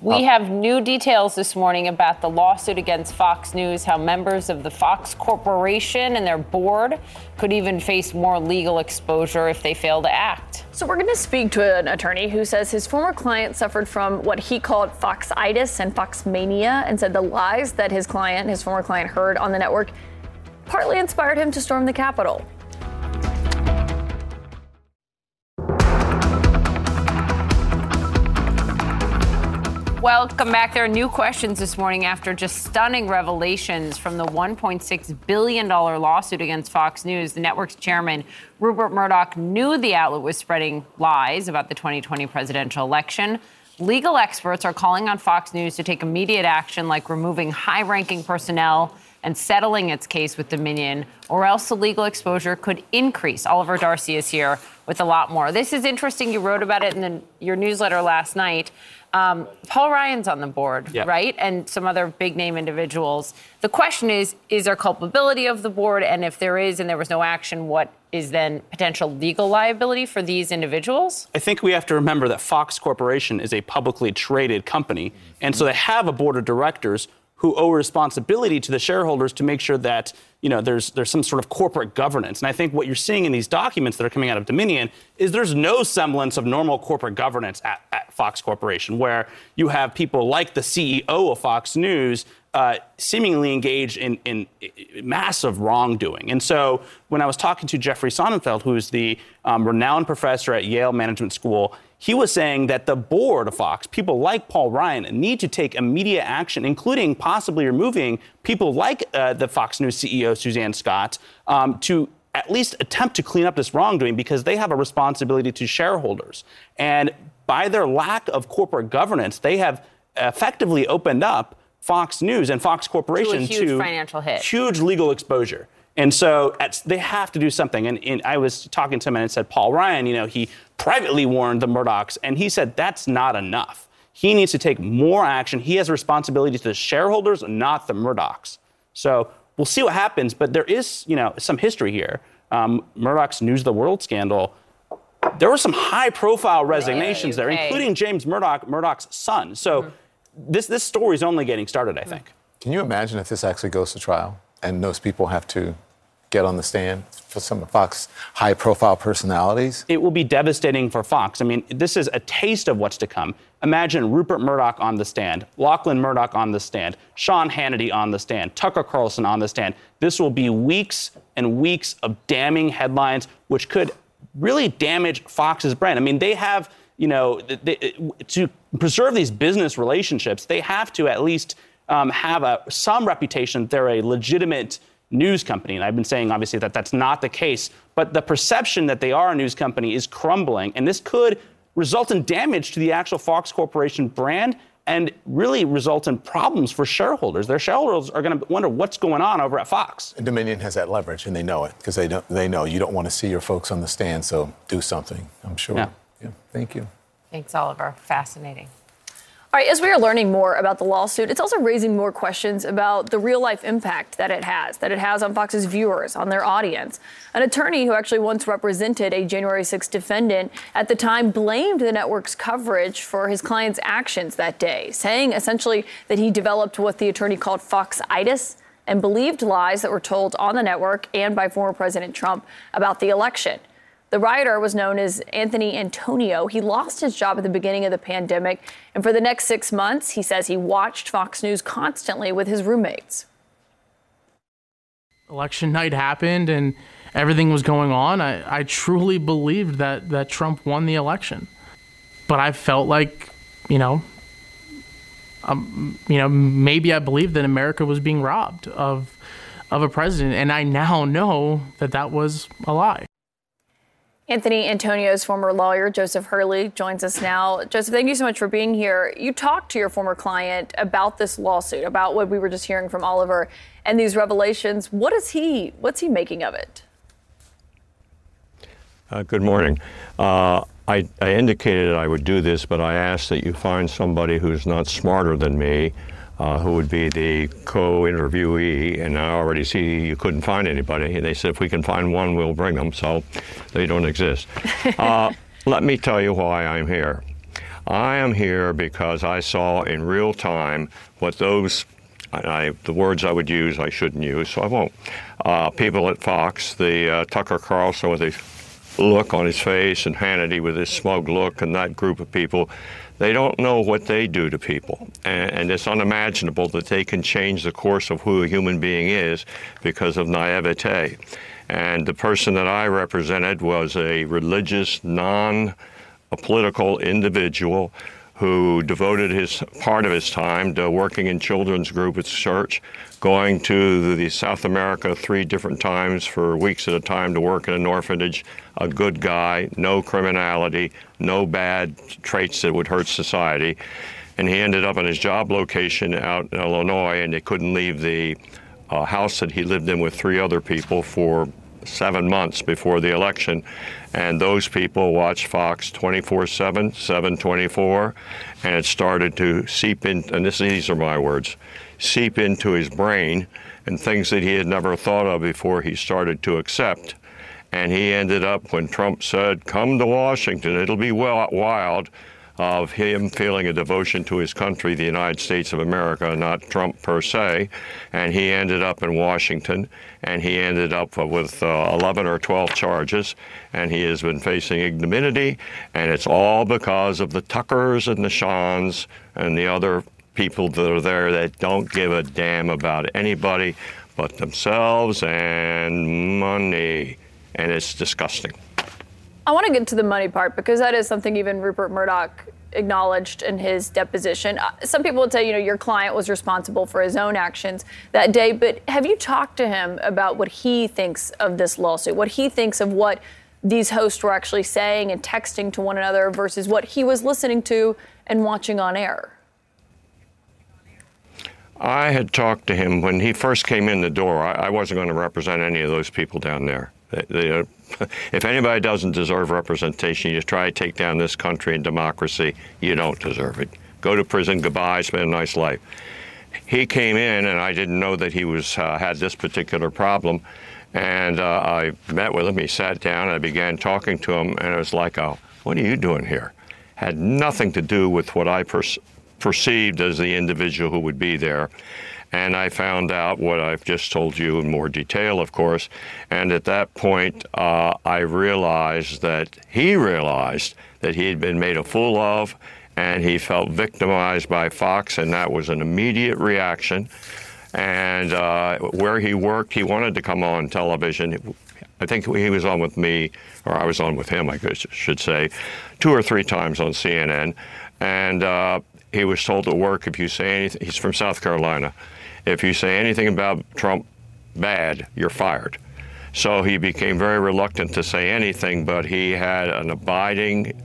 S1: We uh, have new details this morning about the lawsuit against Fox News, how members of the Fox Corporation and their board could even face more legal exposure if they fail to act.
S4: So, we're going to speak to an attorney who says his former client suffered from what he called foxitis and foxmania and said the lies that his client, his former client, heard on the network partly inspired him to storm the Capitol.
S1: Welcome back. There are new questions this morning after just stunning revelations from the $1.6 billion lawsuit against Fox News. The network's chairman, Rupert Murdoch, knew the outlet was spreading lies about the 2020 presidential election. Legal experts are calling on Fox News to take immediate action, like removing high ranking personnel and settling its case with Dominion, or else the legal exposure could increase. Oliver Darcy is here with a lot more. This is interesting. You wrote about it in the, your newsletter last night. Um, Paul Ryan's on the board,
S60: Yep.
S1: right? And some other big name individuals. The question is is there culpability of the board? And if there is and there was no action, what is then potential legal liability for these individuals?
S60: I think we have to remember that Fox Corporation is a publicly traded company, and so they have a board of directors who owe responsibility to the shareholders to make sure that you know there's there's some sort of corporate governance. And I think what you're seeing in these documents that are coming out of Dominion is there's no semblance of normal corporate governance at, at Fox Corporation, where you have people like the CEO of Fox News uh, seemingly engaged in, in, massive wrongdoing. And so when I was talking to Jeffrey Sonnenfeld, who is the um, renowned professor at Yale Management School, he was saying that the board of Fox, people like Paul Ryan, need to take immediate action, including possibly removing people like uh, the Fox News CEO, Suzanne Scott, um, to at least attempt to clean up this wrongdoing because they have a responsibility to shareholders. And by their lack of corporate governance, they have effectively opened up Fox News and Fox Corporation
S1: To huge financial hit.
S60: huge legal exposure. And so at, they have to do something. And, and I was talking to him and it said, Paul Ryan, you know, he privately warned the Murdochs, and he said that's not enough. He needs to take more action. He has a responsibility to the shareholders, not the Murdochs. So we'll see what happens. But there is, you know, some history here. Um, Murdoch's News of the World scandal. There were some high-profile resignations there, including James Murdoch, Murdoch's son. So this this story is only getting started, I think.
S2: Can you imagine if this actually goes to trial and those people have to get on the stand for some of Fox high profile personalities?
S60: It will be devastating for Fox. I mean, this is a taste of what's to come. Imagine Rupert Murdoch on the stand, Lachlan Murdoch on the stand, Sean Hannity on the stand, Tucker Carlson on the stand. This will be weeks and weeks of damning headlines, which could really damage Fox's brand. I mean, they have, you know, they, to preserve these business relationships, they have to at least um, have a, some reputation they're a legitimate news company. And I've been saying, obviously, that that's not the case. But the perception that they are a news company is crumbling. And this could result in damage to the actual Fox Corporation brand and really result in problems for shareholders. Their shareholders are going to wonder what's going on over at Fox.
S2: And Dominion has that leverage, and they know it because they don't, they know you don't want to see your folks on the stand. So do something. I'm sure.
S60: Yeah.
S2: yeah thank you.
S1: Thanks, Oliver. Fascinating.
S4: All right, as we are learning more about the lawsuit, it's also raising more questions about the real life impact that it has, that it has on Fox's viewers, on their audience. An attorney who actually once represented a January 6th defendant at the time blamed the network's coverage for his client's actions that day, saying essentially that he developed what the attorney called foxitis and believed lies that were told on the network and by former President Trump about the election. The rioter was known as Anthony Antonio. He lost his job at the beginning of the pandemic, and for the next six months, he says he watched Fox News constantly with his roommates.
S61: election night happened and everything was going on, I, I truly believed that, that Trump won the election. But I felt like, you know, um, you know, maybe I believed that America was being robbed of of a president, and I now know that that was a lie.
S4: Anthony Antonio's former lawyer, Joseph Hurley, joins us now. Joseph, thank you so much for being here. You talked to your former client about this lawsuit, about what we were just hearing from Oliver and these revelations. What is he, what's he making of it?
S62: Uh, good morning. Uh, I, I indicated I would do this, but I asked that you find somebody who's not smarter than me, uh, who would be the co-interviewee, and I already see you couldn't find anybody. And they said if we can find one, we'll bring them. So they don't exist. Uh, let me tell you why I'm here. I am here because I saw in real time what those I, the words I would use I shouldn't use, so I won't. Uh, people at Fox, the uh, Tucker Carlson with the look on his face and Hannity with his smug look and that group of people, they don't know what they do to people. And, and, it's unimaginable that they can change the course of who a human being is because of naivete. And the person that I represented was a religious, non political individual who devoted his part of his time to working in children's group at church, going to the South America three different times for weeks at a time to work in an orphanage, a good guy, no criminality, no bad traits that would hurt society. And he ended up in his job location out in Illinois, and he couldn't leave the uh, house that he lived in with three other people for seven months before the election. And those people watched Fox 24 7, 724, and it started to seep in, and this, these are my words, seep into his brain and things that he had never thought of before he started to accept. And he ended up, when Trump said, Come to Washington, it'll be well wild, of him feeling a devotion to his country, the United States of America, not Trump per se. And he ended up in Washington, and he ended up with uh, 11 or 12 charges, and he has been facing ignominy, and it's all because of the Tuckers and the Seans and the other people that are there that don't give a damn about anybody but themselves and money. And it's disgusting.
S4: I want to get to the money part because that is something even Rupert Murdoch acknowledged in his deposition. Uh, some people would say, you know, your client was responsible for his own actions that day, but have you talked to him about what he thinks of this lawsuit, what he thinks of what these hosts were actually saying and texting to one another versus what he was listening to and watching on air?
S62: I had talked to him when he first came in the door. I, I wasn't going to represent any of those people down there. They, they, if anybody doesn't deserve representation, you try to take down this country and democracy, you don't deserve it. Go to prison, goodbye, spend a nice life. He came in, and I didn't know that he was uh, had this particular problem. And uh, I met with him. He sat down, and I began talking to him, and it was like, "Oh, what are you doing here?" Had nothing to do with what I per- perceived as the individual who would be there. And I found out what I've just told you in more detail, of course. And at that point, uh, I realized that he realized that he had been made a fool of and he felt victimized by Fox, and that was an immediate reaction. And uh, where he worked, he wanted to come on television. I think he was on with me, or I was on with him, I should say, two or three times on CNN. And uh, he was told to work if you say anything. He's from South Carolina. If you say anything about Trump bad, you're fired. So he became very reluctant to say anything, but he had an abiding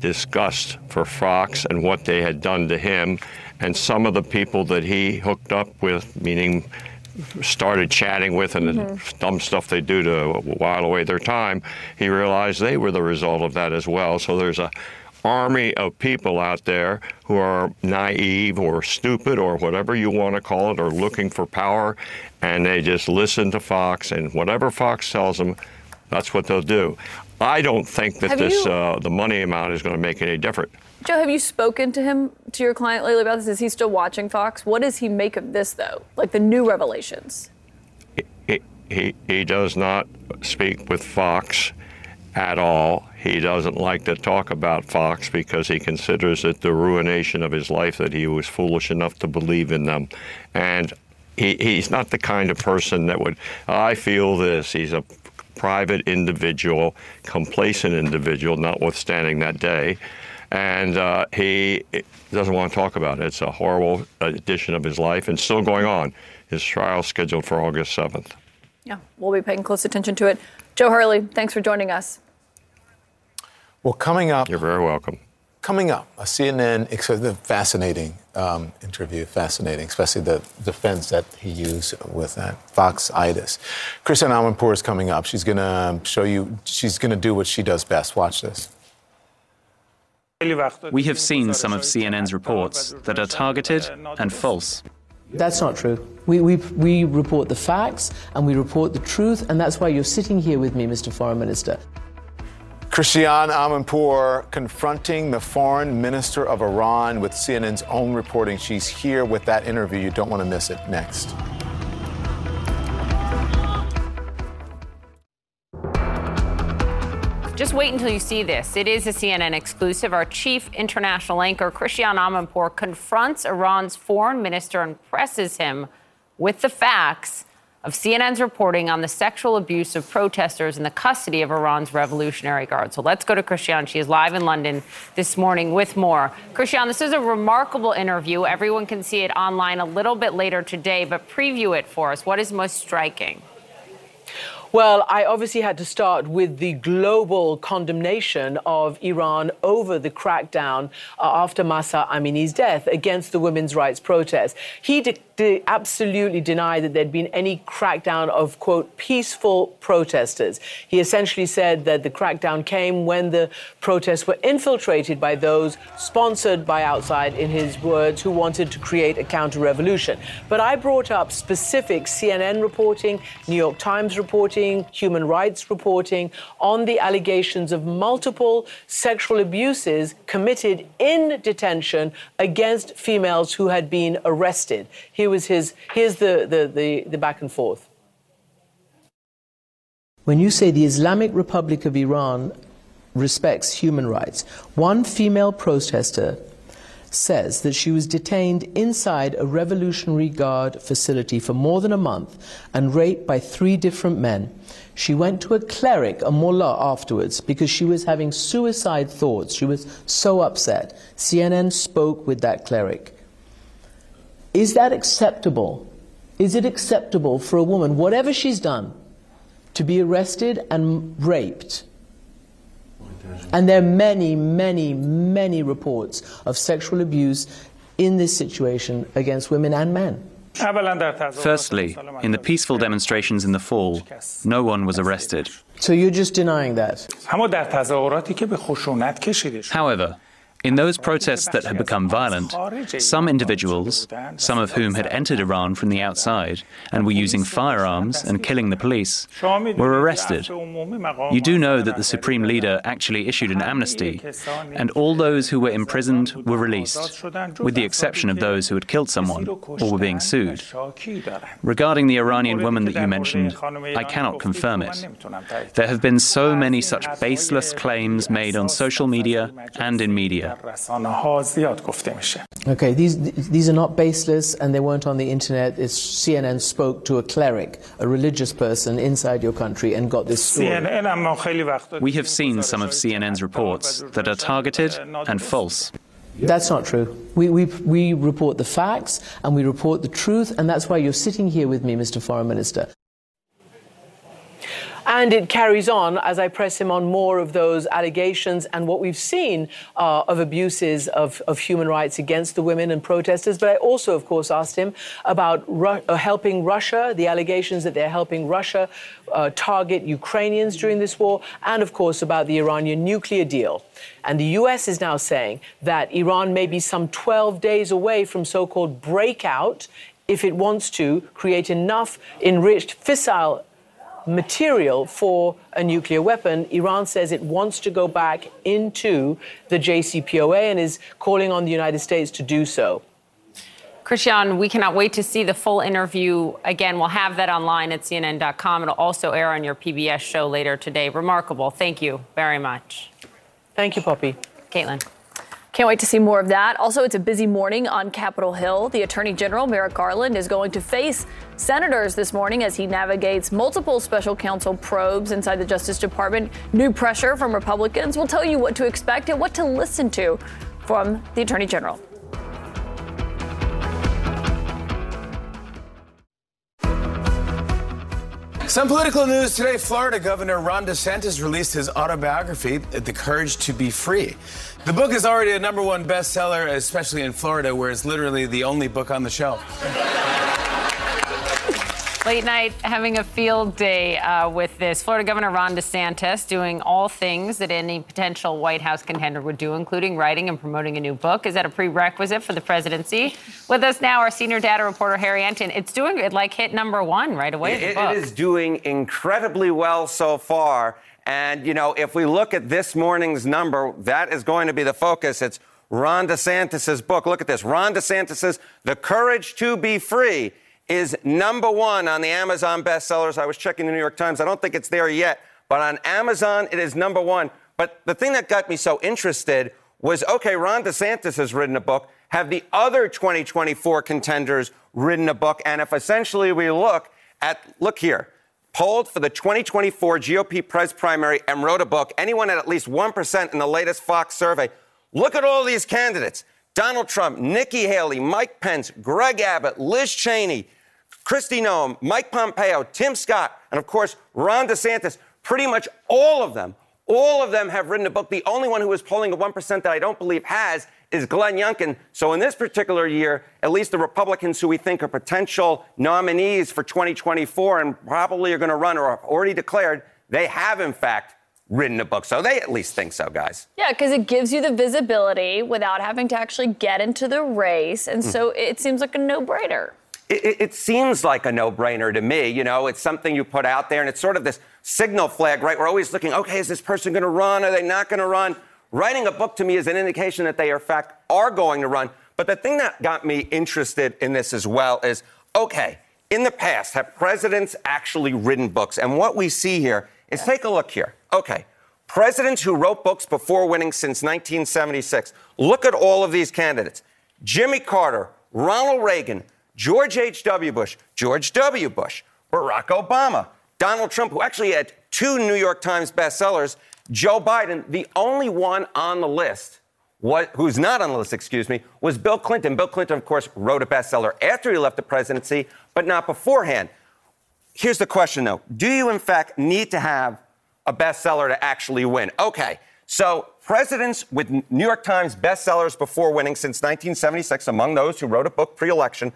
S62: disgust for Fox and what they had done to him. And some of the people that he hooked up with, meaning started chatting with and mm-hmm. the dumb stuff they do to while away their time, he realized they were the result of that as well. So there's a army of people out there who are naive or stupid or whatever you want to call it or looking for power and they just listen to Fox and whatever Fox tells them that's what they'll do. I don't think that have this you, uh, the money amount is going to make any difference.
S4: Joe, have you spoken to him to your client lately about this? Is he still watching Fox? What does he make of this though? Like the new revelations?
S62: He, he, he does not speak with Fox at all. He doesn't like to talk about Fox because he considers it the ruination of his life that he was foolish enough to believe in them. And he, he's not the kind of person that would, I feel this. He's a private individual, complacent individual, notwithstanding that day. And uh, he doesn't want to talk about it. It's a horrible addition of his life and still going on. His trial scheduled for August 7th.
S4: Yeah, we'll be paying close attention to it. Joe Hurley, thanks for joining us.
S2: Well, coming up.
S62: You're very welcome.
S2: Coming up, a CNN fascinating um, interview, fascinating, especially the defense that he used with that Fox-itis. Christiane Amanpour is coming up. She's going to show you, she's going to do what she does best. Watch this.
S63: We have seen some of CNN's reports that are targeted and false.
S64: That's not true. We, we, we report the facts and we report the truth, and that's why you're sitting here with me, Mr. Foreign Minister.
S2: Christiane Amanpour confronting the foreign minister of Iran with CNN's own reporting. She's here with that interview. You don't want to miss it. Next.
S1: Just wait until you see this. It is a CNN exclusive. Our chief international anchor, Christiane Amanpour, confronts Iran's foreign minister and presses him with the facts of CNN's reporting on the sexual abuse of protesters in the custody of Iran's Revolutionary Guard. So let's go to Christiane. She is live in London this morning with more. Christiane, this is a remarkable interview. Everyone can see it online a little bit later today, but preview it for us. What is most striking?
S64: Well, I obviously had to start with the global condemnation of Iran over the crackdown uh, after Mahsa Amini's death against the women's rights protests. He de- de- absolutely denied that there'd been any crackdown of, quote, peaceful protesters. He essentially said that the crackdown came when the protests were infiltrated by those sponsored by outside, in his words, who wanted to create a counter revolution. But I brought up specific CNN reporting, New York Times reporting, human rights reporting on the allegations of multiple sexual abuses committed in detention against females who had been arrested. Here was his, here's the, the, the, the back and forth. When you say the Islamic Republic of Iran respects human rights, one female protester says that she was detained inside a Revolutionary Guard facility for more than a month and raped by three different men. She went to a cleric, a mullah, afterwards because she was having suicide thoughts. She was so upset. CNN spoke with that cleric. Is that acceptable? Is it acceptable for a woman, whatever she's done, to be arrested and raped? And there are many, many, many reports of sexual abuse in this situation against women and men.
S63: Firstly, in the peaceful demonstrations in the fall, no one was arrested.
S64: So you're just denying that?
S63: However, in those protests that had become violent, some individuals, some of whom had entered Iran from the outside and were using firearms and killing the police, were arrested. You do know that the Supreme Leader actually issued an amnesty, and all those who were imprisoned were released, with the exception of those who had killed someone or were being sued. Regarding the Iranian woman that you mentioned, I cannot confirm it. There have been so many such baseless claims made on social media and in media.
S64: Okay, these these are not baseless and they weren't on the internet. It's CNN spoke to a cleric, a religious person inside your country and got this story.
S63: We have seen some of CNN's reports that are targeted and false.
S64: That's not true. We, we, we report the facts and we report the truth, and that's why you're sitting here with me, Mr. Foreign Minister. And it carries on as I press him on more of those allegations and what we've seen uh, of abuses of, of, human rights against the women and protesters. But I also, of course, asked him about Ru- uh, helping Russia, the allegations that they're helping Russia uh, target Ukrainians during this war, and, of course, about the Iranian nuclear deal. And the U.S. is now saying that Iran may be some 12 days away from so called breakout if it wants to create enough enriched fissile material for a nuclear weapon. Iran says it wants to go back into the JCPOA and is calling on the United States to do so.
S1: Christiane, we cannot wait to see the full interview. Again, we'll have that online at CNN.com. It'll also air on your PBS show later today. Remarkable. Thank you very much.
S64: Thank you, Poppy.
S1: Caitlin.
S4: Can't wait to see more of that. Also, it's a busy morning on Capitol Hill. The Attorney General, Merrick Garland, is going to face senators this morning as he navigates multiple special counsel probes inside the Justice Department. New pressure from Republicans. We'll tell you what to expect and what to listen to from the Attorney General.
S65: Some political news today. Florida Governor Ron DeSantis released his autobiography, The Courage to Be Free. The book is already a number one bestseller, especially in Florida, where it's literally the only book on the shelf.
S1: Late night having a field day uh, with this. Florida Governor Ron DeSantis doing all things that any potential White House contender would do, including writing and promoting a new book. Is that a prerequisite for the presidency? With us now, our senior data reporter, Harry Enten. It's doing it like hit number one right away.
S66: It, it is doing incredibly well so far. And, you know, if we look at this morning's number, that is going to be the focus. It's Ron DeSantis' book. Look at this. Ron DeSantis' The Courage to Be Free is number one on the Amazon bestsellers. I was checking the New York Times. I don't think it's there yet, but on Amazon, it is number one. But the thing that got me so interested was okay, Ron DeSantis has written a book. Have the other 2024 contenders written a book? And if essentially we look at, look here, polled for the 2024 GOP press primary and wrote a book, anyone at at least 1% in the latest Fox survey, look at all these candidates Donald Trump, Nikki Haley, Mike Pence, Greg Abbott, Liz Cheney, Kristi Noem, Mike Pompeo, Tim Scott, and of course, Ron DeSantis. Pretty much all of them, all of them have written a book. The only one who is polling at 1% that I don't believe has is Glenn Youngkin. So in this particular year, at least the Republicans who we think are potential nominees for 2024 and probably are going to run or have already declared, they have in fact written a book. So they at least think so, guys.
S4: Yeah, because it gives you the visibility without having to actually get into the race. And
S66: Mm.
S4: so it seems like a no brainer.
S66: It, it, it seems like a no-brainer to me. You know, it's something you put out there, and it's sort of this signal flag, right? We're always looking, okay, is this person going to run? Are they not going to run? Writing a book to me is an indication that they, in fact, are going to run. But the thing that got me interested in this as well is, okay, in the past, have presidents actually written books? And what we see here is take a look here. Okay, presidents who wrote books before winning since 1976. Look at all of these candidates Jimmy Carter, Ronald Reagan, George H.W. Bush, George W. Bush, Barack Obama, Donald Trump, who actually had two New York Times bestsellers, Joe Biden, the only one on the list, what, who's not on the list, excuse me, was Bill Clinton. Bill Clinton, of course, wrote a bestseller after he left the presidency, but not beforehand. Here's the question, though Do you, in fact, need to have a bestseller to actually win? Okay, so presidents with New York Times bestsellers before winning since 1976, among those who wrote a book pre election,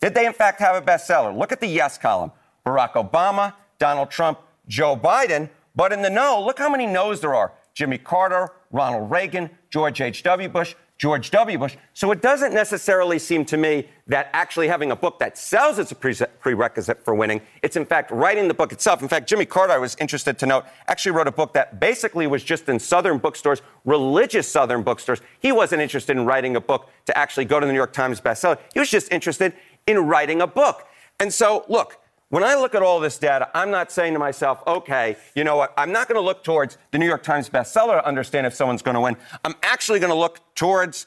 S66: did they, in fact, have a bestseller? Look at the yes column Barack Obama, Donald Trump, Joe Biden. But in the no, look how many no's there are Jimmy Carter, Ronald Reagan, George H.W. Bush, George W. Bush. So it doesn't necessarily seem to me that actually having a book that sells is a pre- prerequisite for winning. It's in fact writing the book itself. In fact, Jimmy Carter, I was interested to note, actually wrote a book that basically was just in Southern bookstores, religious Southern bookstores. He wasn't interested in writing a book to actually go to the New York Times bestseller. He was just interested in writing a book. And so, look, when I look at all this data, I'm not saying to myself, okay, you know what? I'm not going to look towards the New York Times bestseller to understand if someone's going to win. I'm actually going to look towards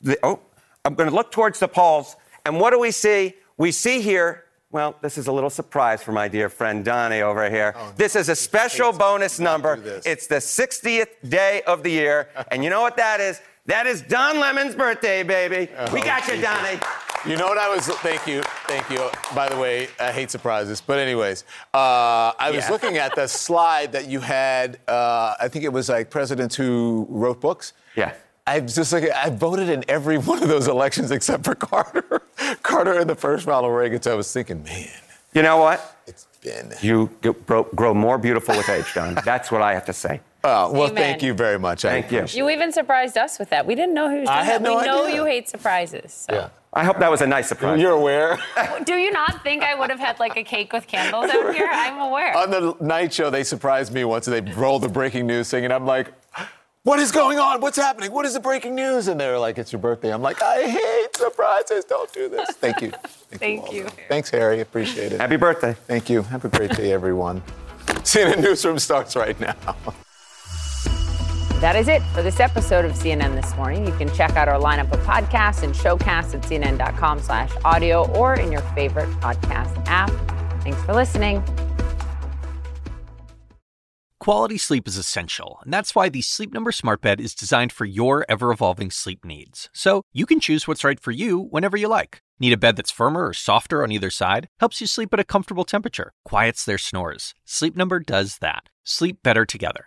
S66: the, oh, I'm going to look towards the polls. And what do we see? We see here, well, this is a little surprise for my dear friend Donnie over here. This is a special bonus number. It's the 60th day of the year. and you know what that is? That is Don Lemon's birthday, baby. we got you, Donnie.
S2: You know what I was? Thank you, thank you. By the way, I hate surprises, but anyways, uh, I was
S66: Yeah.
S2: looking at the slide that you had. Uh, I think it was like presidents who wrote books.
S66: Yeah.
S2: I was just like, I voted in every one of those elections except for Carter. Carter in the first, Ronald Reagan. So I was thinking, man,
S66: You know what?
S2: it's been.
S66: You grow, grow more beautiful with age, Don. That's what I have to say.
S2: Oh, well,
S1: Amen.
S2: thank you very much. I
S66: Thank you.
S1: You even surprised us with that. We didn't know who was doing
S2: I had
S1: that.
S2: no
S1: we know you hate surprises. So.
S2: Yeah.
S66: I hope that was a nice surprise.
S2: You're aware?
S1: Do you not think I would have had like a cake with candles out here? I'm aware.
S2: On the night show, they surprised me once. They rolled the breaking news thing, and I'm like, what is going on? What's happening? What is the breaking news? And they're like, it's your birthday. I'm like, I hate surprises. Don't do this. Thank you.
S1: Thank you.
S2: Thanks, Harry. Appreciate it.
S66: Happy birthday.
S2: Thank you. Have a great day, everyone. CNN Newsroom starts right now.
S1: That is it for this episode of CNN This Morning. You can check out our lineup of podcasts and showcasts at cnn.com slash audio or in your favorite podcast app. Thanks for listening.
S67: Quality sleep is essential, and that's why the Sleep Number Smart Bed is designed for your ever evolving sleep needs. So you can choose what's right for you whenever you like. Need a bed that's firmer or softer on either side? Helps you sleep at a comfortable temperature, quiets their snores. Sleep Number does that. Sleep better together.